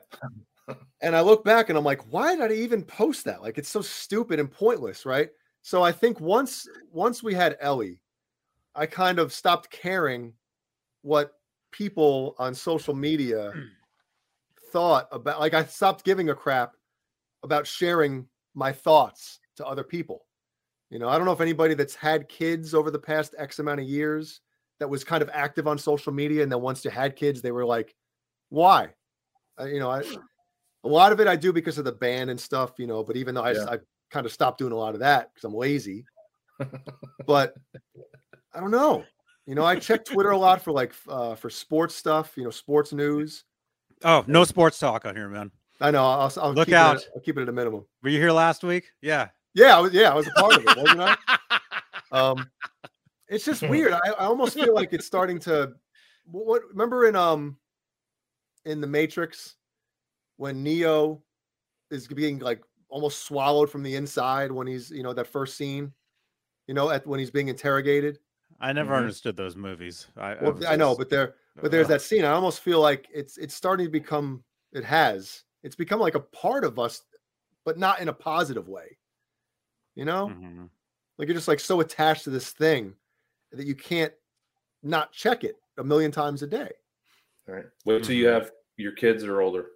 [laughs] and I look back and I'm like, why did I even post that? Like it's so stupid and pointless, right? So I think once once we had Ellie, I kind of stopped caring what people on social media [clears throat] thought about like I stopped giving a crap about sharing my thoughts to other people. You know, I don't know if anybody that's had kids over the past X amount of years that was kind of active on social media and then once they had kids, they were like, why? Uh, you know, I a lot of it I do because of the band and stuff, you know, but even though I, Yeah. I kind of stopped doing a lot of that because I'm lazy. [laughs] but I don't know. You know, I check Twitter a lot for like uh, for sports stuff, you know, sports news. Oh, no sports talk on here, man. I know. I'll, I'll Look keep It out. at, I'll keep it at a minimum. Were you here last week? Yeah. Yeah, I was, yeah, I was a part of it, wasn't I? [laughs] Um, it's just weird. I, I almost feel like it's starting to. What, what remember in um, in the Matrix, when Neo is being like almost swallowed from the inside when he's you know that first scene, you know, at when he's being interrogated. I never Mhm. understood those movies. I, Well, was I know, but there, but there's Ugh. that scene. I almost feel like it's it's starting to become. It has. It's become like a part of us, but not in a positive way. You know. Mhm. Like you're just like so attached to this thing that you can't not check it a million times a day. All right. Wait till you Mhm. have your kids are older.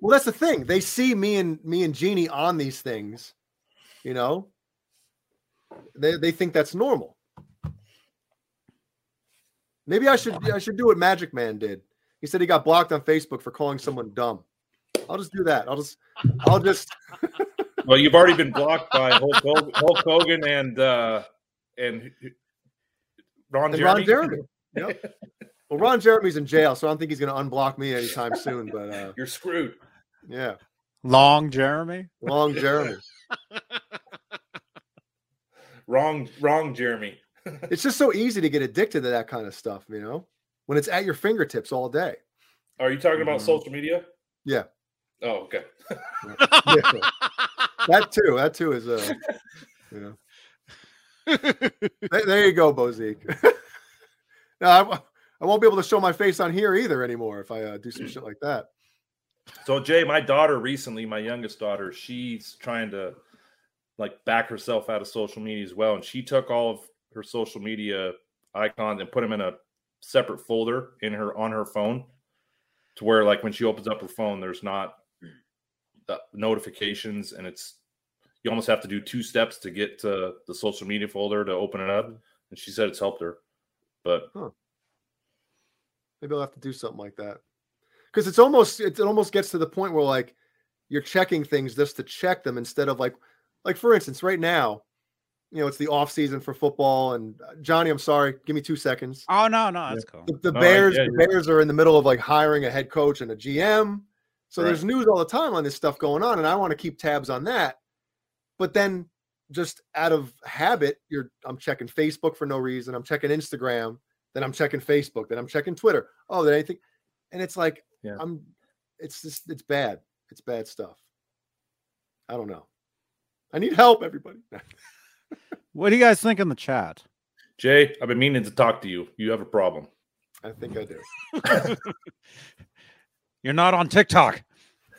Well, that's the thing. They see me and me and Jeannie on these things, you know. They they think that's normal. Maybe I should I should do what Magic Man did. He said he got blocked on Facebook for calling someone dumb. I'll just do that. I'll just I'll just [laughs] Well, you've already been blocked by Hulk Hogan, Hulk Hogan and uh and Ron and Jeremy. Ron Jeremy. [laughs] Yep. Well, Ron Jeremy's in jail, so I don't think he's going to unblock me anytime soon. But uh, You're screwed. yeah, Long Jeremy. long Jeremy. Wrong, wrong, Jeremy. [laughs] it's just so easy to get addicted to that kind of stuff, you know, when it's at your fingertips all day. Are you talking about Mhm. social media? Yeah. Oh, okay. [laughs] Yeah. That too. That too is a. you know. There, there you go, Bozique. [laughs] no, I, won't be able to show my face on here either anymore if I uh, do some shit like that. So Jay, my daughter recently, my youngest daughter, she's trying to like back herself out of social media as well, and she took all of her social media icons and put them in a separate folder in her on her phone, to where like when she opens up her phone, there's not notifications, and it's you almost have to do two steps to get to the social media folder to open it up. And she said it's helped her, but Huh. Maybe I'll have to do something like that. Because it's almost it, it almost gets to the point where like you're checking things just to check them instead of like like for instance, right now, you know, it's the off season for football. And uh, Johnny, I'm sorry, give me two seconds. Oh no, no, that's cool. The, the No, I- Bears, yeah, the Bears are in the middle of like hiring a head coach and a GM. So Right. there's news all the time on this stuff going on, and I want to keep tabs on that. But then, just out of habit, you're I'm checking Facebook for no reason. I'm checking Instagram, then I'm checking Facebook, then I'm checking Twitter. Oh, did anything? And it's like Yeah. I'm. It's just it's bad. It's bad stuff. I don't know. I need help, everybody. [laughs] What do you guys think in the chat? Jay, I've been meaning to talk to you. You have a problem. I think I do. [laughs] [laughs] You're not on TikTok.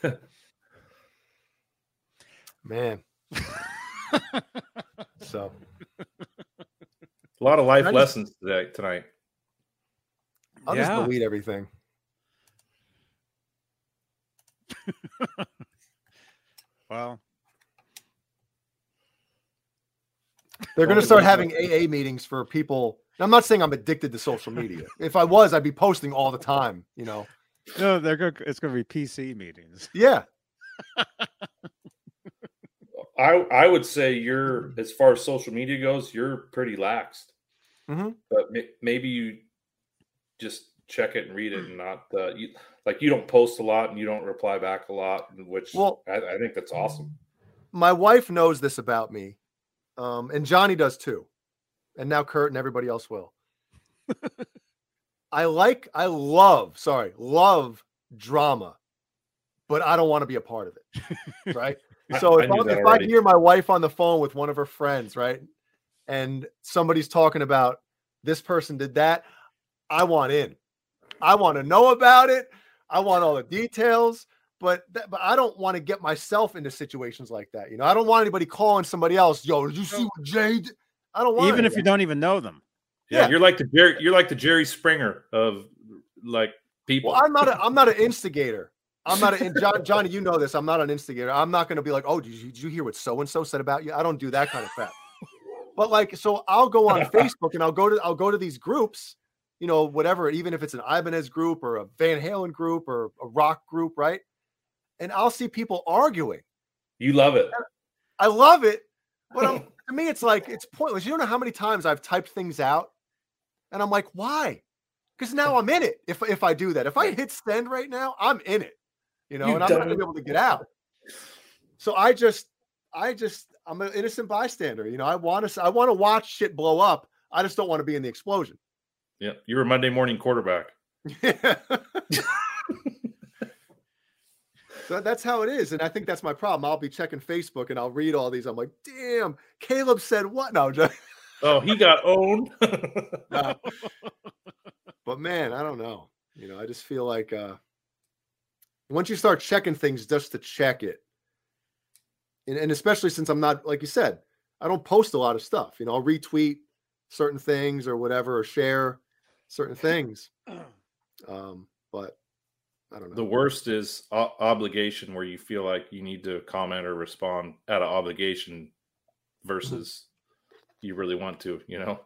[laughs] Man. so A lot of life just- lessons today tonight. I'll Yeah. just delete everything. [laughs] Well, They're going to start having AA meetings for people. I'm not saying I'm addicted to social media. If I was, I'd be posting all the time, you know. No, they're go- it's going to be PC meetings. Yeah. [laughs] I I would say you're as far as social media goes, you're pretty laxed. Mhm. But may, maybe you just check it and read it, and not uh, you, like you don't post a lot and you don't reply back a lot, which Well- I, I think that's awesome. My wife knows this about me. Um, and Johnny does too. And now Kurt and everybody else will. [laughs] I like, I love, sorry, love drama, but I don't want to be a part of it. [laughs] Right. So I if, I, if I hear my wife on the phone with one of her friends, right, and somebody's talking about this person did that, I want in. I want to know about it. I want all the details. But that, but I don't want to get myself into situations like that. You know, I don't want anybody calling somebody else. Yo, did you see what Jay? Did? I don't want Even if you don't even know them. Yeah, Yeah. you're like the Jerry, you're like the Jerry Springer of like people. Well, I'm not. A, I'm not an instigator. I'm not. A, and John, Johnny, you know this. I'm not an instigator. I'm not going to be like, oh, did you, did you hear what so and so said about you? I don't do that kind of crap. But like, so I'll go on [laughs] Facebook and I'll go to I'll go to these groups, you know, whatever, even if it's an Ibanez group or a Van Halen group or a rock group, right? And I'll see people arguing. you love it. I love it, but I'm, [laughs] to me, it's like it's pointless. You don't know how many times I've typed things out, and I'm like, why? Because now I'm in it. If if I do that, if I hit send right now, I'm in it. You know, You and I'm not gonna be able to get out. So I just, I just, I'm an innocent bystander. You know, I want to, I want to watch shit blow up. I just don't want to be in the explosion. Yeah, you're a Monday morning quarterback. [laughs] so that's how it is, and I think that's my problem. I'll be checking Facebook and I'll read all these. I'm like, damn, Caleb said what? No, just- Oh, he got owned. No. [laughs] [laughs] but man, I don't know. You know, I just feel like uh once you start checking things just to check it, and, and especially since I'm not like you said, I don't post a lot of stuff. You know, I'll retweet certain things or whatever, or share certain things. [clears throat] Um, but I don't know. the worst is o- obligation, where you feel like you need to comment or respond out of obligation versus you really want to. You know,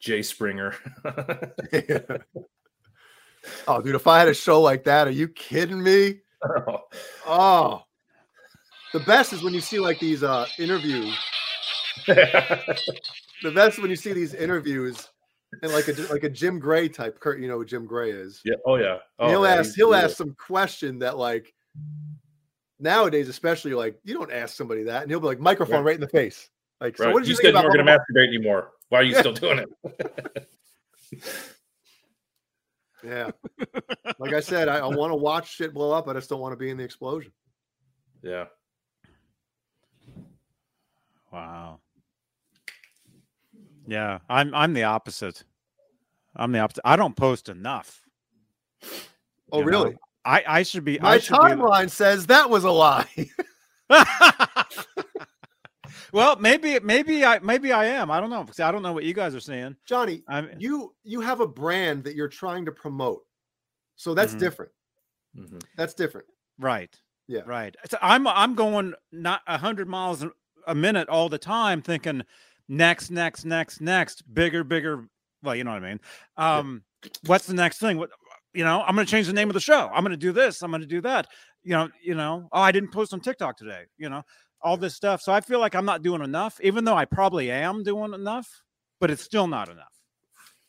Jay Springer. [laughs] oh, dude, if I had a show like that, are you kidding me? Oh, the best is when you see like these uh interviews. [laughs] The best when you see these interviews and like a like a Jim Gray type. Kurt, you know who Jim Gray is. yeah. Oh yeah. Oh, he'll yeah, ask he'll ask some question that like nowadays, especially like you don't ask somebody that, and he'll be like microphone Right. right, in the face. Like, so what did you you, said think you weren't going to masturbate anymore. Why are you still doing it? [laughs] Yeah. like I said, I, I want to watch shit blow up. I just don't want to be in the explosion. yeah. Wow. Yeah, I'm I'm the opposite. I'm the opposite. I don't post enough. Oh, you know? really? I I should be. My I should timeline says that was a lie. [laughs] Be... well, maybe maybe I maybe I am. I don't know because I don't know what you guys are saying. Johnny, I'm you you have a brand that you're trying to promote. So that's Mhm. different. Mhm. That's different. right. Yeah. Right. So I'm I'm going not hundred miles a minute all the time, thinking next, next, next, next, bigger, bigger. Well, you know what I mean. Um, what's the next thing? What you know, I'm going to change the name of the show. I'm going to do this. I'm going to do that. You know, you know, oh, I didn't post on TikTok today. You know, all this stuff. So I feel like I'm not doing enough, even though I probably am doing enough, but it's still not enough.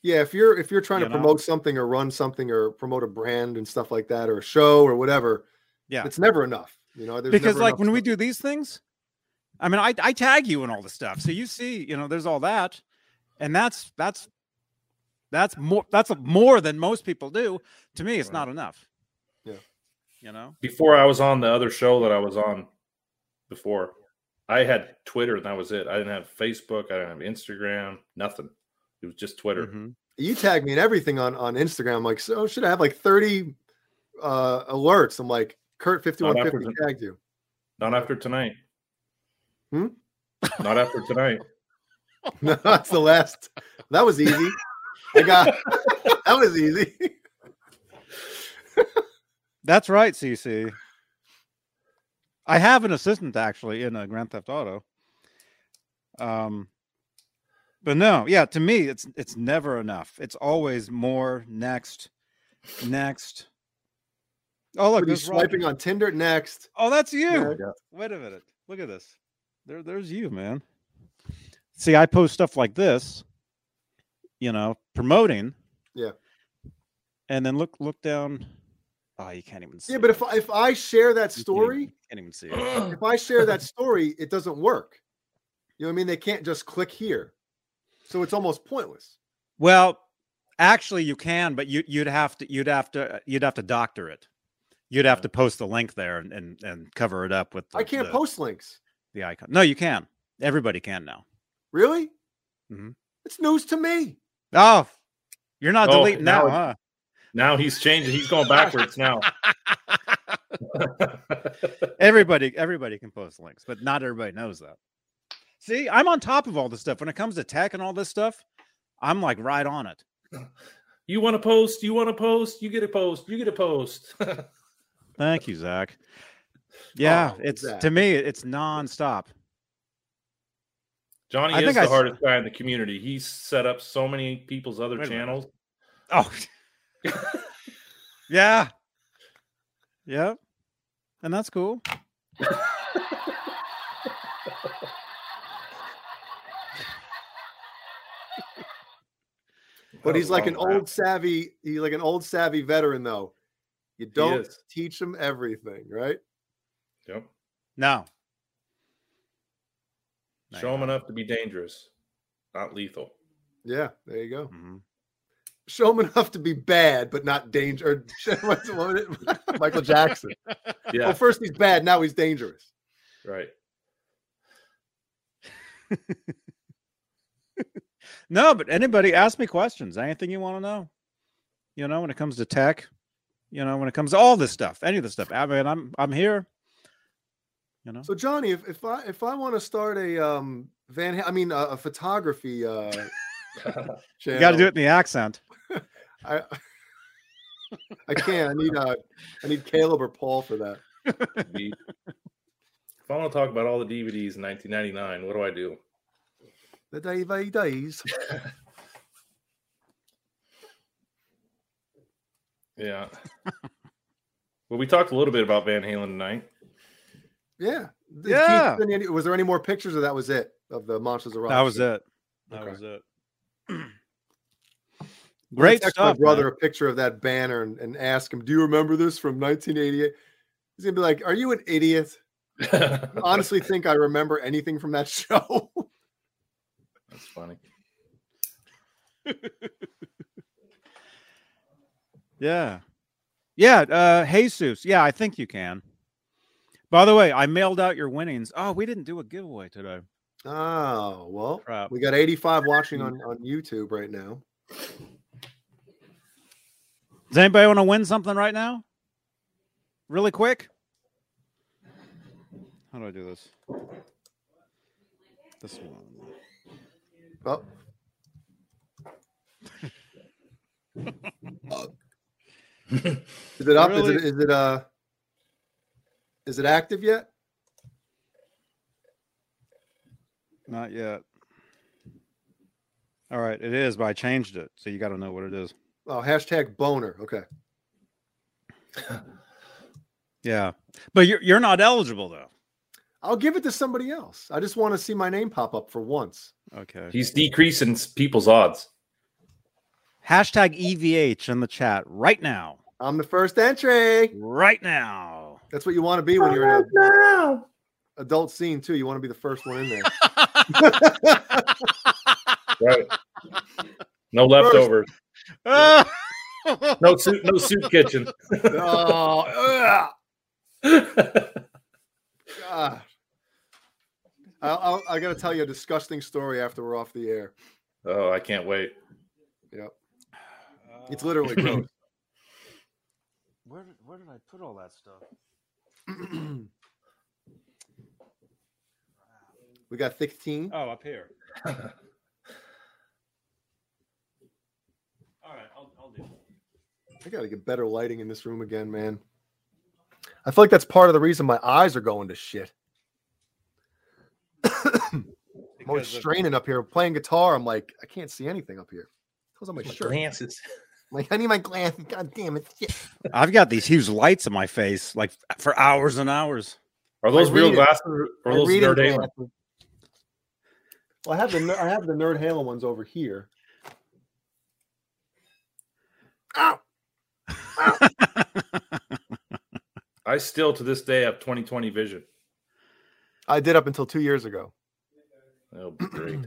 Yeah, if you're if you're trying You to know? promote something or run something or promote a brand and stuff like that or a show or whatever, Yeah. it's never enough. You know, there's because never like enough when we do these things, I mean, I, I tag you and all the stuff. So you see, you know, there's all that. And that's, that's, that's more, that's more than most people do. To me, it's Right. not enough. Yeah. You know? Before I was on the other show that I was on before, I had Twitter and that was it. I didn't have Facebook. I didn't have Instagram. Nothing. It was just Twitter. Mhm. you tag me and everything on on Instagram. I'm like, so should I have like 30 uh alerts? I'm like, Kurt 5150 after tagged you. Not after tonight. Hmm? Not after tonight. [laughs] [laughs] No, that's the last. That was easy. I got [laughs] that was easy. That's right, CC. I have an assistant actually in a Grand Theft Auto. Um, but no, yeah, to me, it's it's never enough. It's always more. Next, next. Oh look, What are you Roger. swiping on Tinder next. Oh, that's you. Yeah. Wait a minute. Look at this. There, there's you, man. See, I post stuff like this, you know, promoting. Yeah. And then look, look down. Oh, you can't even see. Yeah, but it. if I- if I share that You can't even- story, can't even see [clears throat] it. if I share that story, it doesn't work. You know what I mean? They can't just click here. So it's almost pointless. Well, actually, you can, but you you'd have to you'd have to you'd have to doctor it. You'd have to post the link there and and, and cover it up with. The, I can't the, post links. the icon. No, you can. Everybody can now. Really? Mm-hmm. It's news to me. Oh, you're not Oh, deleting now now, it- huh? Now he's changing. He's going backwards now. [laughs] everybody everybody can post links but not everybody knows that see i'm on top of all this stuff when it comes to tech and all this stuff i'm like right on it you want to post? You want to post? You get a post. You get a post. [laughs] thank you zach yeah Oh, it's Zach. to me it's nonstop Johnny I is the I s- hardest guy in the community. He's set up so many people's other Wait channels. oh [laughs] [laughs] yeah yeah and that's cool [laughs] But he's like an rap. old savvy, he's like an old savvy veteran though. You don't teach him everything, right? Yep. no No, Show him enough to be dangerous, not lethal. Yeah, there you go. Mhm. Show him enough to be bad, but not danger. What's what was? Michael Jackson. Yeah, Well, first he's bad, now he's dangerous. right. [laughs] no but anybody ask me questions anything you want to know you know when it comes to tech you know when it comes to all this stuff any of this stuff i mean i'm i'm here you know So Johnny, if, if I if I want to start a um Van, I mean a, a photography uh channel, [laughs] you got to do it in the accent [laughs] I I can't. I need uh I need Caleb or Paul for that. [laughs] If I want to talk about all the DVDs in 1999, what do I do? The day they days. Yeah. well, we talked a little bit about Van Halen tonight. Yeah. Did Yeah. send was there any more pictures or that was it of the Monsters of Rock? that was it that Okay. was it I'm gonna great text stuff My brother man. a picture of that banner and, and ask him, "Do you remember this from 1988?" He's gonna be like, "Are you an idiot? You [laughs] honestly think I remember anything from that [laughs] show?" That's funny. [laughs] yeah yeah uh jesus yeah i think you can by the way i mailed out your winnings oh we didn't do a giveaway today oh well, Crap. we got 85 watching on on YouTube right now. does anybody want to win something right now really quick how do i do this this one Oh, [laughs] is it up? Is it is it uh is it active yet? Not yet. All right, it is, but I changed it, so you got to know what it is. Oh, hashtag boner. Okay. [laughs] Yeah, but you're you're not eligible though. I'll give it to somebody else. I just want to see my name pop up for once. Okay. He's decreasing people's odds. Hashtag EVH in the chat right now. I'm the first entry. Right now. That's what you want to be when you're in an adult scene too. You want to be the first one in there. [laughs] Right. No leftovers. No soup. No soup kitchen. oh, ugh, [laughs] God. I'll, I'll, I got to tell you a disgusting story after we're off the air. oh, I can't wait. Yep. It's literally gross. Where where did I put all that stuff? [clears throat] we got 16. Oh, up here. [laughs] all right, I'll, I'll do. I got to get better lighting in this room again, man. I feel like that's part of the reason my eyes are going to shit. I'm always Because [coughs] of- straining up here playing guitar. I'm like, I can't see anything up here. Close on my shirt. Glances. I'm [laughs] like, I need my glasses. God damn it. Shit. I've got these huge lights in my face, like for hours and hours. Are those My real glasses or are those Nerd glasses. Well, I have the I have the Nerd Halo ones over here. Ow! I still to this day have 2020 vision. I did up until two years ago. That'll be great.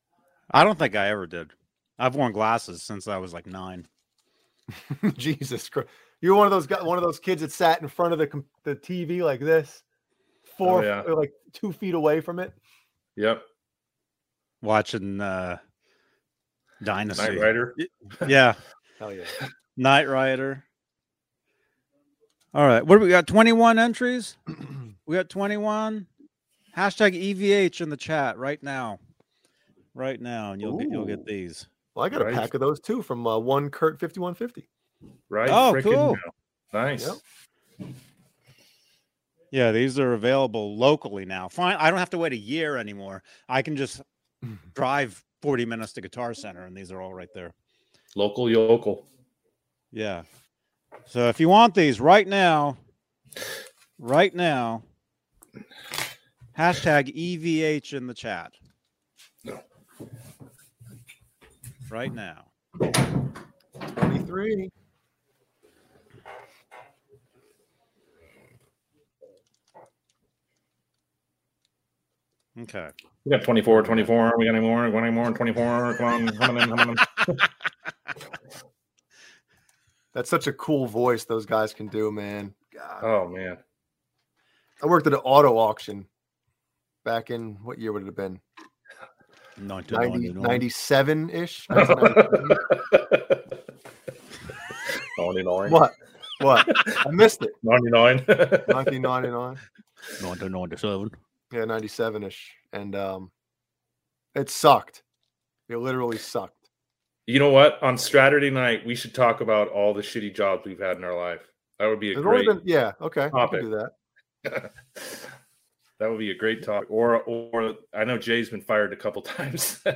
[clears throat] I don't think I ever did. I've worn glasses since I was like nine. [laughs] Jesus Christ! You're one of those guys, one of those kids that sat in front of the the TV like this, four oh, yeah. like two feet away from it. Yep. Watching uh Dynasty. Knight Rider. [laughs] Yeah. Hell yeah! Knight Rider. All right. What do we got? 21 entries? We got 21. Hashtag EVH in the chat right now. Right now. And you'll get you'll get these. Well, I got a pack of those too from uh, one Kurt fifty one fifty. Right. Oh, cool. now. Nice. Yep. Yeah, these are available locally now. Fine. I don't have to wait a year anymore. I can just Mm-hmm. drive 40 minutes to Guitar Center and these are all right there. Local yokel. Yeah. So if you want these right now, right now, hashtag EVH in the chat. No. Right now. Twenty three. Okay. We got 24, 24. We got any more? We Got any more? 24. Come on. Come on in. Come on in. [laughs] That's such a cool voice those guys can do, man. God. Oh, man. I worked at an auto auction back in what year would it have been? 90, 1999. 97 ish. 99. [laughs] what? What? I missed it. [laughs] 99. 1999. 1997. Yeah, 97 ish. And um, it sucked. It literally sucked. you know what? On Saturday night, we should talk about all the shitty jobs we've had in our life. That would be a There's great. been, yeah, okay. Topic. do that. [laughs] that would be a great talk. Or, or I know Jay's been fired a couple [laughs] times. Yeah,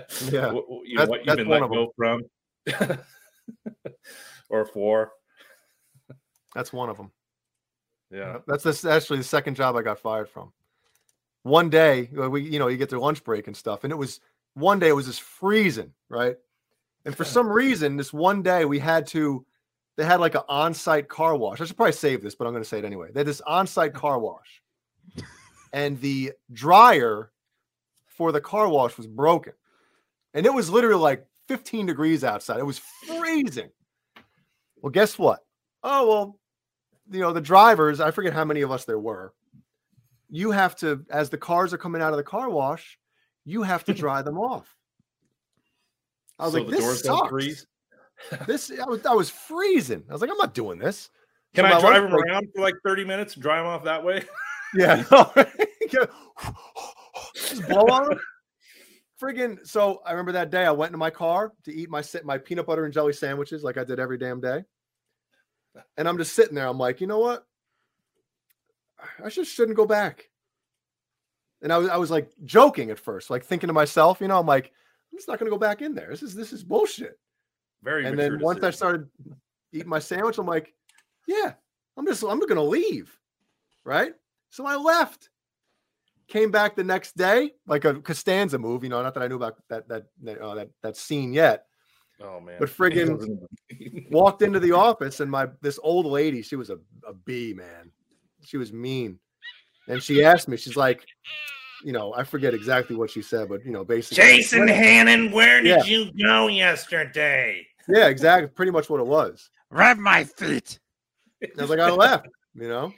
you know that's- what you've been let go from, [laughs] or for. That's one of them. Yeah. That's this, actually the second job I got fired from. One day, uh, we you know you get their lunch break and stuff, and it was one day it was just freezing, right? And for some reason, this one day we had to, they had like an on-site car wash. I should probably save this, but I'm going to say it anyway. They had this on-site car wash, and the dryer for the car wash was broken, and it was literally like 15 degrees outside. It was freezing. Well, guess what? Oh well, you know the drivers. I forget how many of us there were. You have to, as the cars are coming out of the car wash, you have to [laughs] dry them off. I was So like, the this doors don't sucks. freeze? [laughs] This I was, I was freezing. I was like, I'm not doing this. Can So I drive them around for like 30 minutes and dry them off that way? [laughs] Yeah. Just blow on them. Friggin' so I remember that day I went into my car to eat my sit my peanut butter and jelly sandwiches like I did every damn day. And I'm just sitting there. I'm like, you know what? I just shouldn't go back. And I was I was like joking at first, like thinking to myself, you know, I'm like, I'm just not gonna go back in there. This is this is bullshit. Very and then once I started eating my sandwich, I'm like, yeah, I'm just I'm gonna leave. Right. So I left. Came back the next day, like a Costanza move, you know, not that I knew about that that that uh, that, that scene yet. Oh man. But friggin' [laughs] walked into the office and my this old lady, she was a, a bee, man. She was mean. And she asked me, she's like, you know, I forget exactly what she said, but you know, basically Jason Hannon, where did Yeah. you go yesterday? Yeah, exactly. Pretty much what it was. Rub my feet. And I was like, I left, you know,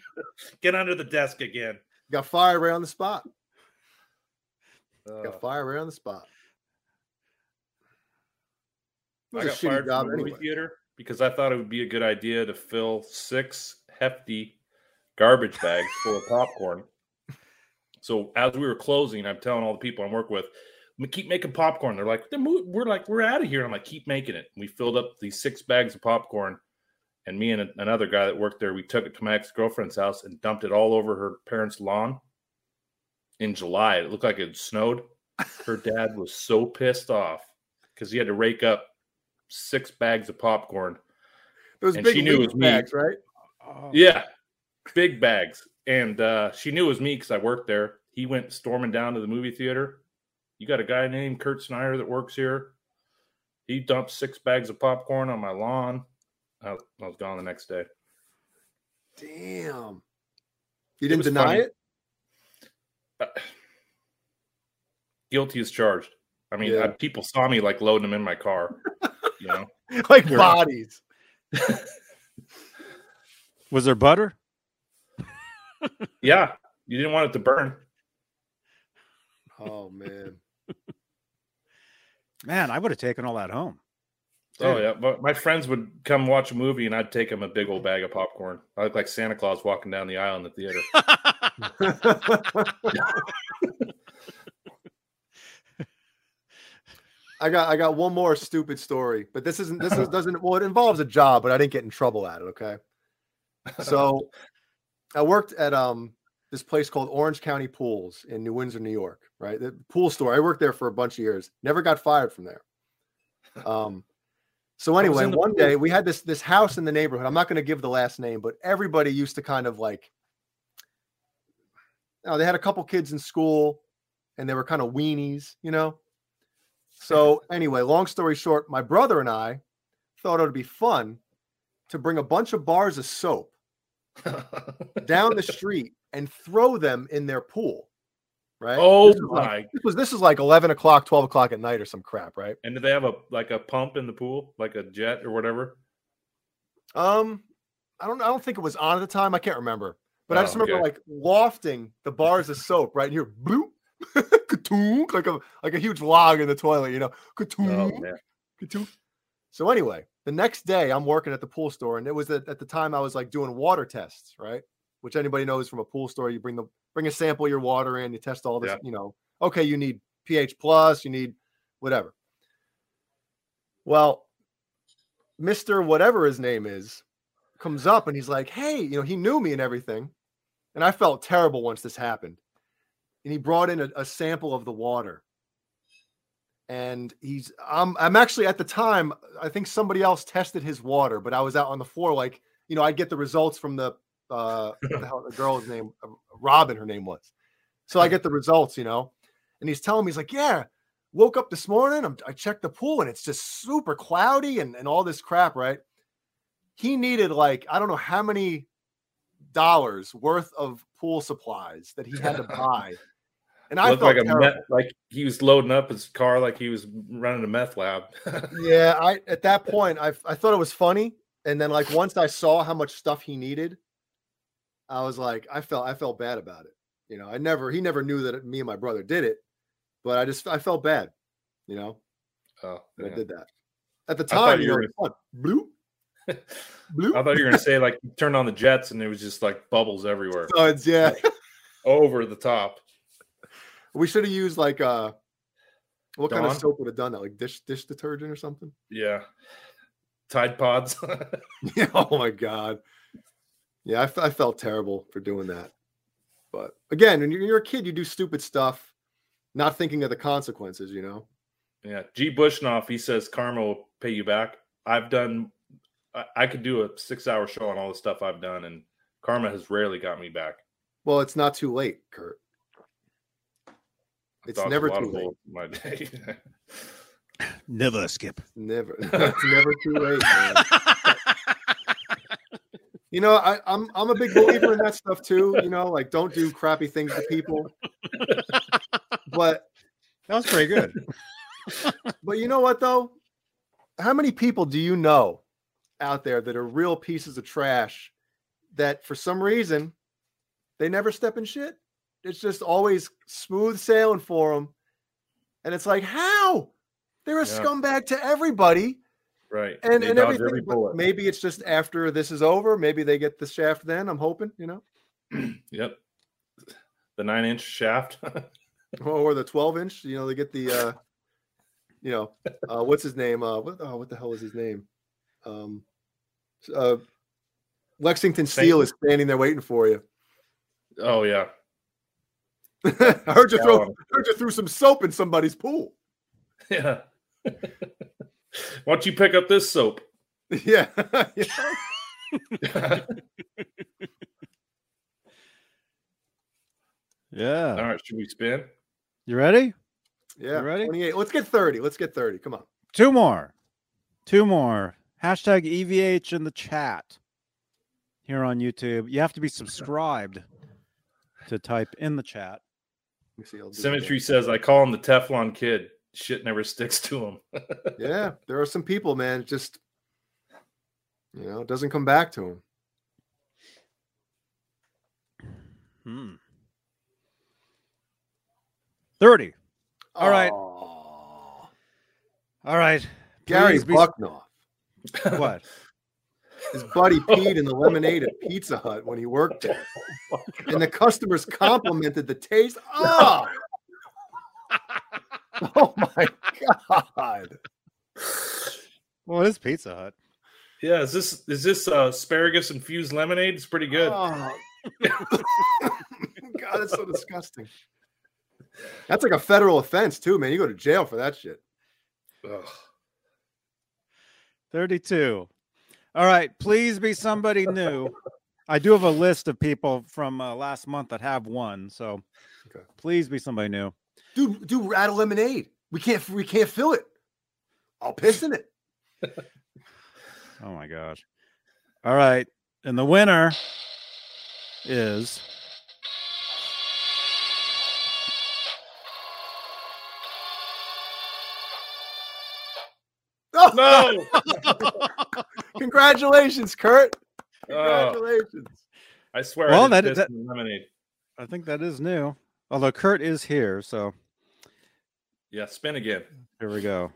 Get under the desk again. got fired right on the spot. Uh, Got fired right on the spot. I got fired job from a movie anyway. theater because I thought it would be a good idea to fill six hefty garbage bags full of popcorn. So as we were closing, I'm telling all the people I'm working with, "We keep making popcorn. They're like, "They're mo- we're like, we're out of here. I'm like, keep making it. We filled up these six bags of popcorn, and me and another guy that worked there, we took it to my ex girlfriend's house and dumped it all over her parents' lawn. In July, it looked like it snowed. Her dad was so pissed off because he had to rake up six bags of popcorn. Those And big she knew it leaf was me. bags, right? Oh. Yeah, big bags. And uh, she knew it was me because I worked there. He went storming down to the movie theater. You got a guy named Kurt Snyder that works here. He dumped six bags of popcorn on my lawn. I, I was gone the next day. Damn. You didn't was deny funny. it? Uh, guilty as charged. I mean, Yeah. I, people saw me like loading them in my car. You know, [laughs] Like bodies. [laughs] Was there butter? Yeah, you didn't want it to burn. Oh man. [laughs] Man, I would have taken all that home. Oh yeah, but my friends would come watch a movie, and I'd take them a big old bag of popcorn. I look like Santa Claus walking down the aisle in the theater. [laughs] I got I got one more stupid story, but this isn't this is, doesn't well it involves a job, but I didn't get in trouble at it. Okay, so I worked at um this place called Orange County Pools in New Windsor, New York. Right, the pool store. I worked there for a bunch of years. Never got fired from there. [laughs] Um, so anyway, one pool? day we had this this house in the neighborhood. I'm not going to give the last name, but everybody used to kind of like. Now they had a couple kids in school, and they were kind of weenies, you know. So [laughs] anyway, long story short, my brother and I thought it would be fun to bring a bunch of bars of soap down the street and throw them in their pool. Right? oh This was like- my! this was this is like 11 o'clock, 12 o'clock at night or some crap, right? And do they have a like a pump in the pool, like a jet or whatever? Um, I don't I don't think it was on at the time. I can't remember. But I Oh, just remember okay. like lofting the bars of soap right bloop, [laughs] ka-toonk, like a like a huge log in the toilet, you know. Oh ka-toonk. man! Ka-toonk. So anyway, the next day I'm working at the pool store, and it was at, at the time I was like doing water tests, right? Which anybody knows from a pool store, you bring the bring a sample of your water in, you test all this, Yeah. you know. Okay, you need pH plus, you need whatever. Well, Mr. Whatever his name is comes up and he's like, Hey, you know, he knew me and everything. And I felt terrible once this happened. And he brought in a, a sample of the water. And he's I'm I'm actually at the time, I think somebody else tested his water, but I was out on the floor, like, you know, I'd get the results from the uh what the hell the girl's name, Robin, her name was. So I get the results, you know, and he's telling me, he's like, Yeah, woke up this morning, I'm, I checked the pool and it's just super cloudy and, and all this crap, right? He needed like, I don't know how many dollars worth of pool supplies that he had to [laughs] buy. And I Looked felt like a terrible. meth, like he was loading up his car like he was running a meth lab. [laughs] yeah, I at that point I I thought it was funny, and then like once I saw how much stuff he needed, I was like, I felt I felt bad about it. You know, I never he never knew that me and my brother did it, but I just I felt bad. You know, oh, I did that at the time. you were. Bloop, bloop. [laughs] I thought you were gonna say like you turned on the jets and it was just like bubbles everywhere Suds, yeah. over the top. We should have used like uh, what kind of soap would have done that? Like dish dish detergent or something? Yeah, Tide Pods. Yeah. [laughs] [laughs] Oh my god. Yeah, I, f- I felt terrible for doing that. But again, when you're, you're a kid, you do stupid stuff, not thinking of the consequences. You know. yeah, G. Bushnoff. He says karma will pay you back. I've done I, I could do a six hour show on all the stuff I've done, and karma has rarely got me back. Well, it's not too late, Kurt. It's never too late. My day. [laughs] Never skip. Never. [laughs] it's never too late, man. [laughs] You know, I, I'm I'm a big believer in that stuff too. You know, like don't do crappy things to people. But That was pretty good. but you know what though? How many people do you know out there that are real pieces of trash that for some reason they never step in shit? It's just always smooth sailing for them. And it's like, how? They're a Yeah. scumbag to everybody. right. and They and everything. every maybe it's just after this is over. Maybe they get the shaft. Then I'm hoping, you know, [clears throat] Yep. The nine inch shaft. [laughs] or the 12 inch. You know, they get the, uh you know, uh what's his name? Uh, what, oh, what the hell is his name? Um, uh, Lexington Steele is standing there waiting for you. oh yeah. [laughs] I heard you throw, Gallon. heard you threw some soap in somebody's pool. Yeah. [laughs] Why don't you pick up this soap? yeah, you [laughs] know? Yeah. All right, should we spin? You ready? yeah. ready? 28. Let's get 30. Let's get 30. Come on. Two more. Two more. Hashtag EVH in the chat here on YouTube. You have to be subscribed to type in the chat. Let me see. I'll do it Symmetry says I call him the Teflon kid. Shit never sticks to him. [laughs] Yeah, there are some people, man. it Just you know, it doesn't come back to him. Hmm. 30. All right. Aw. All right. Gary Please be- Bucknoff. What? [laughs] His buddy peed in the lemonade at Pizza Hut when he worked there. And the customers complimented the taste. Oh, [laughs] oh my God. Well, it is Pizza Hut. yeah, is this is this uh, asparagus infused lemonade? It's pretty good. Oh. [laughs] God, it's so disgusting. That's like a federal offense, too, man. You go to jail for that shit. Ugh. 32. All right. Please be somebody new. I do have a list of people from uh, last month that have won. So Okay. please be somebody new. Dude, dude, we're out of lemonade. We can't we can't fill it. I'll piss in it. [laughs] Oh my gosh. All right. And the winner is Oh, [laughs] No, [laughs] [laughs] congratulations, Kurt. Oh. Congratulations. I swear. Well, I that- that- lemonade. I think that is new. Although Kurt is here, so Yeah, spin again. here we go.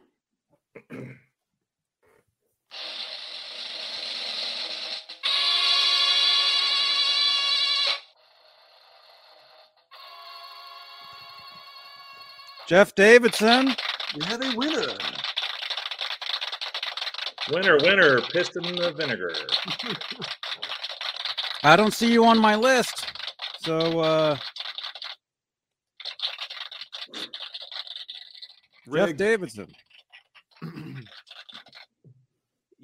Jeff Davidson. We have a winner. Winner, winner, piston in the vinegar. I don't see you on my list. So uh Jeff Davidson.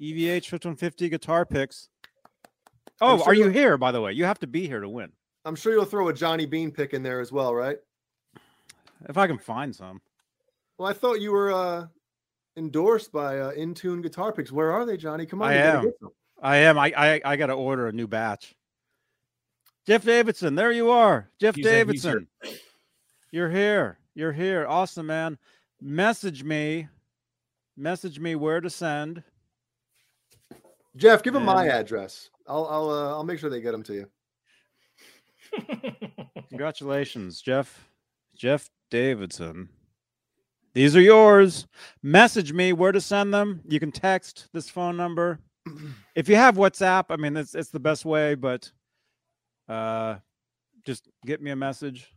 EVH 5150 guitar picks. Oh, sure are you here by the way? You have to be here to win. I'm sure you'll throw a Johnny Bean pick in there as well, right? If I can find some. Well, I thought you were uh, endorsed by uh, Intune Guitar Picks. Where are they, Johnny? Come on, I am. I am. I I, I got to order a new batch. Jeff Davidson, there you are. Jeff He's in, he's here. Davidson. You're here. You're here. Awesome, man. Message me. Message me where to send. Jeff, give them my address. I'll I'll uh, I'll make sure they get them to you. Congratulations, Jeff. Jeff Davidson. These are yours. Message me where to send them. You can text this phone number. [clears throat] If you have WhatsApp, I mean, it's it's the best way, but uh, just get me a message.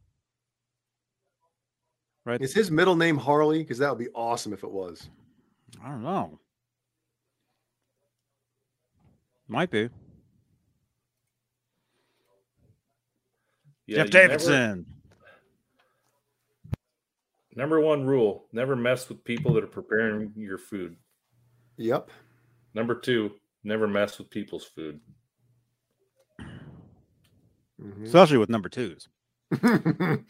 Right? Is his middle name Harley? Because that would be awesome if it was. I don't know. Might be. Yeah, Jeff you never- Davidson. Number one rule: never mess with people that are preparing your food. Yep. Number two: Never mess with people's food. Mhm. especially with number twos. [laughs]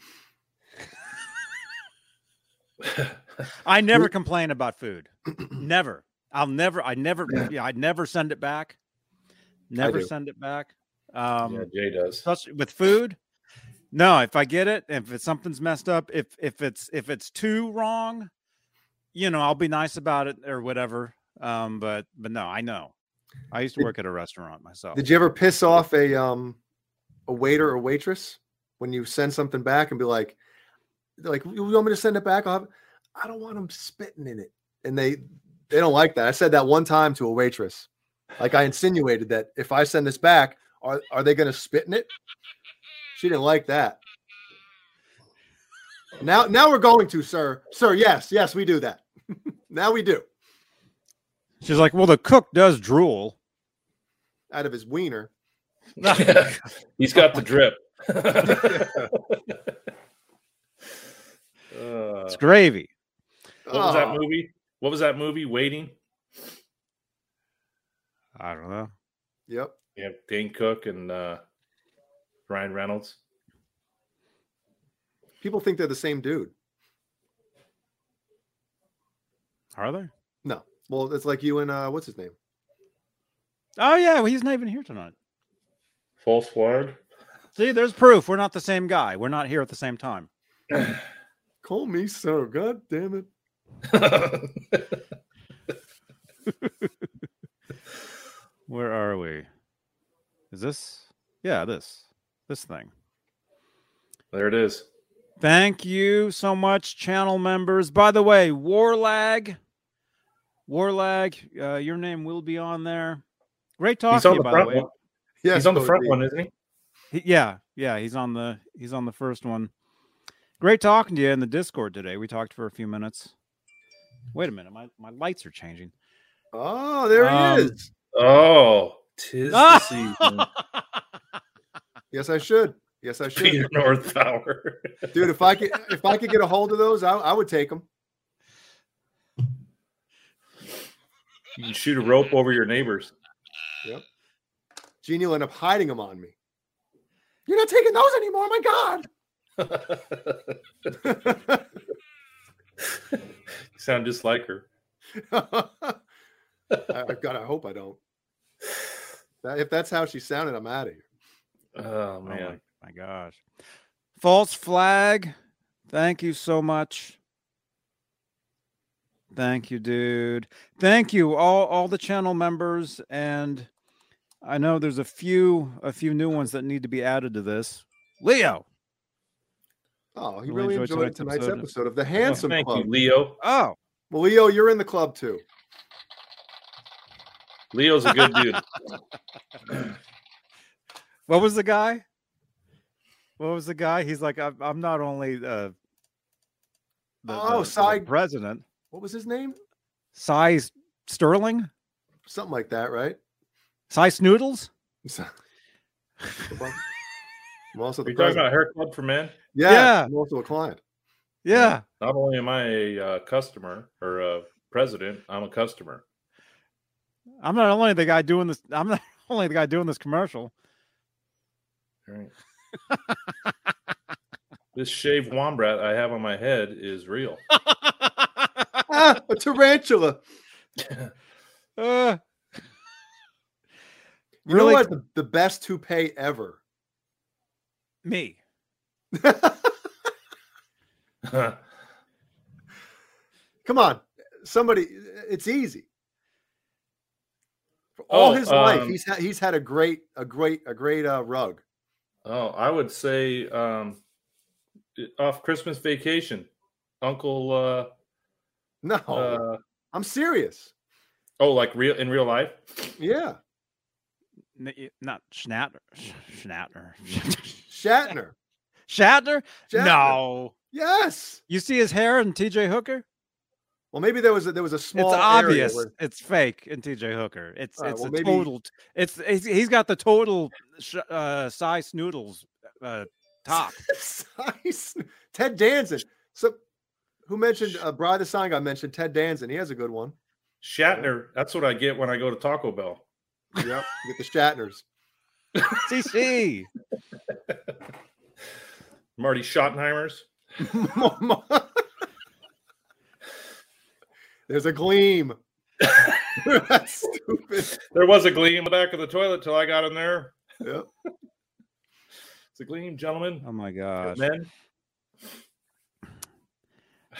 [laughs] I never complain about food. [clears throat] never. I'll never. I never. Yeah. Yeah, I never send it back. Never send it back. Um, yeah, Jay does. especially with food. No, if I get it, if it's something's messed up, if if it's if it's too wrong, you know, I'll be nice about it or whatever. Um, but but no, I know. I used to work at a restaurant myself. Did you ever piss off a um a waiter or waitress when you send something back and be like, like, you want me to send it back? I'll have, I don't want them spitting in it, and they they don't like that. I said that one time to a waitress, like I insinuated that if I send this back, are are they going to spit in it? She didn't like that. Now now we're going to, sir, sir. Yes, yes, we do that. [laughs] now we do She's like, well, the cook does drool. out of his wiener. [laughs] He's got the drip. [laughs] Uh, It's gravy. what was that Oh. movie? What was that movie? Waiting. I don't know. Yep. Yeah, Dane Cook and uh, Ryan Reynolds. People think they're the same dude. Are they? No. Well, it's like you and uh what's his name? Oh yeah, well, he's not even here tonight. False flag. See, there's proof. We're not the same guy. We're not here at the same time. [sighs] Call me so. God damn it. [laughs] Where are we? Is this? Yeah, this. This thing. there it is. Thank you so much, channel members. By the way, Warlag, Warlag, uh, your name will be on there. Great talking to you, the by the way. one. Yes, He's on the front Cody. one, isn't he? He- yeah, yeah, he's on the he's on the first one. Great talking to you in the Discord today. We talked for a few minutes. Wait a minute, my, my lights are changing. Oh, there Um, he is. Oh, tis the season. [laughs] Yes, I should. Yes, I [laughs] should. Peter North Power. [laughs] Dude, if I could if I could get a hold of those, I, I would take them. You can shoot a rope over your neighbors. Yep. Genie will end up hiding them on me. You're not taking those anymore. My God. you [laughs] sound just like her. I, I God, I hope I don't. That, if that's how she sounded, I'm out of here. Oh Oh man. my, my gosh. False flag. Thank you so much. Thank you, dude. Thank you, all all the channel members, and I know there's a few a few new ones that need to be added to this. Leo. Oh, he Really really enjoyed enjoyed tonight's tonight's episode. episode of the Well, Handsome thank Club. you, Leo. Oh, Well, Leo, you're in the club too. Leo's a good dude. [laughs] what was the guy? What was the guy? He's like, I'm, I'm not only uh, the, Oh, the- the side- president, What was his name? Cy Sterling, Something like that, right? Cy Snoodles. [laughs] I'm also Are the you talking president. about Hair Club for Men? Yeah, Yeah. I'm also a client. Yeah, Not only am I a uh, customer or a president, I'm a customer. I'm not only the guy doing this. I'm not [laughs] only the guy doing this commercial. All right. [laughs] this shaved wombat I have on my head is real. [laughs] Ah, a tarantula. Uh, [laughs] You Really- know what? The, the best toupee ever. me. Come on, somebody. It's easy. For all Oh, his life, um, he's had he's had a great, a great, a great uh, rug. Oh, I would say um, off Christmas vacation, Uncle. Uh, No, uh, I'm serious. oh, like real in real life. Yeah, N- y- Not Schnatter. Sch- Schnatter. Shatner. [laughs] Shatner? Shatner. No. Yes. You see his hair in TJ Hooker? Well, maybe there was a, there was a small. it's area obvious. where- It's fake in TJ Hooker. It's All right, it's well, a maybe- total. It's, it's he's got the total sh- uh, size noodles uh, top. [laughs] Size. Ted Danson. So, who mentioned uh, Bride the Sign? Got mentioned Ted Danson. He has a good one. Shatner. That's what I get when I go to Taco Bell. Yep. Get the Shatners. CC. [laughs] Marty Schottenheimers. [laughs] There's a gleam. [laughs] That's stupid. There was a gleam in the back of the toilet till I got in there. Yep. [laughs] It's a gleam, gentlemen. Oh my gosh. Men.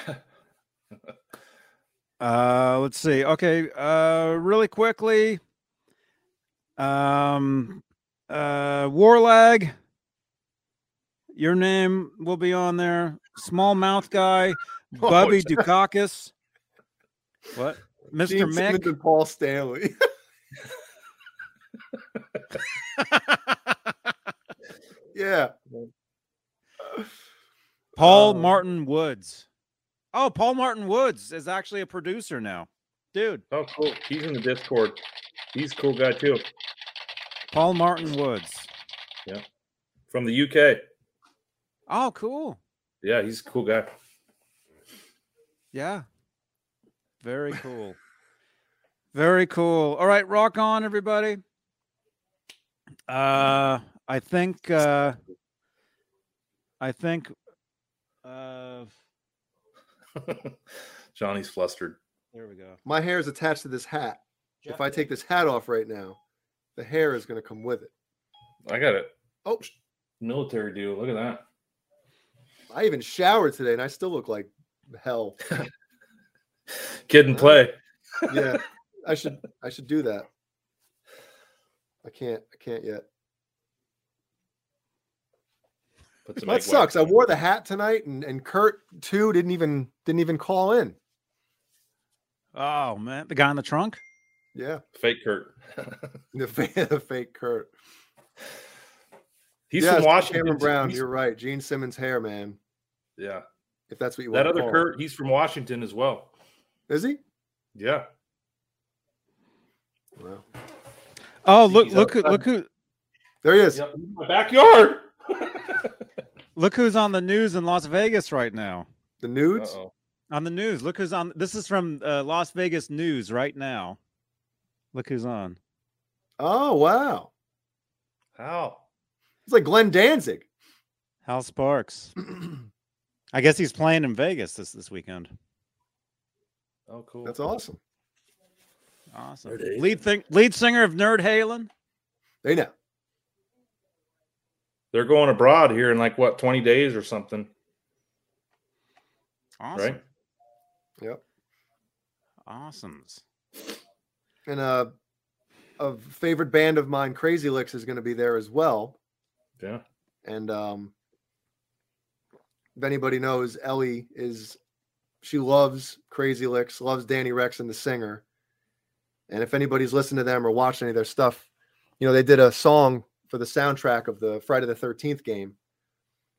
[laughs] Uh, let's see. Okay. Uh, really quickly. Um, uh, Warlag. Your name will be on there. Small mouth guy, Oh, Bubby John. Dukakis. What, Mr. Gene Simmons Mick? and Paul Stanley. [laughs] yeah. Paul Um, Martin Woods. Oh, Paul Martin Woods is actually a producer now, dude. Oh, cool. He's in the Discord. He's a cool guy too. Paul Martin Woods. Yeah. From the UK. Oh, cool. Yeah, he's a cool guy. Yeah. Very cool. Very cool. All right, rock on, everybody. Uh I think uh I think uh [laughs] Johnny's flustered. there we go. My hair is attached to this hat. If I take this hat off right now, the hair is going to come with it. I got it. Oh, Military deal. Look at that. I even showered today and I still look like hell. [laughs] Kid and uh, play. Yeah. [laughs] I should I should do that. I can't I can't yet. Put some That egg sucks. I wore the hat tonight and, and Kurt too didn't even didn't even call in. Oh man, the guy in the trunk? Yeah. Fake Kurt. [laughs] The fake, [laughs] the fake Kurt. He's Yes, from Washington. Cameron Brown, He's- you're right. Gene Simmons hair, man. yeah. If that's what you That want to other call Kurt, he's from Washington as well. It. Is he? Yeah. Wow. Oh, look look who outside. look who There he is. Yep, in my backyard. [laughs] look who's on the news in Las Vegas right now. The nudes. Uh-oh. On the news. Look who's on this is from uh, Las Vegas News right now. Look who's on. Oh wow. How? It's like Glenn Danzig. Hal Sparks. [clears throat] I guess he's playing in Vegas this this weekend. Oh, cool. That's awesome. Awesome. Nerd Lead thing, lead singer of Nerd Halen. They know. They're going abroad here in like what, 20 days or something, Awesome. right? Yep. Awesomes. And uh, a favorite band of mine, Crazy Lixx, is going to be there as well. Yeah. And um, if anybody knows, Ellie is she loves Crazy Lixx, loves Danny Rexon the singer. And if anybody's listened to them or watched any of their stuff, you know they did a song for the soundtrack of the Friday the Thirteenth game.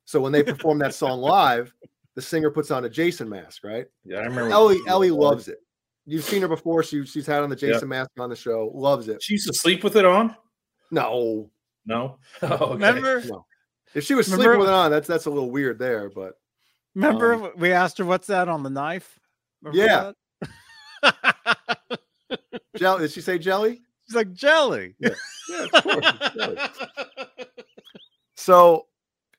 So when they perform that [laughs] song live, the singer puts on a Jason mask, right? Yeah, I remember. Ellie Ellie loves it. You've seen her before. She she's had on the Yeah. Jason mask on the show. Loves it. She used to sleep with it on? No, No. [laughs] Oh, okay. Remember? no. If she was Remember- sleeping with it on, that's that's a little weird there. But Remember Um, we asked her what's that on the knife? Remember Yeah. [laughs] jelly, did she say jelly? She's like jelly. Yeah, yeah of course. jelly. [laughs] So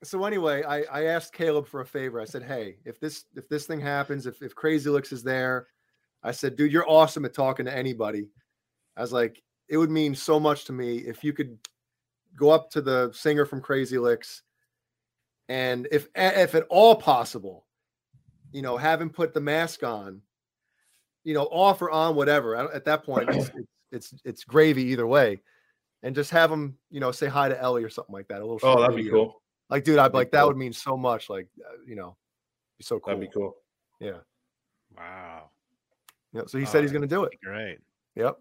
so anyway, I, I asked Caleb for a favor. I said, hey, if this if this thing happens, if if Crazy Lixx is there, I said, dude, you're awesome at talking to anybody. I was like, it would mean so much to me if you could go up to the singer from Crazy Lixx and if if at all possible, you know, have him put the mask on, you know, off or on, whatever. At that point, it's, [clears throat] it's it's it's gravy either way, and just have him, you know, say hi to Ellie or something like that. A little. Oh, that'd be cool. Like, dude, I'd That'd be like that cool. would mean so much. Like, uh, you know, be so cool. That'd be cool. Yeah. Wow. Yep. So he Oh, said he's going to do it. Great. Yep.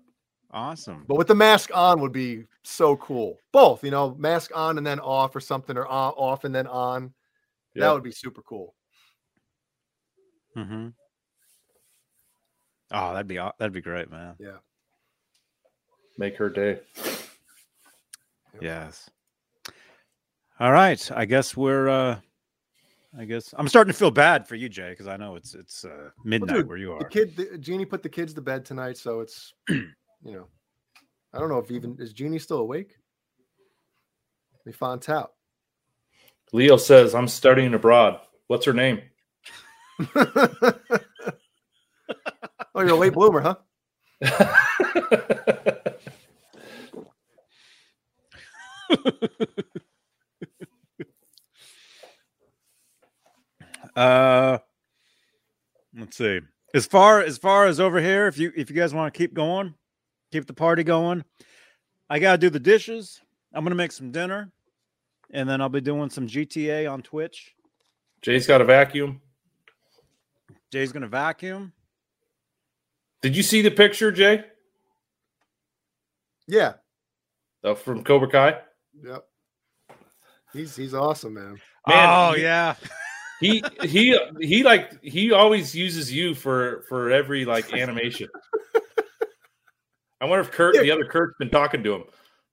Awesome. But with the mask on would be so cool. Both, you know, mask on and then off or something, or on, off and then on. Yeah. That would be super cool. Mm-hmm. Oh, that'd be that'd be great, man. Yeah. Make her day. Yes. All right. I guess we're uh I guess I'm starting to feel bad for you, Jay, because I know it's it's uh, midnight dude, where you are. The kid, the, Jeannie put the kids to bed tonight, so it's, [clears throat] you know, I don't know if even is Jeannie still awake. We found out. Leo says, I'm studying abroad. What's her name? [laughs] oh, you're a late bloomer, huh? [laughs] Uh, let's see. As far as far as over here, if you if you guys want to keep going, keep the party going. I gotta do the dishes. I'm gonna make some dinner, and then I'll be doing some GTA on Twitch. Jay's got a vacuum. Jay's gonna vacuum. Did you see the picture, Jay? Yeah. Uh, from Cobra Kai? Yep. He's he's awesome, man. Man, oh he- yeah, He he he like he always uses you for for every like animation. [laughs] I wonder if Kurt, the other Kurt's been talking to him.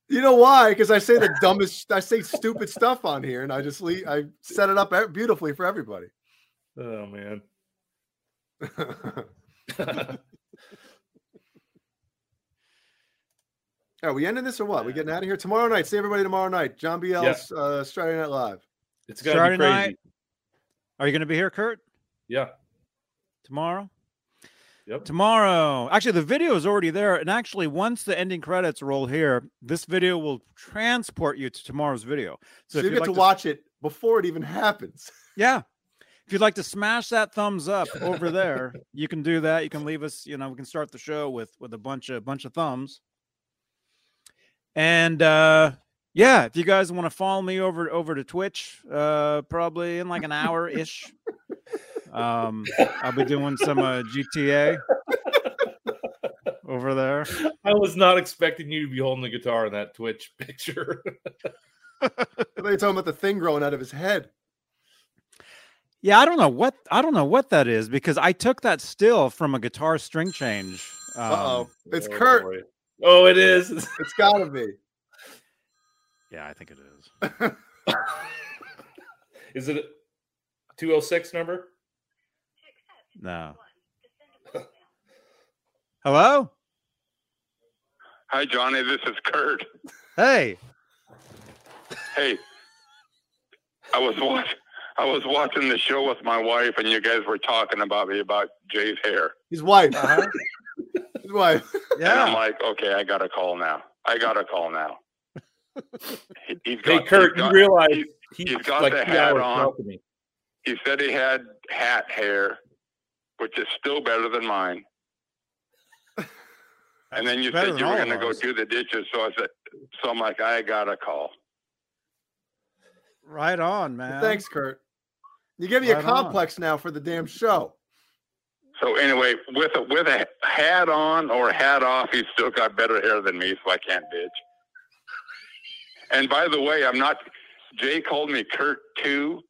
You know why? Because I say the dumbest, I say stupid stuff on here, and I just leave, I set it up beautifully for everybody. Oh man. [laughs] Are we ending this or what? We getting out of here tomorrow night? See everybody tomorrow night. John BL's uh, Saturday Night Live. It's gonna Saturday be crazy. night. Are you gonna be here, Kurt? Yeah. Tomorrow? Yep. Tomorrow. Actually, the video is already there. And actually, once the ending credits roll here, this video will transport you to tomorrow's video. So, if you get like to watch it before it even happens. [laughs] Yeah. If you'd like to smash that thumbs up over there, you can do that. You can leave us, you know, we can start the show with with a bunch of bunch of thumbs. And uh yeah, if you guys want to follow me over over to Twitch, uh probably in like an hour ish. Um I'll be doing some uh GTA over there. I was not expecting you to be holding the guitar in that Twitch [laughs] picture. I thought you talking about the thing growing out of his head. Yeah, I don't know what I don't know what that is because I took that still from a guitar string change. Uh oh. Um, It's Kurt. boy. Oh, it is. [laughs] It's got to be. yeah, I think it is. [laughs] is it a 206 number? No. Hello? Hi, Johnny. This is Kurt. Hey. Hey, I was watch, I was watching the show with my wife, and you guys were talking about me about Jay's hair, His wife. Uh-huh. [laughs] His wife. and I'm like, okay, I got to call now. I got to call now. He, he's Hey, got, Kurt, he's you got- realize he- he's he's got like the hat on. south he said he had hat hair, which is still better than mine. [laughs] And then you said you were going to go ours. do the dishes, so I said, so I'm like, I got to call. Right on, man. Thanks, Kurt. You give me a Right on. complex now for the damn show. So anyway, with a with a hat on or hat off, he's still got better hair than me, so I can't bitch. And by the way, I'm not. Jay called me Kurt too.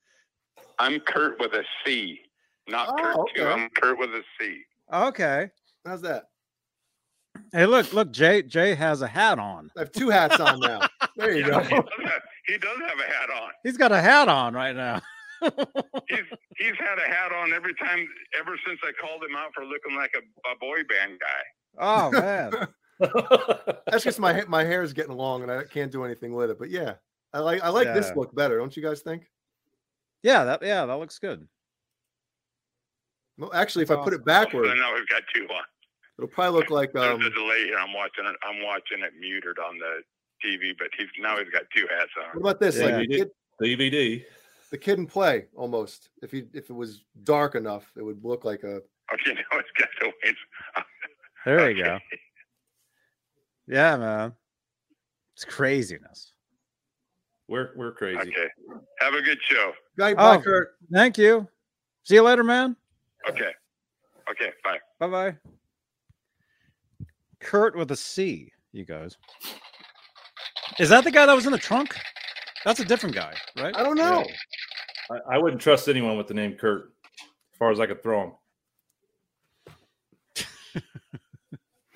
I'm Kurt with a C, not Oh, Kurt two. okay. I'm Kurt with a C. Okay. How's that? Hey, look, look, Jay Jay has a hat on. I have two hats on now. [laughs] There you he, go. does have, he does have a hat on. He's got a hat on right now. [laughs] He's he's had a hat on every time ever since I called him out for looking like a, a boy band guy. Oh [laughs] man. That's just my my hair is getting long and I can't do anything with it. But yeah, I like I like this Yeah. look better. Don't you guys think? Yeah, that yeah, that looks good. Well, actually, if I put it So [laughs] backward, now we've got two on. it'll probably look like There's um. a delay here. I'm watching it. I'm watching it muted on the TV, but he's now he's got two hats on. What about this? Yeah, like you the did. kid, DVD. the kid in play almost. If he if it was dark enough, it would look like a. Okay, [laughs] now it's got the wings. There you go. Yeah, man. It's craziness. We're we're crazy. Okay. Have a good show. Guy bye, Oh. Kurt. Thank you. See you later, man. Okay. Okay. Bye. Bye bye. Kurt with a C, you guys. Is that the guy that was in the trunk? That's a different guy, right? I don't know. I, I wouldn't trust anyone with the name Kurt, as far as I could throw him. [laughs]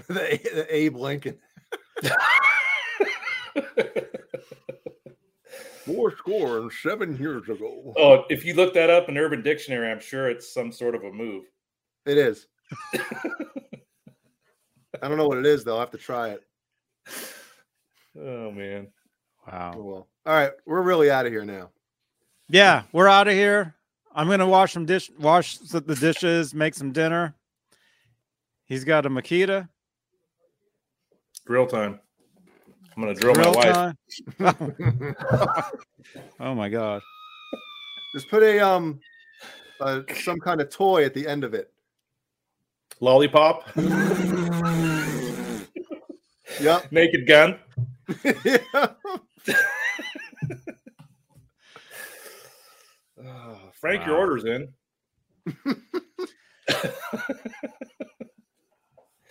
the, the Abe Lincoln. [laughs] [laughs] Four score and seven years ago. Oh, if you look that up in Urban Dictionary, I'm sure it's some sort of a move. It is. [laughs] I don't know what it is though. I have to try it. Oh man. Wow. Oh, well. All right, we're really out of here now. Yeah, we're out of here. I'm gonna wash some dish, wash the the dishes, make some dinner. He's got a Makita. Drill time. I'm gonna drill, grill my wife. [laughs] oh my god. Just put a um, uh, some kind of toy at the end of it. Lollipop. [laughs] Yep. Naked gun. Oh, [laughs] Frank, your order's in.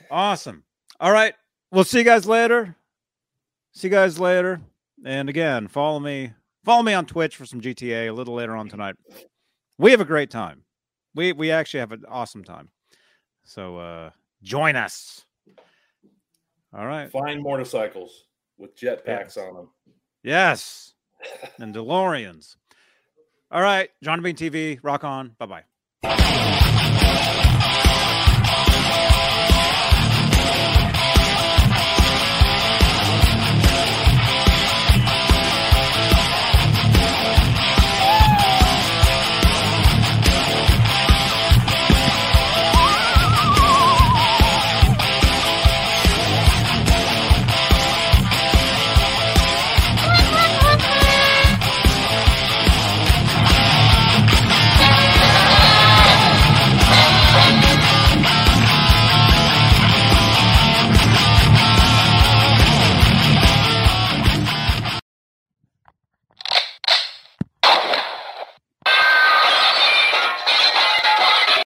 Awesome. All right. We'll see you guys later. See you guys later. And again, follow me. Follow me on Twitch for some GTA a little later on tonight. We have a great time. We we actually have an awesome time. So uh join us. All right. Fine motorcycles with jetpacks on them. Yes. [laughs] And DeLoreans. All right. Johnny Bean TV. Rock on. Bye bye.